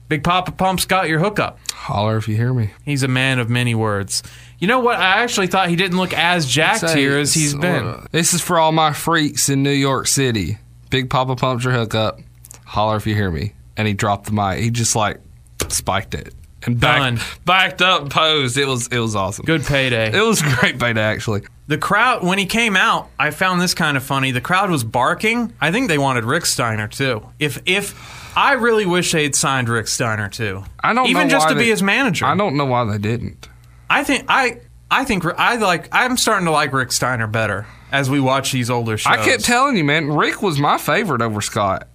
Big Papa Pump's got your hookup. Holler if you hear me. He's a man of many words. You know what? I actually thought he didn't look as jacked here as he's been. This is for all my freaks in New York City. Big Papa pumped your hookup. Holler if you hear me. And he dropped the mic. He just like spiked it and Done. backed, up, posed. It was it was awesome. Good payday. It was a great payday actually. The crowd, when he came out, I found this kind of funny. The crowd was barking. I think they wanted Rick Steiner too. If if I really wish they'd signed Rick Steiner too. I don't even know just why to be his manager. I don't know why they didn't. I think I I think I like. I'm starting to like Rick Steiner better as we watch these older shows. I kept telling you, man. Rick was my favorite over Scott.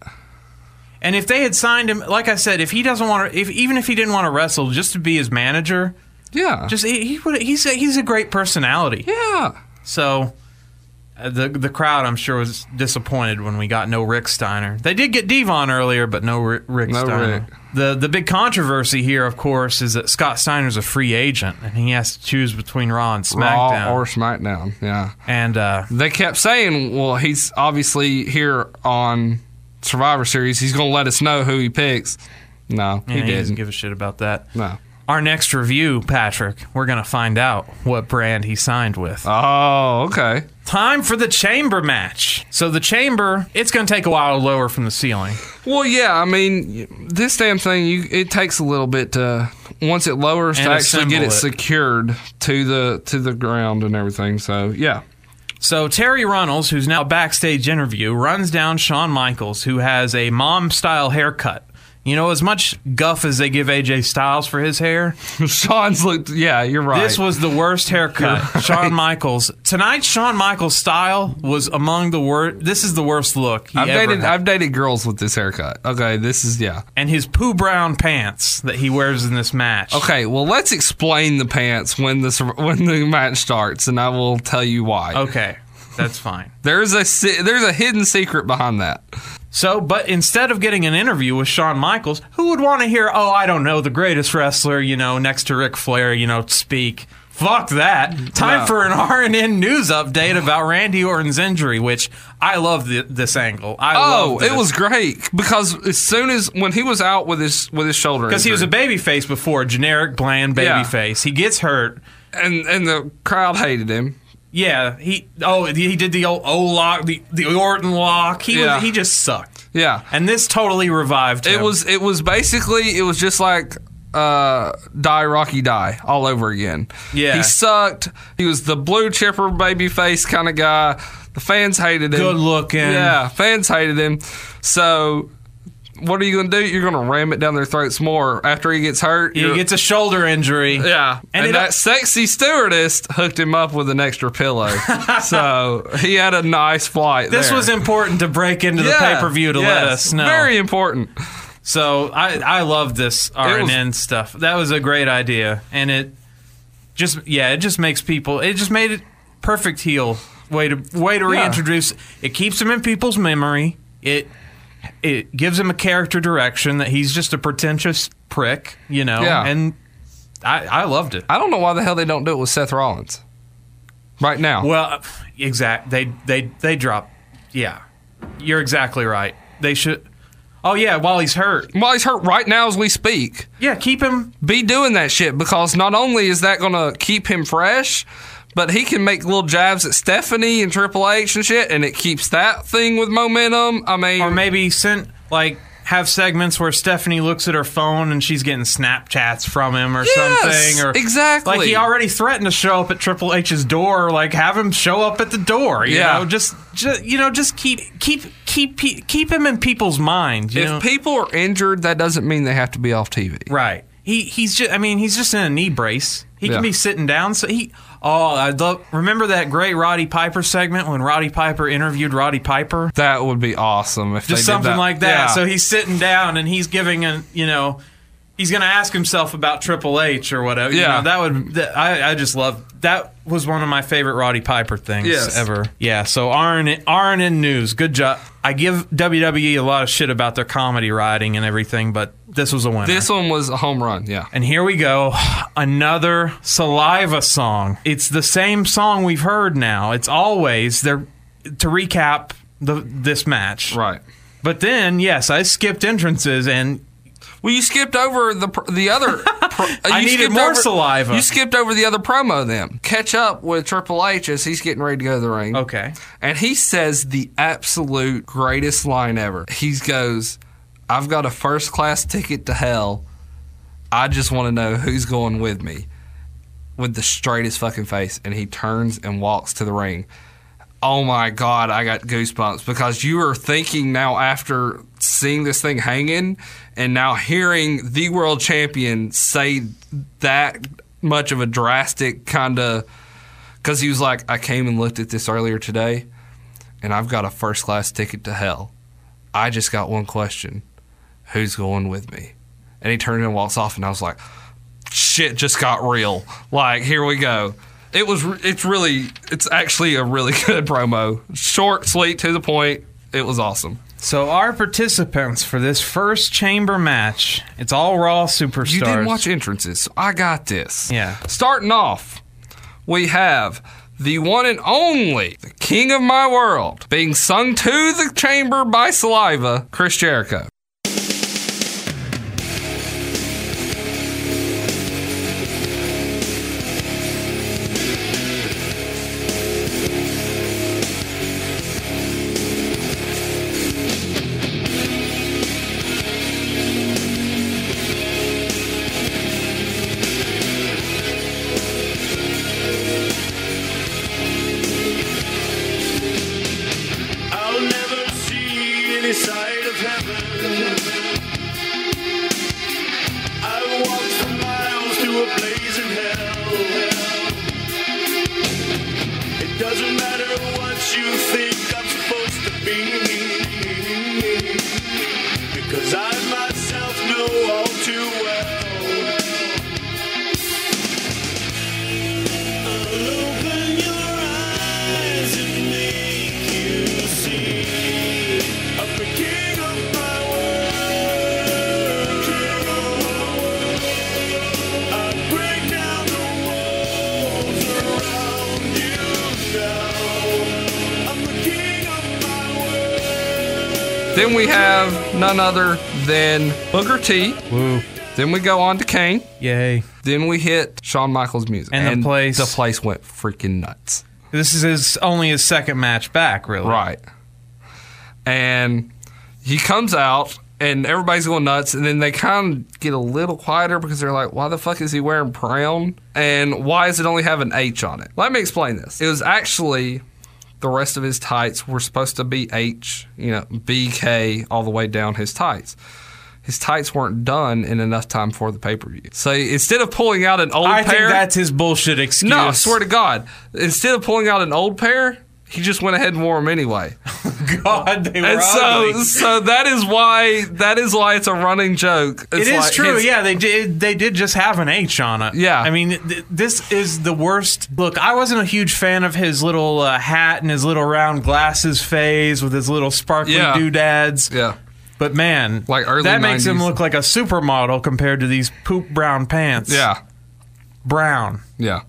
And if they had signed him, like I said, if he doesn't want to, if even if he didn't want to wrestle, just to be his manager, Yeah, just he, he would. He's a, he's a great personality. yeah. So uh, the the crowd, I'm sure, was disappointed when we got no Rick Steiner. They did get Devon earlier, but no Rick, Rick No Steiner. Rick. The the big controversy here, of course, is that Scott Steiner's a free agent and he has to choose between Raw and SmackDown. Raw or SmackDown. Yeah. and uh, They kept saying, well, he's obviously here on Survivor Series. He's going to let us know who he picks. No, yeah, he he doesn't give a shit about that. No. Our next review, Patrick, we're gonna find out what brand he signed with. Oh, okay. Time for the chamber match. So the chamber, it's gonna take a while to lower from the ceiling. Well, yeah. I mean, this damn thing, you it takes a little bit to once it lowers And to actually get it, it. secured to the to the ground and everything. So yeah, So Terri Runnels, who's now backstage interview, runs down Shawn Michaels, who has a mom style haircut. You know, as much guff as they give AJ Styles for his hair, Shawn's looked. Yeah, you're right. this was the worst haircut. Shawn Michaels. tonight. Shawn Michaels style was among the worst. This is the worst look he I've ever dated. had. I've dated girls with this haircut. Okay, this is yeah. and his poo brown pants that he wears in this match. Okay, well let's explain the pants when this when the match starts, and I will tell you why. Okay, that's fine. There's a there's a hidden secret behind that. So, but instead of getting an interview with Shawn Michaels, who would want to hear, oh, I don't know, the greatest wrestler, you know, next to Ric Flair, you know, speak? Fuck that. Time No. for an RNN news update about Randy Orton's injury, which I love the, this angle. I Oh, love it was great because as soon as when he was out with his with his shoulder, because he was a baby face before, generic, bland baby Yeah. face. He gets hurt. and and the crowd hated him. Yeah, he oh he did the old O lock, the the Orton lock. He Yeah. was, he just sucked. Yeah, And this totally revived him. it was it was basically it was just like uh die rocky die all over again Yeah. he sucked he was the blue chipper baby face kind of guy the fans hated him Good looking. yeah fans hated him so what are you gonna do you're gonna ram it down their throats more after he gets hurt he gets a shoulder injury. yeah, And and, that sexy stewardess hooked him up with an extra pillow, so he had a nice flight. This there. was important to break into the pay per view to let us know. Very important. so I I love this RNN stuff. That was a great idea, and it just yeah, it just makes people. It just made it perfect heel way to way to Yeah. reintroduce. It keeps him in people's memory. It it gives him a character direction that he's just a pretentious prick, you know. Yeah. And I I loved it. I don't know why the hell they don't do it with Seth Rollins right now. Well, exact. They they they drop. Yeah, you're exactly right. They should. Oh yeah, while he's hurt. While he's hurt right now as we speak, Yeah, keep him. be doing that shit because not only is that going to keep him fresh, but he can make little jabs at Stephanie and Triple H and shit, and it keeps that thing with momentum. I mean, Or maybe send like have segments where Stephanie looks at her phone and she's getting Snapchats from him or Yes, something. Or exactly. Like he already threatened to show up at Triple H's door. Like have him show up at the door. You Yeah. know, just, just you know, just keep keep keep keep him in people's minds. If know? people are injured, that doesn't mean they have to be off TV. Right. He he's just I mean he's just in a knee brace. He Yeah. can be sitting down. So he oh I love remember that great Roddy Piper segment when Roddy Piper interviewed Roddy Piper. That would be awesome if Just something that. like that. Yeah. So he's sitting down and he's giving a you know he's going to ask himself about Triple H or whatever. You Yeah. know, that would that, I I just love that was one of my favorite Roddy Piper things Yes. ever. Yeah. So RN RNN news. Good job. I give WWE a lot of shit about their comedy writing and everything, but this was a winner. this one was a home run. Yeah. And here we go. Another saliva song. It's the same song we've heard now. It's always there to recap the this match. Right. But then, yes, I skipped entrances and Well, you skipped over the the other. Pro- uh, I you needed more over- saliva. You skipped over the other promo. Then catch up with Triple H as he's getting ready to go to the ring. okay. and he says the absolute greatest line ever. He goes, "I've got a first class ticket to hell. I just want to know who's going with me." With the straightest fucking face, and he turns and walks to the ring. Oh my god, I got goosebumps because you are thinking now after seeing this thing hanging and now hearing the world champion say that much of a drastic kind of because he was like, I came and looked at this earlier today, and I've got a first class ticket to hell. I just got one question: Who's going with me? And he turned and walks off, and I was like, Shit, just got real. Like, here we go. It was. It's really. It's actually a really good promo. Short, sweet, to the point. It was awesome. So our participants for this first chamber match, it's all Raw superstars. You didn't watch entrances, so I got this. Yeah. Starting off, we have the one and only, the king of my world, being sung to the chamber by saliva, Chris Jericho. None other than Booker T. Woo. Then we go on to Kane. Yay. Then we hit Shawn Michaels music. And the place- The place went freaking nuts. This is his only his second match back, really. Right. And he comes out and everybody's going nuts and then they kind of get a little quieter because they're like, why the fuck is he wearing brown? And why does it only have an H on it? Let me explain this. It was actually the rest of his tights were supposed to be H, you know, BK all the way down his tights. His tights weren't done in enough time for the pay per view. So instead of pulling out an old I pair, think that's his bullshit excuse. no, I swear to God, instead of pulling out an old pair, he just went ahead and wore them anyway. God, they were And so, ugly. so that is why that is why it's a running joke. It It's like true. Yeah, they did. They did just have an H on it. Yeah. I mean, th- this is the worst. Look, I wasn't a huge fan of his little uh, hat and his little round glasses phase with his little sparkly Yeah. doodads. yeah. But man, Like early that makes him look like a supermodel compared to these poop brown pants. Yeah. brown. Yeah.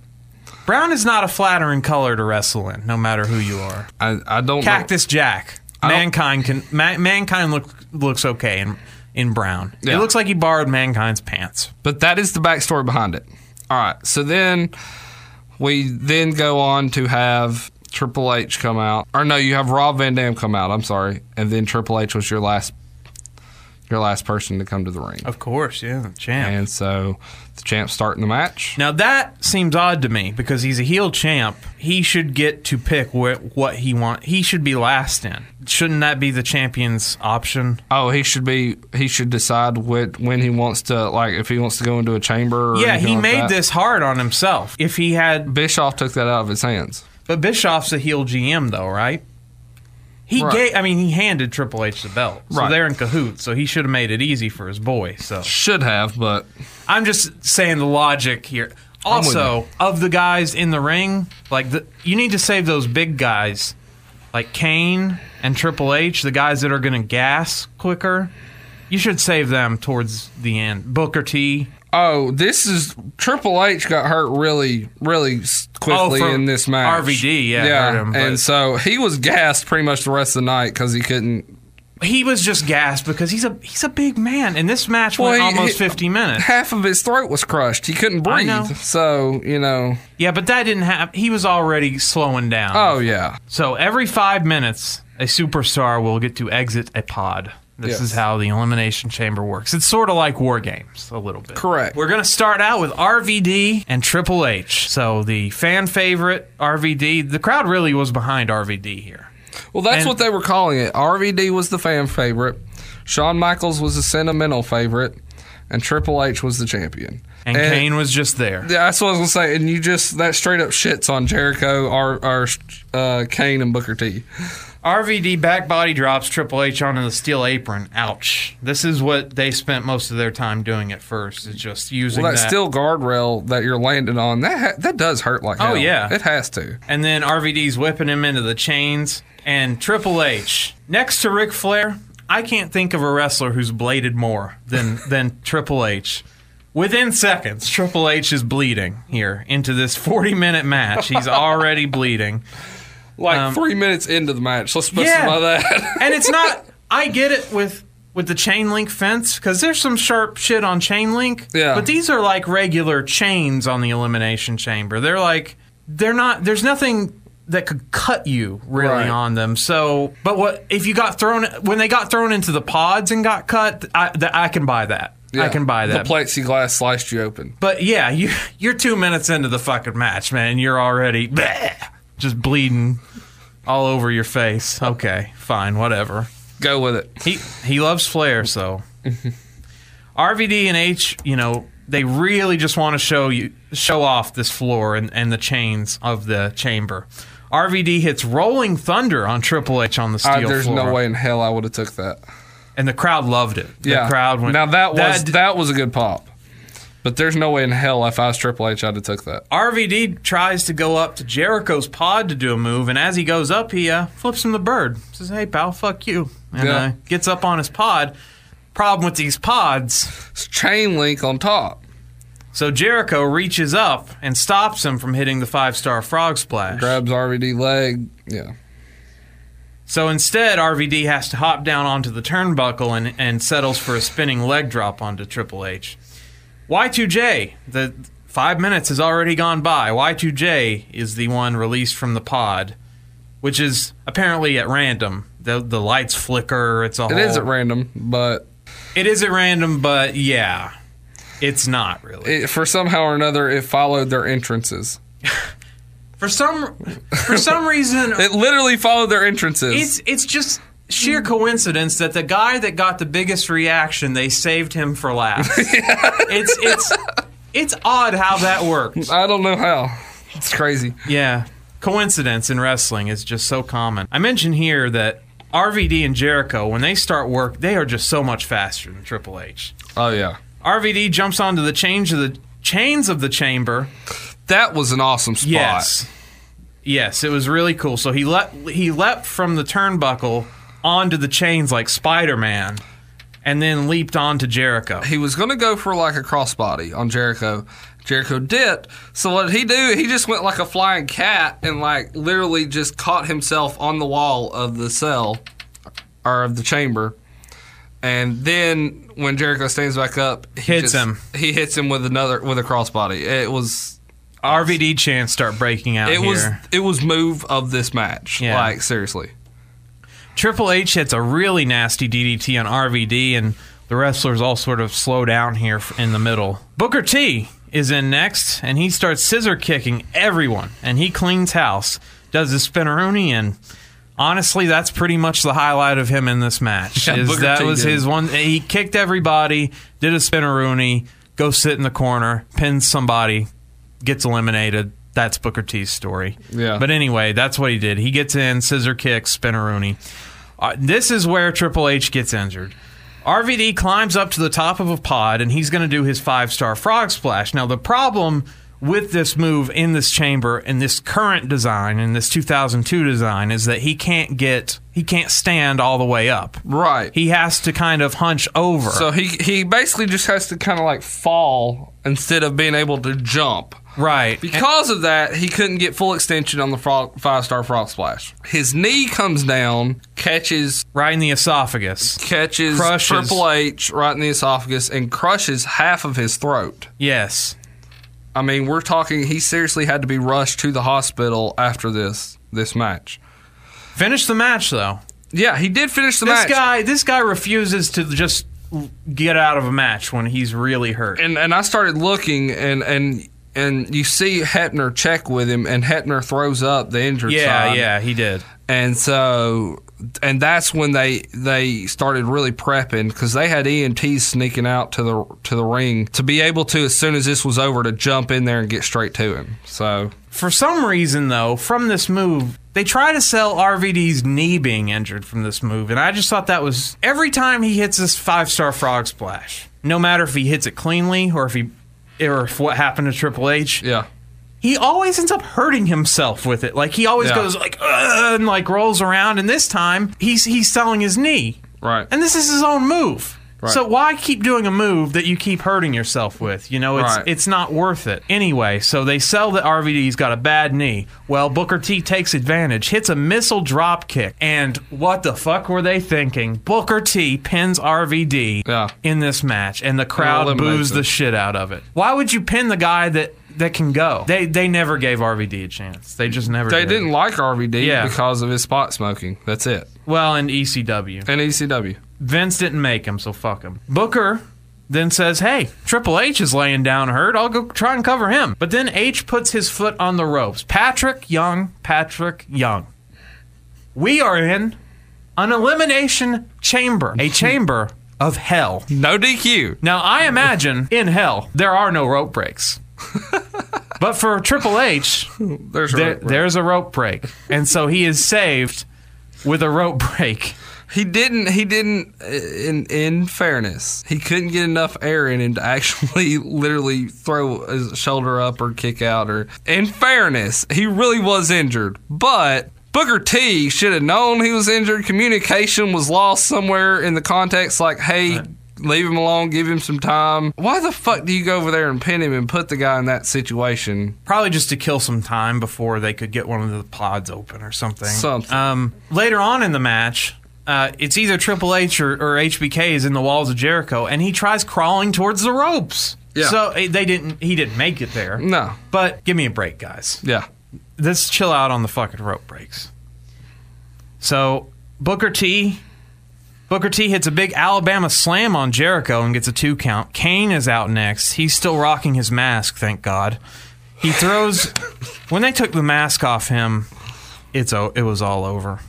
Brown is not a flattering color to wrestle in, no matter who you are. I, I don't Cactus Jack. Mankind can. Ma- mankind look, looks okay in in brown. Yeah. It looks like he borrowed mankind's pants. But that is the backstory behind it. All right. So then we then go on to have Triple H come out. Or no, you have Rob Van Dam come out. I'm sorry. And then Triple H was your last your last person to come to the ring. Of course, yeah, the champ. And so the champ's starting the match. Now that seems odd to me because he's a heel champ. He should get to pick wh- what he want. He should be last in. Shouldn't that be the champion's option? Oh, he should be. He should decide what, when he wants to, like, if he wants to go into a chamber. Or yeah, he like made that. this hard on himself. If he had, Bischoff took that out of his hands. but Bischoff's a heel GM though, right? He Right. gave. I mean, he handed Triple H the belt, so Right. they're in cahoots. So he should have made it easy for his boy. So Should have, but I'm just saying the logic here. Also, of the guys in the ring, like the, you need to save those big guys, like Kane and Triple H, the guys that are going to gas quicker. You should save them towards the end. Booker T. oh, this is Triple H got hurt really, really quickly Oh, in this match. RVD, yeah, yeah, hurt him, and so he was gassed pretty much the rest of the night because he couldn't. He was just gassed because he's a he's a big man, and this match Well, went he- almost he- 50 minutes. Half of his throat was crushed. He couldn't breathe. So you know. Yeah, but that didn't happen. He was already slowing down. Oh yeah. So every five minutes, a superstar will get to exit a pod. This Yes. is how the Elimination Chamber works. It's sort of like War Games, a little bit. Correct. We're going to start out with RVD and Triple H. So the fan favorite, RVD. The crowd really was behind RVD here. Well, that's And- what they were calling it. RVD was the fan favorite. Shawn Michaels was the sentimental favorite, and Triple H was the champion. And, Kane was just there. Yeah, that's what I was gonna say. And you just that straight up shits on Jericho, or, or uh, Kane and Booker T. RVD back body drops Triple H onto the steel apron. Ouch. This is what they spent most of their time doing at first, is just using Well, that, that. steel guardrail that you're landing on that ha- that does hurt like Oh, hell. yeah. it has to. And then RVD's whipping him into the chains. And Triple H, next to Ric Flair, I can't think of a wrestler who's bladed more than, than Triple H. Within seconds, Triple H is bleeding here into this 40 minute match. He's already bleeding. Like Um, three minutes into the match, let's specify that. and it's not, I get it with. With the chain link fence, because there's some sharp shit on chain link. Yeah. But these are like regular chains on the elimination chamber. They're like, they're not, there's nothing that could cut you really Right. on them. So, but what if you got thrown when they got thrown into the pods and got cut? I, th- I can buy that. I can buy that. The plexiglass sliced you open. but yeah, you you're two minutes into the fucking match, man. You're already bleh, just bleeding all over your face. Okay, fine, whatever. Go with it. He he loves Flair, so mm-hmm. RVD and H, you know, they really just want to show you show off this floor and, and the chains of the chamber. RVD hits Rolling Thunder on Triple H on the I, steel there's floor. no way in hell I would have took that. and the crowd loved it. The yeah, crowd went. now that was that, that was a good pop. But there's no way in hell if I was Triple H I'd have took that. RVD tries to go up to Jericho's pod to do a move, and as he goes up, he uh, flips him the bird. Says, "Hey, pal, fuck you," and Yeah. uh, gets up on his pod. Problem with these pods, It's chain link on top. so Jericho reaches up and stops him from hitting the five star frog splash. Grabs RVD leg. Yeah. So instead, RVD has to hop down onto the turnbuckle and, and settles for a spinning leg drop onto Triple H. Y2J, the five minutes has already gone by. Y2J is the one released from the pod, which is apparently at random. The, the lights flicker. It's a It whole, is at random, but It is at random, but yeah, it's not really. it, for somehow or another, it followed their entrances. For some for some reason, It literally followed their entrances. it's it's just sheer mm. coincidence that the guy that got the biggest reaction, they saved him for last. It's it's it's odd how that works. I don't know how. It's crazy. Yeah. Coincidence in wrestling is just so common. I mentioned here that RVD and Jericho, when they start work, they are just so much faster than Triple H. Oh yeah, RVD jumps onto the change of the chains of the chamber. that was an awesome spot. Yes. Yes, it was really cool. So he leapt he leapt from the turnbuckle onto the chains like Spider-Man and then leaped onto Jericho. He was going to go for like a crossbody on Jericho. Jericho did. So what did he do? He just went like a flying cat and like literally just caught himself on the wall of the cell or of the chamber. And then when Jericho stands back up, he Hits just- him. He hits him with another with a crossbody. It was RVD chants start breaking out it here. was it was move of this match. Yeah. Like seriously. Triple H hits a really nasty DDT on RVD, and the wrestlers all sort of slow down here in the middle. Booker T is in next, and he starts scissor kicking everyone, and he cleans house, does his spinneroonie, and honestly, that's pretty much the highlight of him in this match. Yeah, is that T was did. his one? He kicked everybody, did a spinneroonie, go sit in the corner, pins somebody, gets eliminated. That's Booker T's story. Yeah. But anyway, that's what he did. He gets in, scissor kick, spinneroonie. Uh, this is where Triple H gets injured. RVD climbs up to the top of a pod and he's going to do his five star frog splash. Now, the problem with this move in this chamber, in this current design, in this 2002 design, is that he can't get, he can't stand all the way up. Right. He has to kind of hunch over. so he he basically just has to kind of like fall instead of being able to jump. right. Because of that, he couldn't get full extension on the frog, five star frog splash. His knee comes down, catches right in the esophagus. catches Crushes. Triple H right in the esophagus and crushes half of his throat. Yes. I mean, we're talking. He seriously had to be rushed to the hospital after this this match. Finish the match, though. Yeah, he did finish the This match. guy, this guy refuses to just get out of a match when he's really hurt. and and I started looking and and and you see Hebner check with him, and Hebner throws up the injured yeah, side. yeah, yeah, he did. and so and that's when they they started really prepping because they had EMTs sneaking out to the to the ring to be able to as soon as this was over to jump in there and get straight to him. So For some reason, though, from this move, they try to sell RVD's knee being injured from this move, and I just thought that was every time he hits this five star frog splash, no matter if he hits it cleanly or if he or if what happened to Triple H, yeah, he always ends up hurting himself with it. Like he always Yeah. goes like and like rolls around, and this time he's he's selling his knee. right. And this is his own move. Right. So why keep doing a move that you keep hurting yourself with? You know, it's Right. it's not worth it. Anyway, so they sell that RVD's got a bad knee. Well, Booker T takes advantage, hits a missile drop kick, and what the fuck were they thinking? Booker T pins RVD Yeah. in this match, and the crowd boos him. the shit out of it. Why would you pin the guy that that can go? They they never gave RVD a chance. They just never. They did. didn't like RVD Yeah. because of his spot smoking. That's it. Well, and ECW. And ECW. Vince didn't make him, so fuck him. Booker then says, Hey, Triple H is laying down hurt. I'll go try and cover him. But then H puts his foot on the ropes. Patrick Young, Patrick Young. We are in an elimination chamber, a chamber of hell. No DQ. Now, I imagine in hell, there are no rope breaks. but for Triple H, There's a there, rope break. there's a rope break. And so he is saved with a rope break. He didn't. He didn't. Uh, in in fairness, he couldn't get enough air in him to actually, literally throw his shoulder up or kick out. Or in fairness, he really was injured. But Booker T should have known he was injured. Communication was lost somewhere in the context. Like, hey, leave him alone, give him some time. Why the fuck do you go over there and pin him and put the guy in that situation? Probably just to kill some time before they could get one of the pods open or something. Something. Um, later on in the match, uh, it's either Triple H or, or HBK is in the walls of Jericho, and he tries crawling towards the ropes. Yeah. So eh, they didn't. He didn't make it there. No. But give me a break, guys. Yeah. Let's chill out on the fucking rope breaks. So Booker T. Booker T hits a big Alabama slam on Jericho and gets a two count. Kane is out next. He's still rocking his mask, thank God. He throws when they took the mask off him, it's it was all over.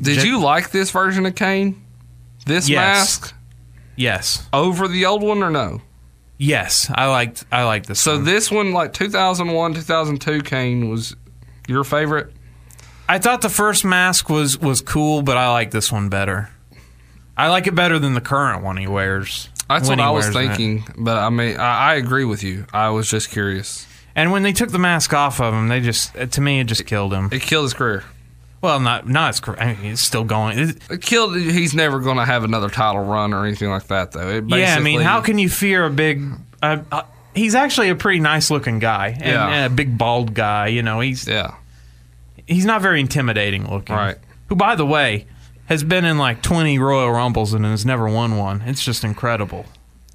Did J- you like this version of Kane? This Yes. mask Yes. over the old one or no? Yes, I liked I liked this. So one. this one, like 2001, 2002 Kane was your favorite? I thought the first mask was was cool, but I like this one better. I like it better than the current one he wears. That's what I was wears it. thinking. But I mean, I, I agree with you. I was just curious. And when they took the mask off of him, they just to me it just killed him. It killed his career. Well, not not as cor- I mean, it's still going. It- It killed. He's never going to have another title run or anything like that, though. Yeah, I mean, how can you fear a big? Uh, uh, he's actually a pretty nice looking guy and, Yeah. and a big bald guy. You know, he's Yeah. He's not very intimidating looking. Right. Who, by the way, has been in like twenty Royal Rumbles and has never won one. It's just incredible.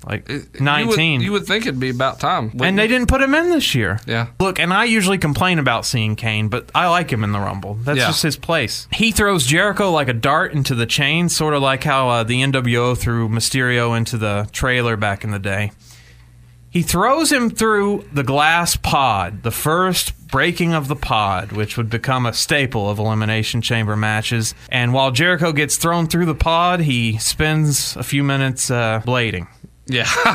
Like You would-. You would, think it'd be about time. and they you? didn't put him in this year. Yeah. Look, and I usually complain about seeing Kane, but I like him in the Rumble. That's Yeah. just his place. He throws Jericho like a dart into the chain, sort of like how uh, the NWO threw Mysterio into the trailer back in the day. He throws him through the glass pod, the first breaking of the pod, which would become a staple of Elimination Chamber matches. And while Jericho gets thrown through the pod, he spends a few minutes uh, blading. Yeah.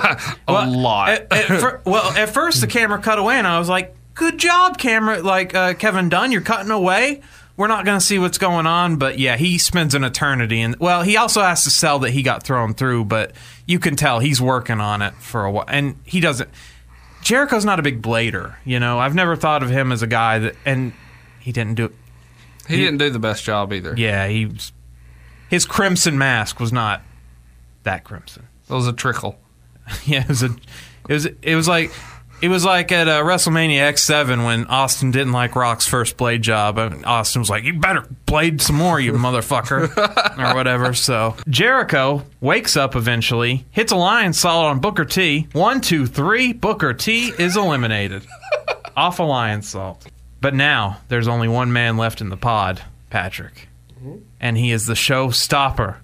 a Well, lot. At, at fir- well, at first the camera cut away, and I was like, "Good job, camera!" Like uh, Kevin Dunn, you're cutting away. We're not going to see what's going on, but yeah, he spends an eternity, and well, he also has to sell that he got thrown through, but you can tell he's working on it for a while, and he doesn't. Jericho's not a big blader, you know. I've never thought of him as a guy that, and he didn't do it. he didn't do the best job either. Yeah, he was, his crimson mask was not that crimson. It was a trickle. Yeah, it was a, it was it was like it was like at uh, WrestleMania X7 when Austin didn't like Rock's first blade job, and Austin was like, "You better blade some more, you motherfucker," or whatever. So Jericho wakes up eventually, hits a Lionsault on Booker T. One, two, three. Booker T is eliminated off a Lionsault. But now there's only one man left in the pod, Patrick, and he is the show stopper,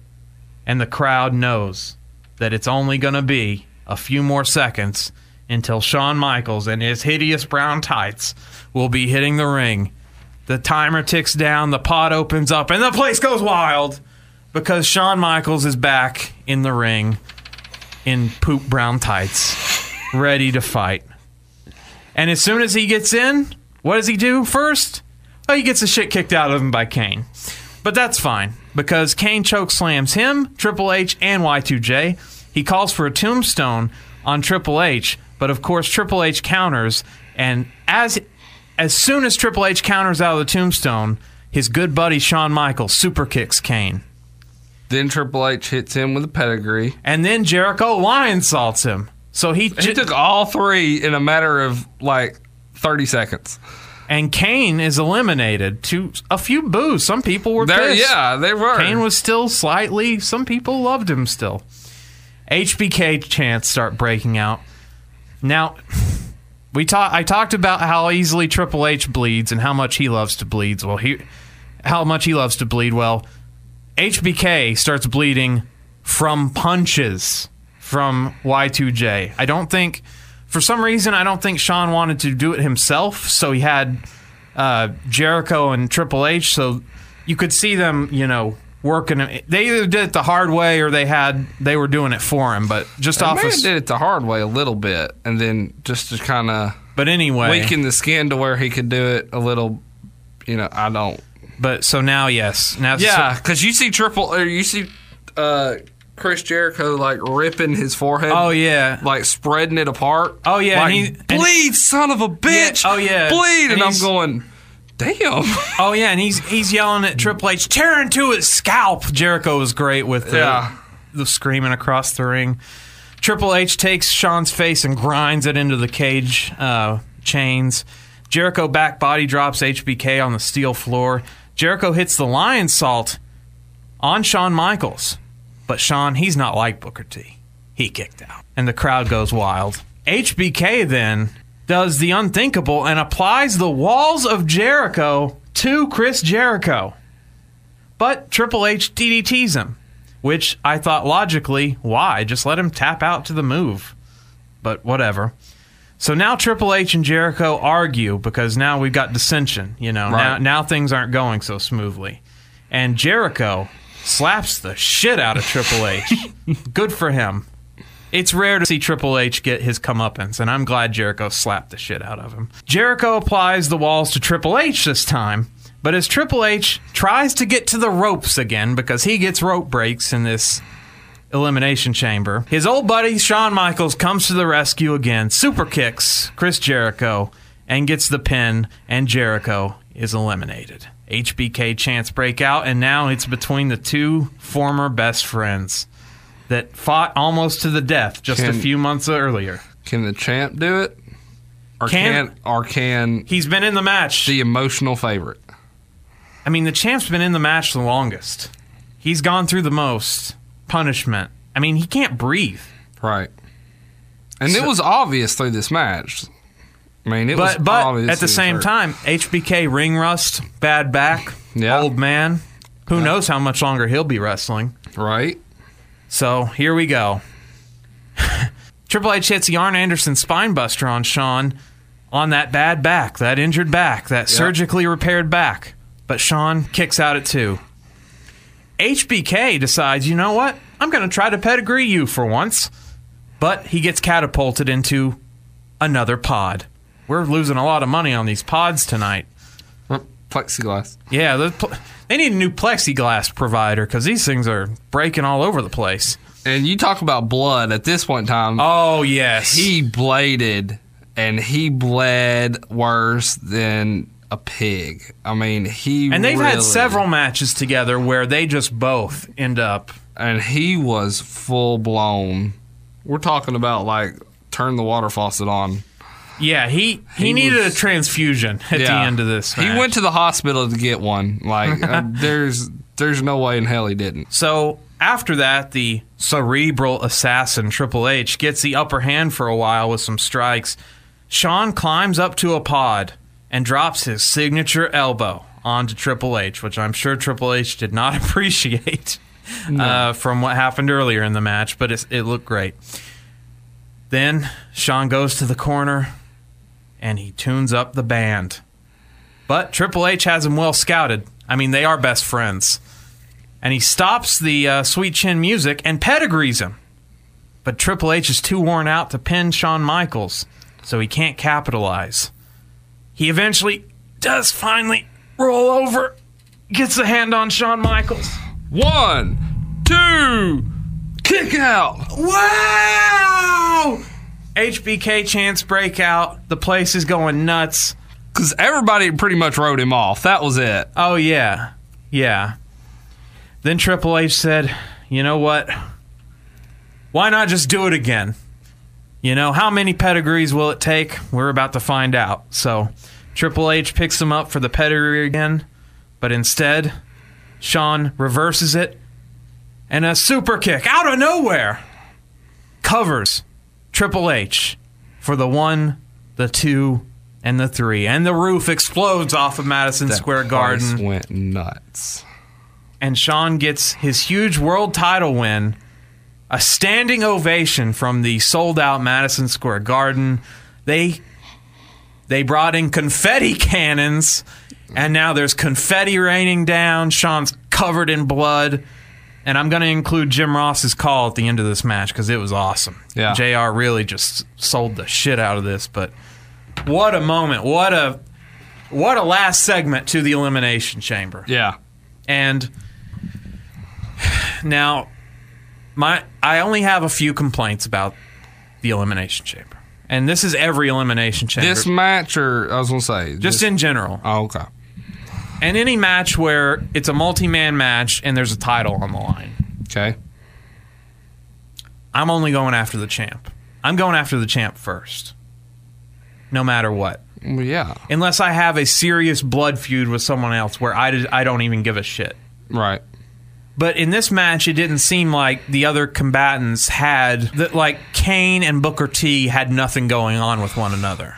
and the crowd knows that it's only going to be a few more seconds until Shawn Michaels and his hideous brown tights will be hitting the ring. The timer ticks down, the pot opens up, and the place goes wild because Shawn Michaels is back in the ring in poop brown tights, ready to fight. And as soon as he gets in, what does he do first? Oh, he gets the shit kicked out of him by Kane. But that's fine because Kane choke slams him, Triple H, and Y2J. He calls for a tombstone on Triple H, but of course Triple H counters, and as as soon as Triple H counters out of the tombstone, his good buddy Shawn Michaels super kicks Kane. Then Triple H hits him with a pedigree. And then Jericho Lionsaults him. So he, He j- took all three in a matter of like 30 seconds. and Kane is eliminated to a few boos. Some people were There, pissed. yeah, they were. Kane was still slightly. Some people loved him still. HBK chants start breaking out. Now, we talk. I talked about how easily Triple H bleeds and how much he loves to bleed. Well, he, how much he loves to bleed. Well, HBK starts bleeding from punches from Y2J. I don't think, for some reason, I don't think Shawn wanted to do it himself, so he had uh, Jericho and Triple H, so you could see them, you know, working. They either did it the hard way or they had they were doing it for him. But just They off of, did it the hard way a little bit, and then just to kind of but anyway, weaken the skin to where he could do it a little. You know, I don't. but so now yes, now Yeah, because you see triple, or you see uh, Chris Jericho like ripping his forehead. oh yeah, like spreading it apart. Oh, yeah, like, and he- bleed, son of a bitch. Yeah, oh, yeah, bleed, and, and I'm going, damn. oh yeah, and he's he's yelling at Triple H, tear into his scalp. Jericho was great with the, Yeah. the screaming across the ring. Triple H takes Shawn's face and grinds it into the cage uh, chains. Jericho back body drops HBK on the steel floor. Jericho hits the Lionsault on Shawn Michaels. But Shawn, he's not like Booker T. He kicked out. And the crowd goes wild. HBK then does the unthinkable and applies the walls of Jericho to Chris Jericho. But Triple H DDTs him, which I thought logically, why? Just let him tap out to the move. But whatever. So now Triple H and Jericho argue because now we've got dissension. You know, now now things aren't going so smoothly, and Jericho slaps the shit out of Triple H. Good for him. It's rare to see Triple H get his comeuppance, and I'm glad Jericho slapped the shit out of him. Jericho applies the walls to Triple H this time, but as Triple H tries to get to the ropes again because he gets rope breaks in this elimination chamber, his old buddy Shawn Michaels comes to the rescue again, super kicks Chris Jericho, and gets the pin, and Jericho is eliminated. HBK chants break out, and now it's between the two former best friends that fought almost to the death just a few months earlier. Can the champ do it? Or Can- can, or can He's been in the match. the emotional favorite? I mean, the champ's been in the match the longest. He's gone through the most punishment. I mean, he can't breathe. Right. And it was obvious through this match. I mean, it was But but obvious at the same hurt. time, HBK ring rust, bad back, Yeah. old man. Who knows how much longer he'll be wrestling? right? So here we go. Triple H hits the Arn Anderson spine buster on Shawn on that bad back, that injured back, that surgically repaired back. But Shawn kicks out at two. HBK decides, you know what? I'm going to try to pedigree you for once. But he gets catapulted into another pod. We're losing a lot of money on these pods tonight. Plexiglass. Yeah, the pl- they need a new plexiglass provider because these things are breaking all over the place. And you talk about blood at this point in time. Oh yes, he bladed and he bled worse than a pig. I mean, he and they've had several matches together where they just both end up. and he was full blown. We're talking about like turn the water faucet on. Yeah, he he, He needed was- a transfusion at the Yeah. end of this. He went to the hospital to get one. Like uh, there's there's no way in hell he didn't. So after that, the cerebral assassin Triple H gets the upper hand for a while with some strikes. Shawn climbs up to a pod and drops his signature elbow onto Triple H, which I'm sure Triple H did not appreciate uh, from what happened earlier in the match, but it's, it looked great. Then Shawn goes to the corner and he tunes up the band. But Triple H has him well scouted. I mean, they are best friends and he stops the uh, sweet chin music and pedigrees him. But Triple H is too worn out to pin Shawn Michaels, so he can't capitalize. He eventually does finally roll over, gets a hand on Shawn Michaels. One, two, kick out. Wow! HBK chance breakout. The place is going nuts. Because everybody pretty much wrote him off. That was it. Oh, yeah. Yeah. Then Triple H said, you know what? Why not just do it again? You know, how many pedigrees will it take? We're about to find out. So Triple H picks him up for the pedigree again, but instead, Shawn reverses it and a super kick out of nowhere covers Triple H for the one, the two, and the three. And the roof explodes off of Madison That Square Garden went nuts. and Shawn gets his huge world title win, a standing ovation from the sold out Madison Square Garden. They they brought in confetti cannons, and now there's confetti raining down. Shawn's covered in blood. And I'm going to include Jim Ross's call at the end of this match because it was awesome. Yeah. JR really just sold the shit out of this. But what a moment. What a what a last segment to the Elimination Chamber. Yeah. And now, my I only have a few complaints about the elimination chamber, and this is every elimination chamber, This match, or I was gonna say, just in general, Oh, okay. And any match where it's a multi-man match and there's a title on the line. Okay. I'm only going after the champ. I'm going after the champ first, no matter what. Yeah, Unless I have a serious blood feud with someone else where I, did, I don't even give a shit. right. But in this match, it didn't seem like the other combatants had that. Like Kane and Booker T had nothing going on with one another.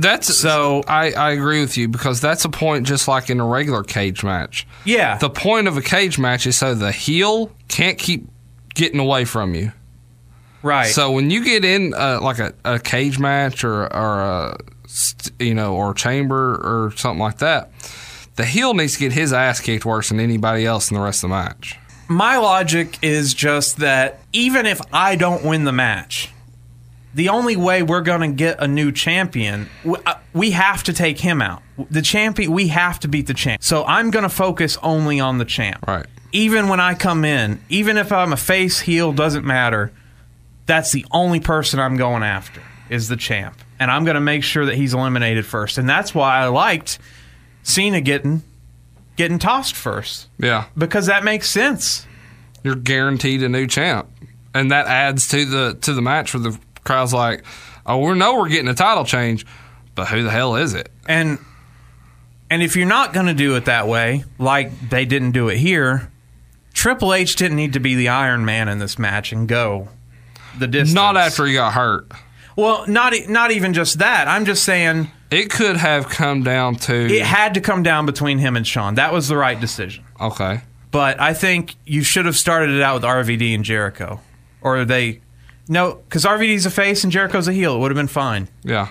That's So- I, I agree with you because that's a point just like in a regular cage match. Yeah, The point of a cage match is so the heel can't keep getting away from you. right. So when you get in uh, like a, a cage match or or a you know or chamber or something like that, the heel needs to get his ass kicked worse than anybody else in the rest of the match. my logic is just that even if I don't win the match, the only way we're going to get a new champion, uh, we have to take him out. The champion, we have to beat the champ. So I'm going to focus only on the champ. Right. Even when I come in, even if I'm a face heel, doesn't matter. That's the only person I'm going after is the champ, and I'm going to make sure that he's eliminated first. And that's why I liked Cena getting getting tossed first Yeah, because that makes sense. you're guaranteed a new champ, and that adds to the to the match where the crowd's like, "Oh, we know we're getting a title change, but who the hell is it?" And and if you're not going to do it that way, like they didn't do it here, Triple H didn't need to be the Iron Man in this match and go the distance. Not after he got hurt. Well, not not even just that. I'm just saying It could have come down to it had to come down between him and Shawn. That was the right decision. okay. But I think you should have started it out with RVD and Jericho, or they. No, because RVD's a face and Jericho's a heel. It would have been fine, Yeah,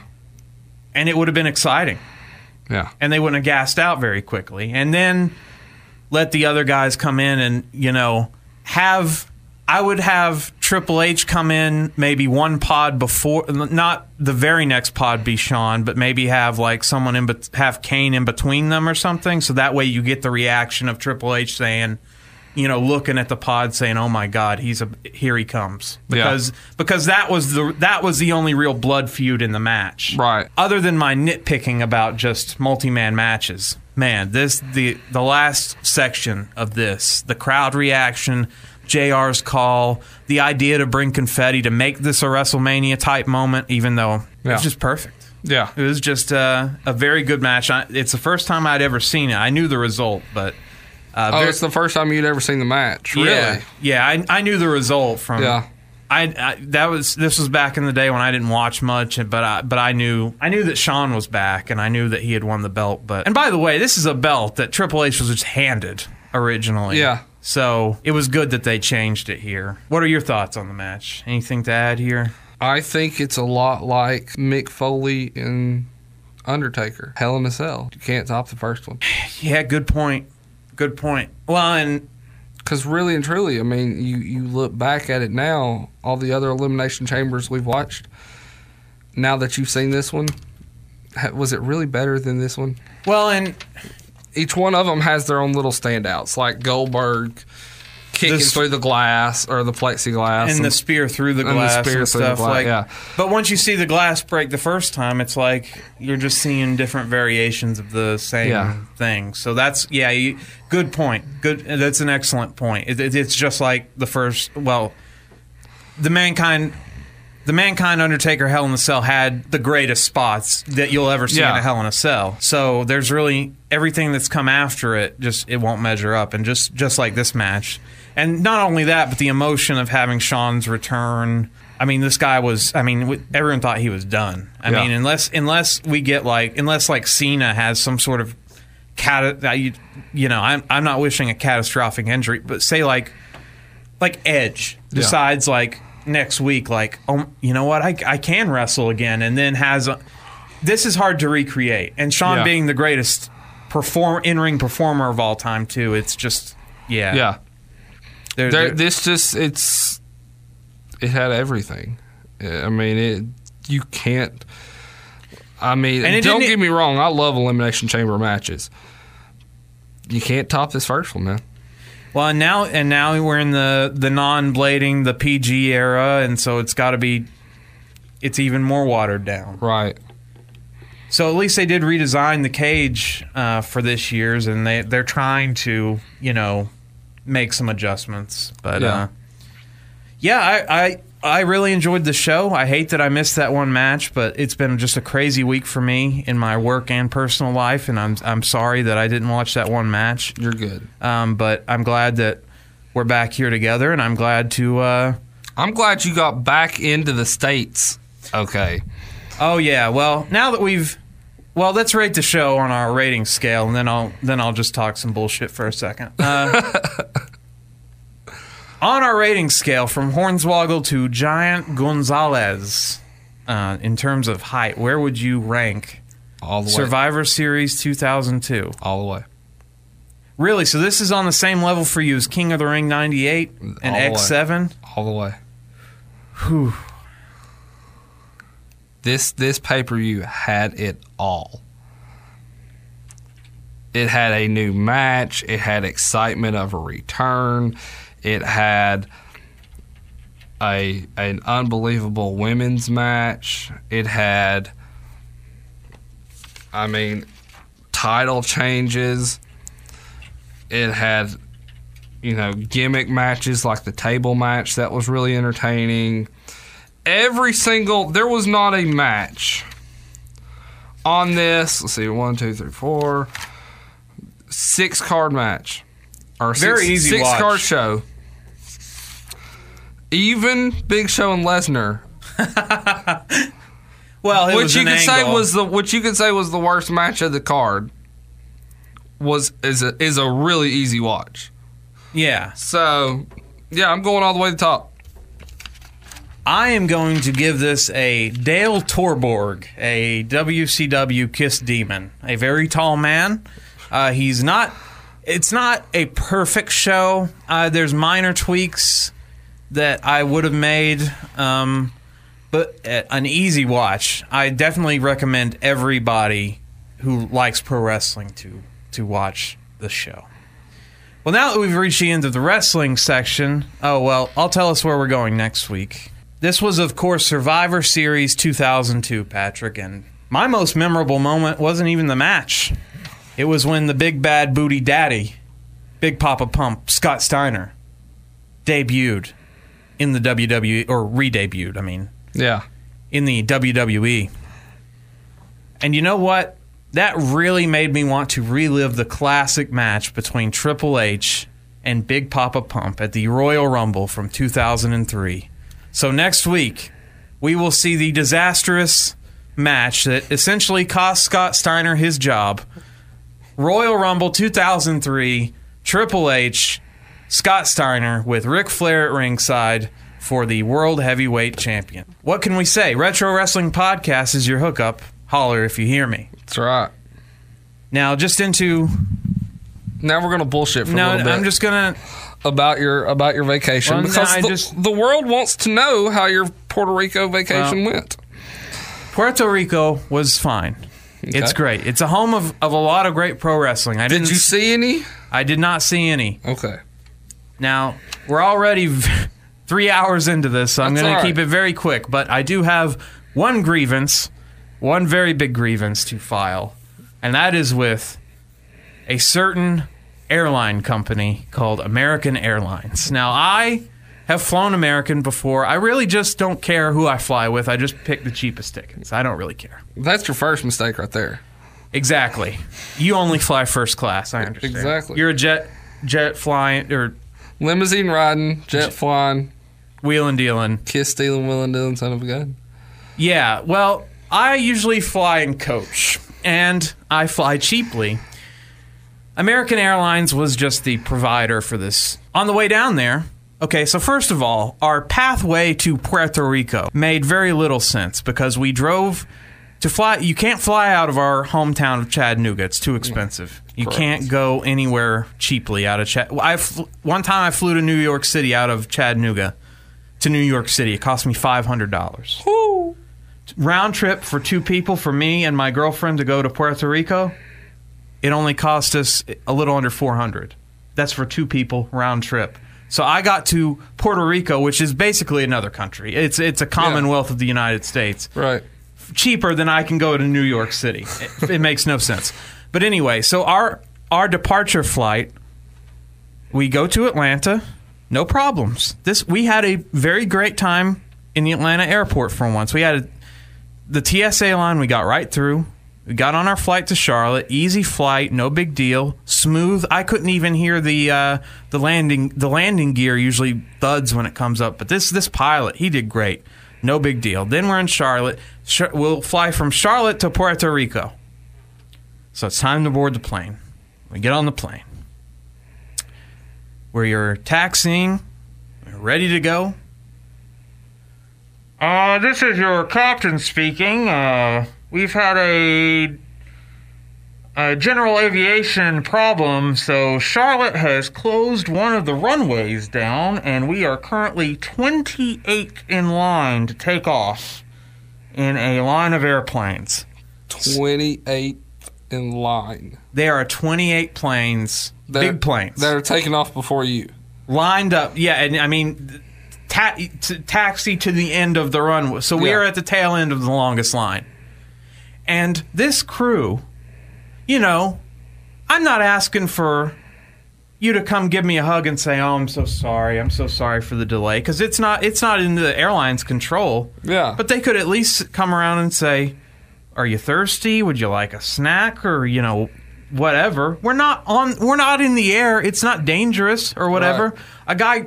and it would have been exciting. yeah, and they wouldn't have gassed out very quickly. And then let the other guys come in and, you know, have. I would have Triple H come in maybe one pod before, not the very next pod be Shawn, but maybe have like someone in, have Kane in between them or something. So that way you get the reaction of Triple H saying, you know, looking at the pod saying, "Oh my God, he's a here he comes," Yeah. because because that was the that was the only real blood feud in the match, Right. other than my nitpicking about just multi-man matches man this the the last section of this the crowd reaction jr's call the idea to bring confetti to make this a wrestlemania type moment even though it Yeah. was just perfect yeah. it was just uh, a very good match I, it's the first time i'd ever seen it i knew the result but uh, Oh, very- it's the first time you'd ever seen the match. Really? yeah, yeah. I, I knew the result from. Yeah. I, I that was this was back in the day when I didn't watch much, but I but I knew I knew that Shawn was back and I knew that he had won the belt. But and by the way, this is a belt that Triple H was just handed originally. Yeah. So it was good that they changed it here. What are your thoughts on the match? Anything to add here? I think it's a lot like Mick Foley and Undertaker. Hell in a Cell. You can't top the first one. Yeah, good point. Good point. Well, and Because really and truly, I mean, you, you look back at it now, all the other Elimination Chambers we've watched, now that you've seen this one, was it really better than this one? well, and Each one of them has their own little standouts, like Goldberg kicking This- through the glass or the plexiglass. and the spear through the glass, and the and, spear through the stuff glass, like yeah. but once you see the glass break the first time it's like you're just seeing different variations of the same Yeah. thing so that's yeah you, good point good that's an excellent point it, it- it's just like the first well the mankind the mankind undertaker hell in a cell had the greatest spots that you'll ever see in a hell in a cell so there's really everything that's come after it just it won't measure up and just just like this match and not only that but the emotion of having Shawn's return i mean this guy was i mean everyone thought he was done i Yeah. mean unless unless we get like unless like cena has some sort of cat you, you know I'm, I'm not wishing a catastrophic injury but say like like Edge Yeah. decides like next week, like, oh, you know what, I, I can wrestle again, and then has a. This is hard to recreate, and Shawn Yeah. being the greatest perform in ring performer of all time too. It's just yeah, yeah. There, there- this just it's it had everything. I mean, it you can't. I mean, And don't get me wrong. I love elimination chamber matches. You can't top this first one, man. Well, and now and now we're in the the non blading, the PG era, and so it's got to be. It's even more watered down. Right. So at least they did redesign the cage uh, for this year's, and they they're trying to you know make some adjustments. But Yeah. uh, yeah, I, I I really enjoyed the show. I hate that I missed that one match, but it's been just a crazy week for me in my work and personal life, and I'm I'm sorry that I didn't watch that one match. You're good. Um, but I'm glad that we're back here together, and I'm glad to. Uh, I'm glad you got back into the states. Okay. oh yeah, well now that we've, well let's rate the show on our rating scale, and then I'll then I'll just talk some bullshit for a second. Uh, on our rating scale, from Hornswoggle to Giant Gonzalez, uh, in terms of height, where would you rank All the way. Survivor Series 2002? All the way. Really? So this is on the same level for you as King of the Ring 98 and All. X7? All the way. Whew. This this pay per view had it all. It had a new match. It had excitement of a return. It had a an unbelievable women's match. It had, I mean, title changes. It had, you know, gimmick matches like the table match that was really entertaining every single there was not a match on this. Let's see one two three four six card match. Or six, Very easy six watch. card show. Even big show and lesnar. Well, which was you could say was the which you could say was the worst match of the card was is a is a really easy watch. Yeah. so yeah i'm going all the way to the top I am going to give this a Dale Torborg, a WCW Kiss Demon, a very tall man. Uh, he's not. It's not a perfect show. Uh, there's minor tweaks that I would have made, um, but an easy watch. I definitely recommend everybody who likes pro wrestling to to watch the show. Well, now that we've reached the end of the wrestling section, oh well, I'll tell us where we're going next week. This was, of course, Survivor Series 2002, Patrick, and my most memorable moment wasn't even the match. It was when the big bad booty daddy, Big Papa Pump, Scott Steiner, debuted in the WWE, or re debuted, I mean, yeah in the WWE. And you know what? That really made me want to relive the classic match between Triple H and Big Papa Pump at the Royal Rumble from 2003. So next week, we will see the disastrous match that essentially cost Scott Steiner his job. Royal Rumble 2003, Triple H, Scott Steiner with Ric Flair at ringside for the World Heavyweight Champion. What can we say? Retro Wrestling Podcast is your hookup. Holler if you hear me. that's right Now, just into now we're gonna bullshit for a little bit. I'm just gonna. About your about your vacation Well, because I the, just- the world wants to know how your Puerto Rico vacation Well, went. Puerto Rico was fine. It's great. It's a home of, of a lot of great pro wrestling. I Did didn't you see any? I did not see any. Okay. Now, we're already three hours into this, so I'm going all to keep it very quick. But I do have one grievance, one very big grievance to file, and that is with a certain airline company called American Airlines. Now, I have flown American before. I really just don't care who I fly with. I just pick the cheapest tickets. I don't really care. That's your first mistake right there. Exactly. You only fly first class. I understand. Exactly. You're a jet jet flying or Limousine riding, jet flying, wheeling dealing. kiss stealing, wheeling dealing, son of a gun. Yeah, well, I usually fly in coach, and I fly cheaply. American Airlines was just the provider for this. On the way down there, okay, so first of all, our pathway to Puerto Rico made very little sense because we drove to fly. You can't fly out of our hometown of Chattanooga; it's too expensive. You Correct. can't go anywhere cheaply out of Chat. I fl- one time I flew to New York City out of Chattanooga to New York City. It cost me five hundred dollars round trip for two people for me and my girlfriend to go to Puerto Rico, it only cost us a little under 400. That's for two people round trip. So I got to Puerto Rico, which is basically another country. It's it's a commonwealth of the United States. Right. Cheaper than I can go to New York City. It, it makes no sense. But anyway, so our our departure flight we go to Atlanta, no problems. This we had a very great time in the Atlanta airport for once. We had a, the TSA line. We got right through. We got on our flight to Charlotte. Easy flight, no big deal. Smooth. I couldn't even hear the uh, the landing the landing gear usually thuds when it comes up, but this this pilot he did great. No big deal. Then we're in Charlotte. We'll fly from Charlotte to Puerto Rico. So it's time to board the plane. We get on the plane. Where you're taxiing, ready to go. Uh, this is your captain speaking. Uh, we've had a, a general aviation problem, so Charlotte has closed one of the runways down, and we are currently 28 in line to take off in a line of airplanes. 28 in line. There are 28 planes, That- big planes, That are taking off before you. lined up. Yeah, and I mean, ta- t- taxi to the end of the runway. So we Yeah. are at the tail end of the longest line. And this crew, you know, I'm not asking for you to come give me a hug and say, "Oh, I'm so sorry. I'm so sorry for the delay," because it's not it's not in the airline's control. Yeah. But they could at least come around and say, "Are you thirsty? Would you like a snack or, you know, whatever?" We're not on we're not in the air. It's not dangerous or whatever. Right. A guy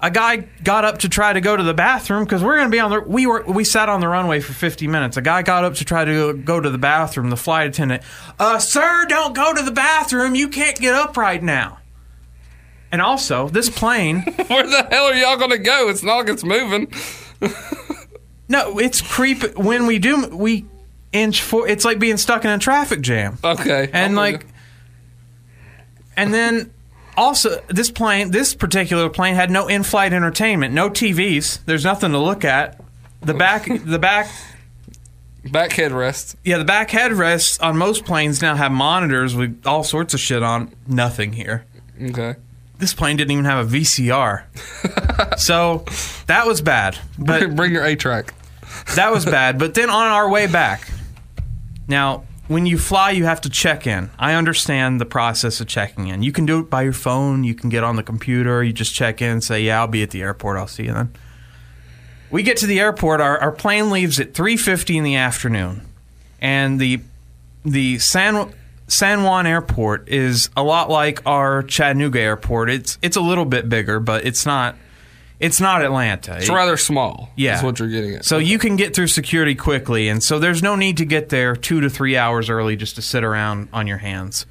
a guy got up to try to go to the bathroom because we're going to be on the we were we sat on the runway for 50 minutes. A guy got up to try to go to the bathroom. The flight attendant, "Uh, sir, don't go to the bathroom. You can't get up right now." And also, this plane Where the hell are y'all going to go? It's not like it's moving. No, it's creep when we do we inch for it's like being stuck in a traffic jam. Okay. And I'm with like and then also this plane this particular plane had no in-flight entertainment, no TVs. There's nothing to look at. The back the back back headrest. yeah, the back headrests on most planes now have monitors with all sorts of shit on. Nothing here. Okay. This plane didn't even have a VCR. so that was bad. But Bring your A track. that was bad. But then on our way back, now when you fly, you have to check in. I understand the process of checking in. You can do it by your phone. You can get on the computer. You just check in, say, "Yeah, I'll be at the airport. I'll see you then." We get to the airport. Our, our plane leaves at three fifty in the afternoon, and the the San San Juan Airport is a lot like our Chattanooga Airport. It's it's a little bit bigger, but it's not it's not Atlanta. It's rather small. Yeah. Is what you're getting at. So you can get through security quickly, and so there's no need to get there two to three hours early just to sit around on your hands.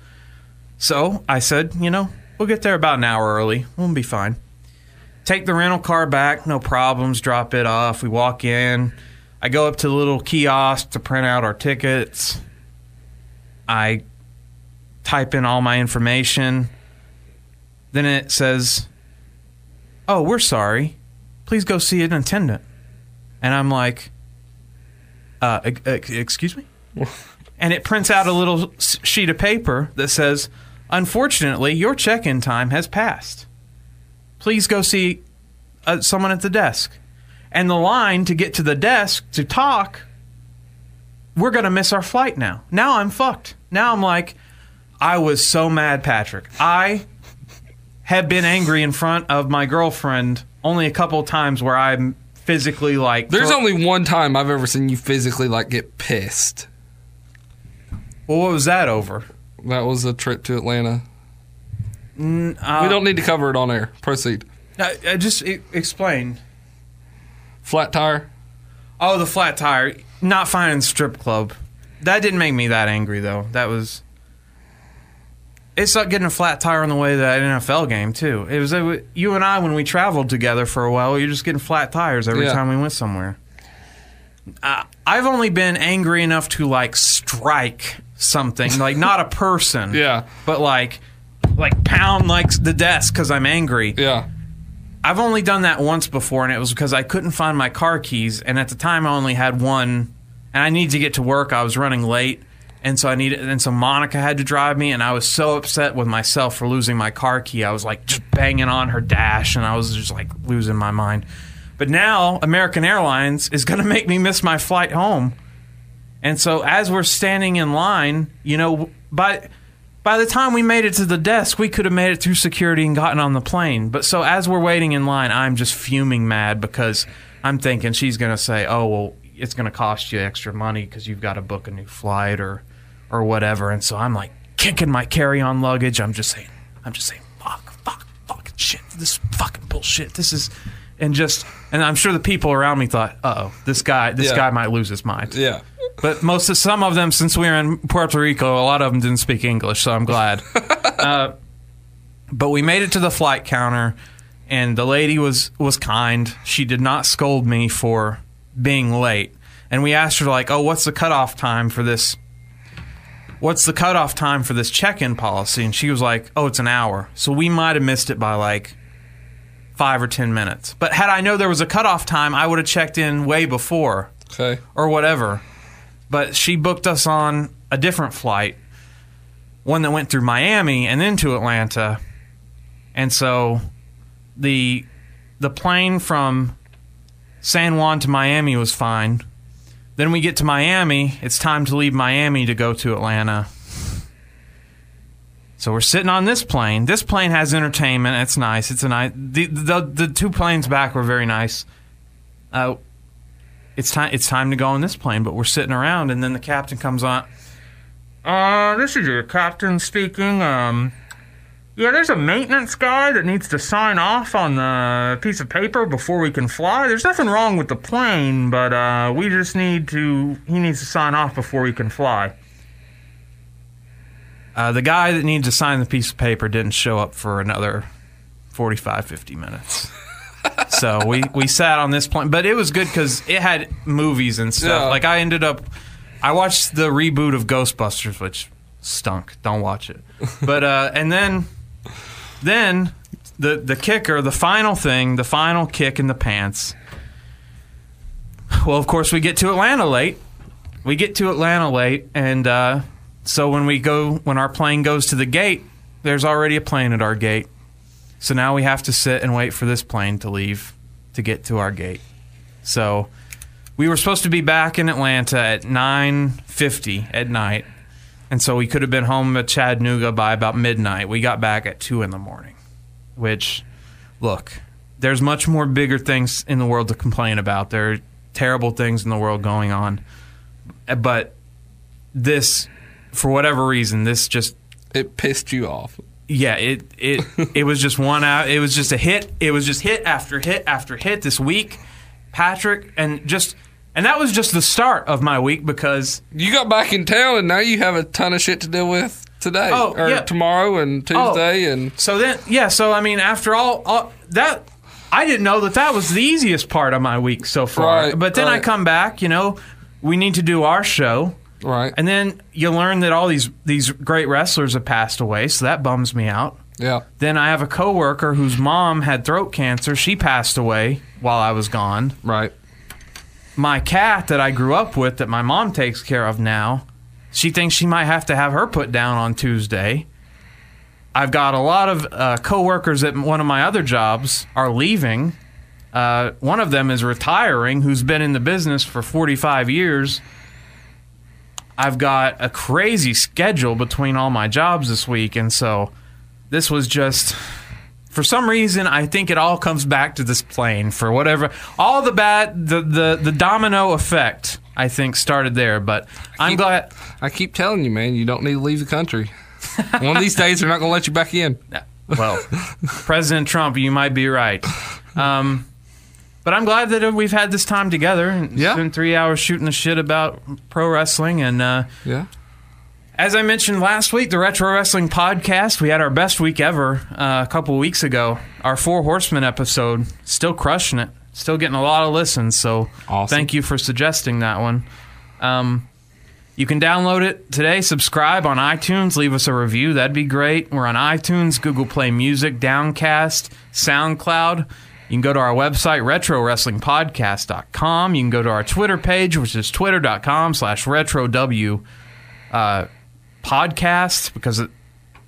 So I said, you know, we'll get there about an hour early. We'll be fine. Take the rental car back, no problems. Drop it off. We walk in. I go up to the little kiosk to print out our tickets. I type in all my information. Then it says, "Oh, we're sorry. Please go see an attendant." And I'm like, uh, ex- ex- excuse me? and it prints out a little sheet of paper that says, unfortunately, your check in time has passed. Please go see uh, someone at the desk. And the line to get to the desk to talk, we're going to miss our flight now. Now I'm fucked. Now I'm like, I was so mad, Patrick. I have been angry in front of my girlfriend only a couple of times where I'm physically like. There's throw- only one time I've ever seen you physically like get pissed. Well, what was that over? That was a trip to Atlanta. Uh, we don't need to cover it on air. Proceed. I, I just e- explain. Flat tire. Oh, the flat tire. Not finding strip club. That didn't make me that angry though. That was. It's like getting a flat tire on the way to that NFL game too. It was uh, you and I when we traveled together for a while. You're just getting flat tires every Yeah. time we went somewhere. Uh, I've only been angry enough to like strike something, like not a person, Yeah. but like like pound like the desk because I'm angry. Yeah. I've only done that once before, and it was because I couldn't find my car keys, and at the time I only had one, and I needed to get to work. I was running late, and so I needed, and so Monica had to drive me, and I was so upset with myself for losing my car key. I was like just banging on her dash, and I was just like losing my mind. But now American Airlines is going to make me miss my flight home, and so as we're standing in line, you know, by by the time we made it to the desk, we could have made it through security and gotten on the plane. But so as we're waiting in line, I'm just fuming mad because I'm thinking she's going to say, "Oh, well, it's going to cost you extra money because you've got to book a new flight or or whatever." And so I'm like kicking my carry-on luggage. I'm just saying, I'm just saying, "Fuck, fuck, fuck, shit, this fucking bullshit. This is." And just, and I'm sure the people around me thought, "Uh oh, this guy, this Yeah. guy might lose his mind." Yeah. But most of some of them, since we were in Puerto Rico, a lot of them didn't speak English, so I'm glad. uh, but we made it to the flight counter, and the lady was was kind. She did not scold me for being late. And we asked her like, "Oh, what's the cutoff time for this? What's the cutoff time for this check-in policy?" And she was like, "Oh, it's an hour." So we might have missed it by like five or ten minutes. But had I know there was a cutoff time, I would have checked in way before Okay. or whatever. But she booked us on a different flight, one that went through Miami and then to Atlanta. And so the the plane from San Juan to Miami was fine. Then we get to Miami, it's time to leave Miami to go to Atlanta. So we're sitting on this plane. This plane has entertainment. It's nice. It's a nice. The the, the two planes back were very nice. Uh, it's time it's time to go on this plane, but we're sitting around and then the captain comes on. Uh, this is your captain speaking. Um yeah, there's a maintenance guy that needs to sign off on the piece of paper before we can fly. There's nothing wrong with the plane, but uh, we just need to. He needs to sign off before we can fly. Uh, the guy that needed to sign the piece of paper didn't show up for another 45, 50 minutes. so we, we sat on this plane, but it was good because it had movies and stuff. Yeah. Like I ended up, I watched the reboot of Ghostbusters, which stunk. Don't watch it. But uh, and then, then the the kicker, the final thing, the final kick in the pants. Well, of course, we get to Atlanta late. We get to Atlanta late, and uh, so when we go, when our plane goes to the gate, there's already a plane at our gate. So now we have to sit and wait for this plane to leave to get to our gate. So we were supposed to be back in Atlanta at 9:50 at night, and so we could have been home at Chattanooga by about midnight. We got back at two in the morning, which, look, there's much more bigger things in the world to complain about. There are terrible things in the world going on, but this, for whatever reason, this just It pissed you off. yeah, it it it was just one out. It was just a hit. It was just hit after hit after hit this week, Patrick, and just and that was just the start of my week because You got back in town, and now you have a ton of shit to deal with today, Oh, or yeah. tomorrow, and oh. Tuesday, and so then yeah. So I mean, after all, all that. I didn't know that that was the easiest part of my week so far. Right, but then I right. come back, you know, we need to do our show. right, And then you learn that all these these great wrestlers have passed away, so that bums me out. yeah, Then I have a coworker whose mom had throat cancer. She passed away while I was gone. right, My cat that I grew up with, that my mom takes care of now, she thinks she might have to have her put down on Tuesday. I've got a lot of uh, coworkers at one of my other jobs are leaving. Uh, one of them is retiring, who's been in the business for 45 years. I've got a crazy schedule between all my jobs this week, and so this was just for some reason I think it all comes back to this plane for whatever all the bad the the, the domino effect I think started there, but I'm Keep- glad I keep telling you, man, you don't need to leave the country. One of these days, they're not going to let you back in. well, President Trump, you might be right. Um, but I'm glad that we've had this time together. and Yeah. Spent three hours shooting the shit about pro wrestling. And uh, Yeah, as I mentioned last week, the Retro Wrestling Podcast, we had our best week ever uh, a couple weeks ago. Our Four Horsemen episode, still crushing it. Still getting a lot of listens. So Awesome. thank you for suggesting that one. Um, you can download it today, subscribe on iTunes, leave us a review. That'd be great. We're on iTunes, Google Play Music, Downcast, SoundCloud. You can go to our website, retrowrestlingpodcast.com. You can go to our Twitter page, which is twitter.com slash retrow uh, podcast, because it,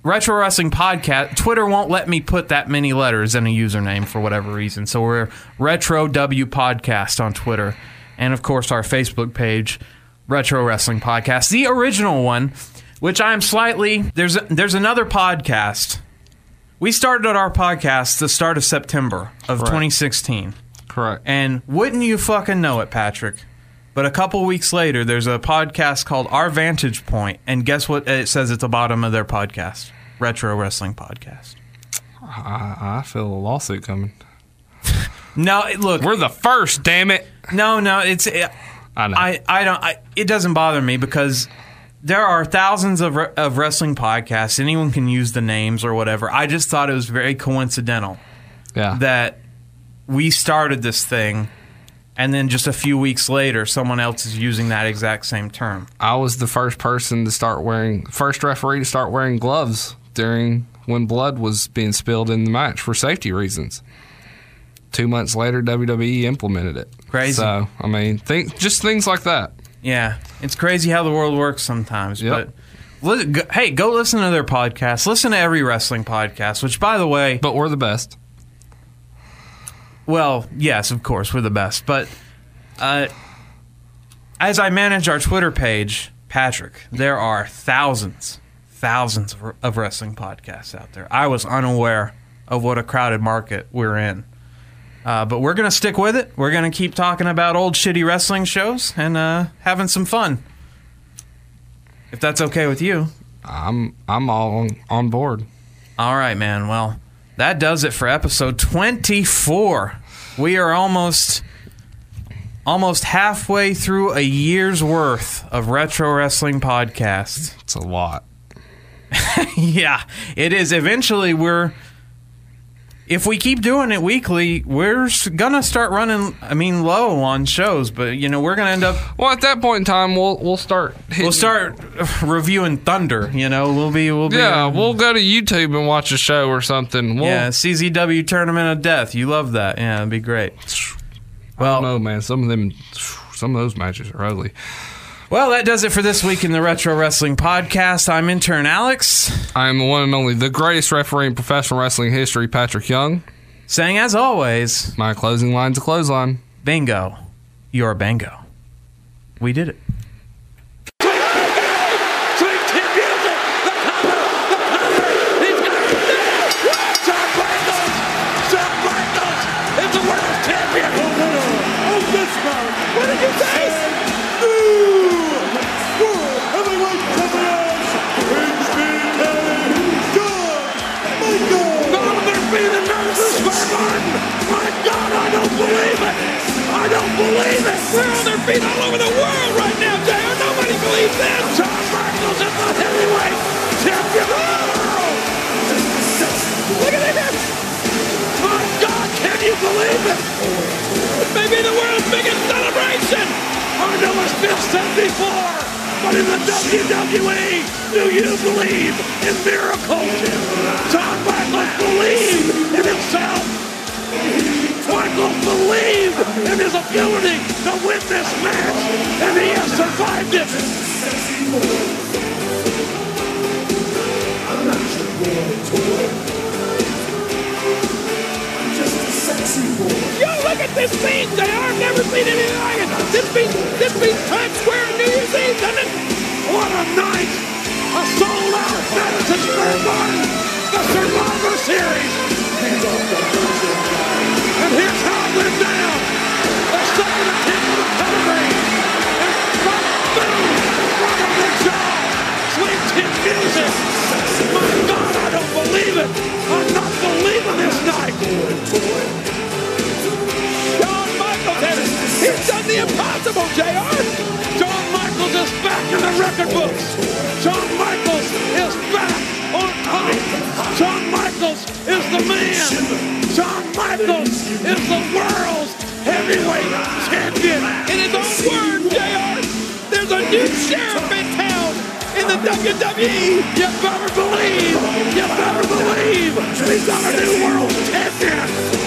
Retro Wrestling Podcast, Twitter won't let me put that many letters in a username for whatever reason. So we're Retro W Podcast on Twitter. And of course, our Facebook page, Retro Wrestling Podcast, the original one. which I'm slightly there's there's another podcast. We started our podcast the start of September of 2016. Correct. And wouldn't you fucking know it, Patrick? But a couple weeks later, there's a podcast called Our Vantage Point, and guess what it says at the bottom of their podcast? Retro Wrestling Podcast. I, I feel a lawsuit coming. No, look, We're the first, damn it. no, no, it's it, I know. I, I don't. I, it doesn't bother me because there are thousands of re- of wrestling podcasts. Anyone can use the names or whatever. I just thought it was very coincidental yeah. that we started this thing, and then just a few weeks later, someone else is using that exact same term. I was the first person to start wearing, first referee to start wearing gloves during when blood was being spilled in the match for safety reasons. Two months later, WWE implemented it. Crazy. So, I mean, think just things like that. Yeah, it's crazy how the world works sometimes. Yep. But hey, go listen to their podcast. Listen to every wrestling podcast. Which, by the way, But we're the best. Well, yes, of course, we're the best. But uh, as I manage our Twitter page, Patrick, there are thousands, thousands of, of wrestling podcasts out there. I was unaware of what a crowded market we're in. Uh, but we're going to stick with it. We're going to keep talking about old shitty wrestling shows and uh, having some fun. If that's okay with you. I'm I'm all on, on board. All right, man. Well, that does it for episode 24. We are almost almost halfway through a year's worth of retro wrestling podcasts. It's a lot. yeah, it is. Eventually, we're if we keep doing it weekly, we're gonna start running. I mean, low on shows, but you know, we're gonna end up. Well, at that point in time, we'll we'll start. Hitting, We'll start uh, reviewing Thunder. You know, we'll be we'll be Yeah, we'll go to YouTube and watch a show or something. We'll, yeah CZW Tournament of Death. You love that? Yeah, it'd be great. I don't know, man. Some of them, some of those matches are ugly. Well, that does it for this week in the Retro Wrestling Podcast. I'm intern Alex, I am the one and only, the greatest referee in professional wrestling history, Patrick Young. saying as always, My closing line's a clothesline. bingo, you're a bingo. We did it. Feet all over the world right now, JR! Nobody believes this! Shawn Michaels is the heavyweight champion of! Look at him! My God, can you believe it? It may be the world's biggest celebration! I know it's been said before, but in the WWE, do you believe in miracles? Shawn Michaels believed in himself! Michael believed in his ability to win this match, and he has survived it. Yo, look at this scene, JR. I've never seen anything like it. This beats, this beats Times Square on New Year's Eve, doesn't it? What a night! A sold-out Madison Square Garden, the Survivor Series. Here's how it. The the. And boom, big jaw. Sweet music. My God, I don't believe it. I'm not believing this night. Shawn Michaels he's done the impossible, JR. Shawn Michaels is back in the record books. Shawn Michaels is back on top. Shawn Michaels is the man. Shawn Michaels is the world's heavyweight champion. In his own words, JR, there's a new sheriff in town in the WWE. You better believe, you better believe he's our new world champion.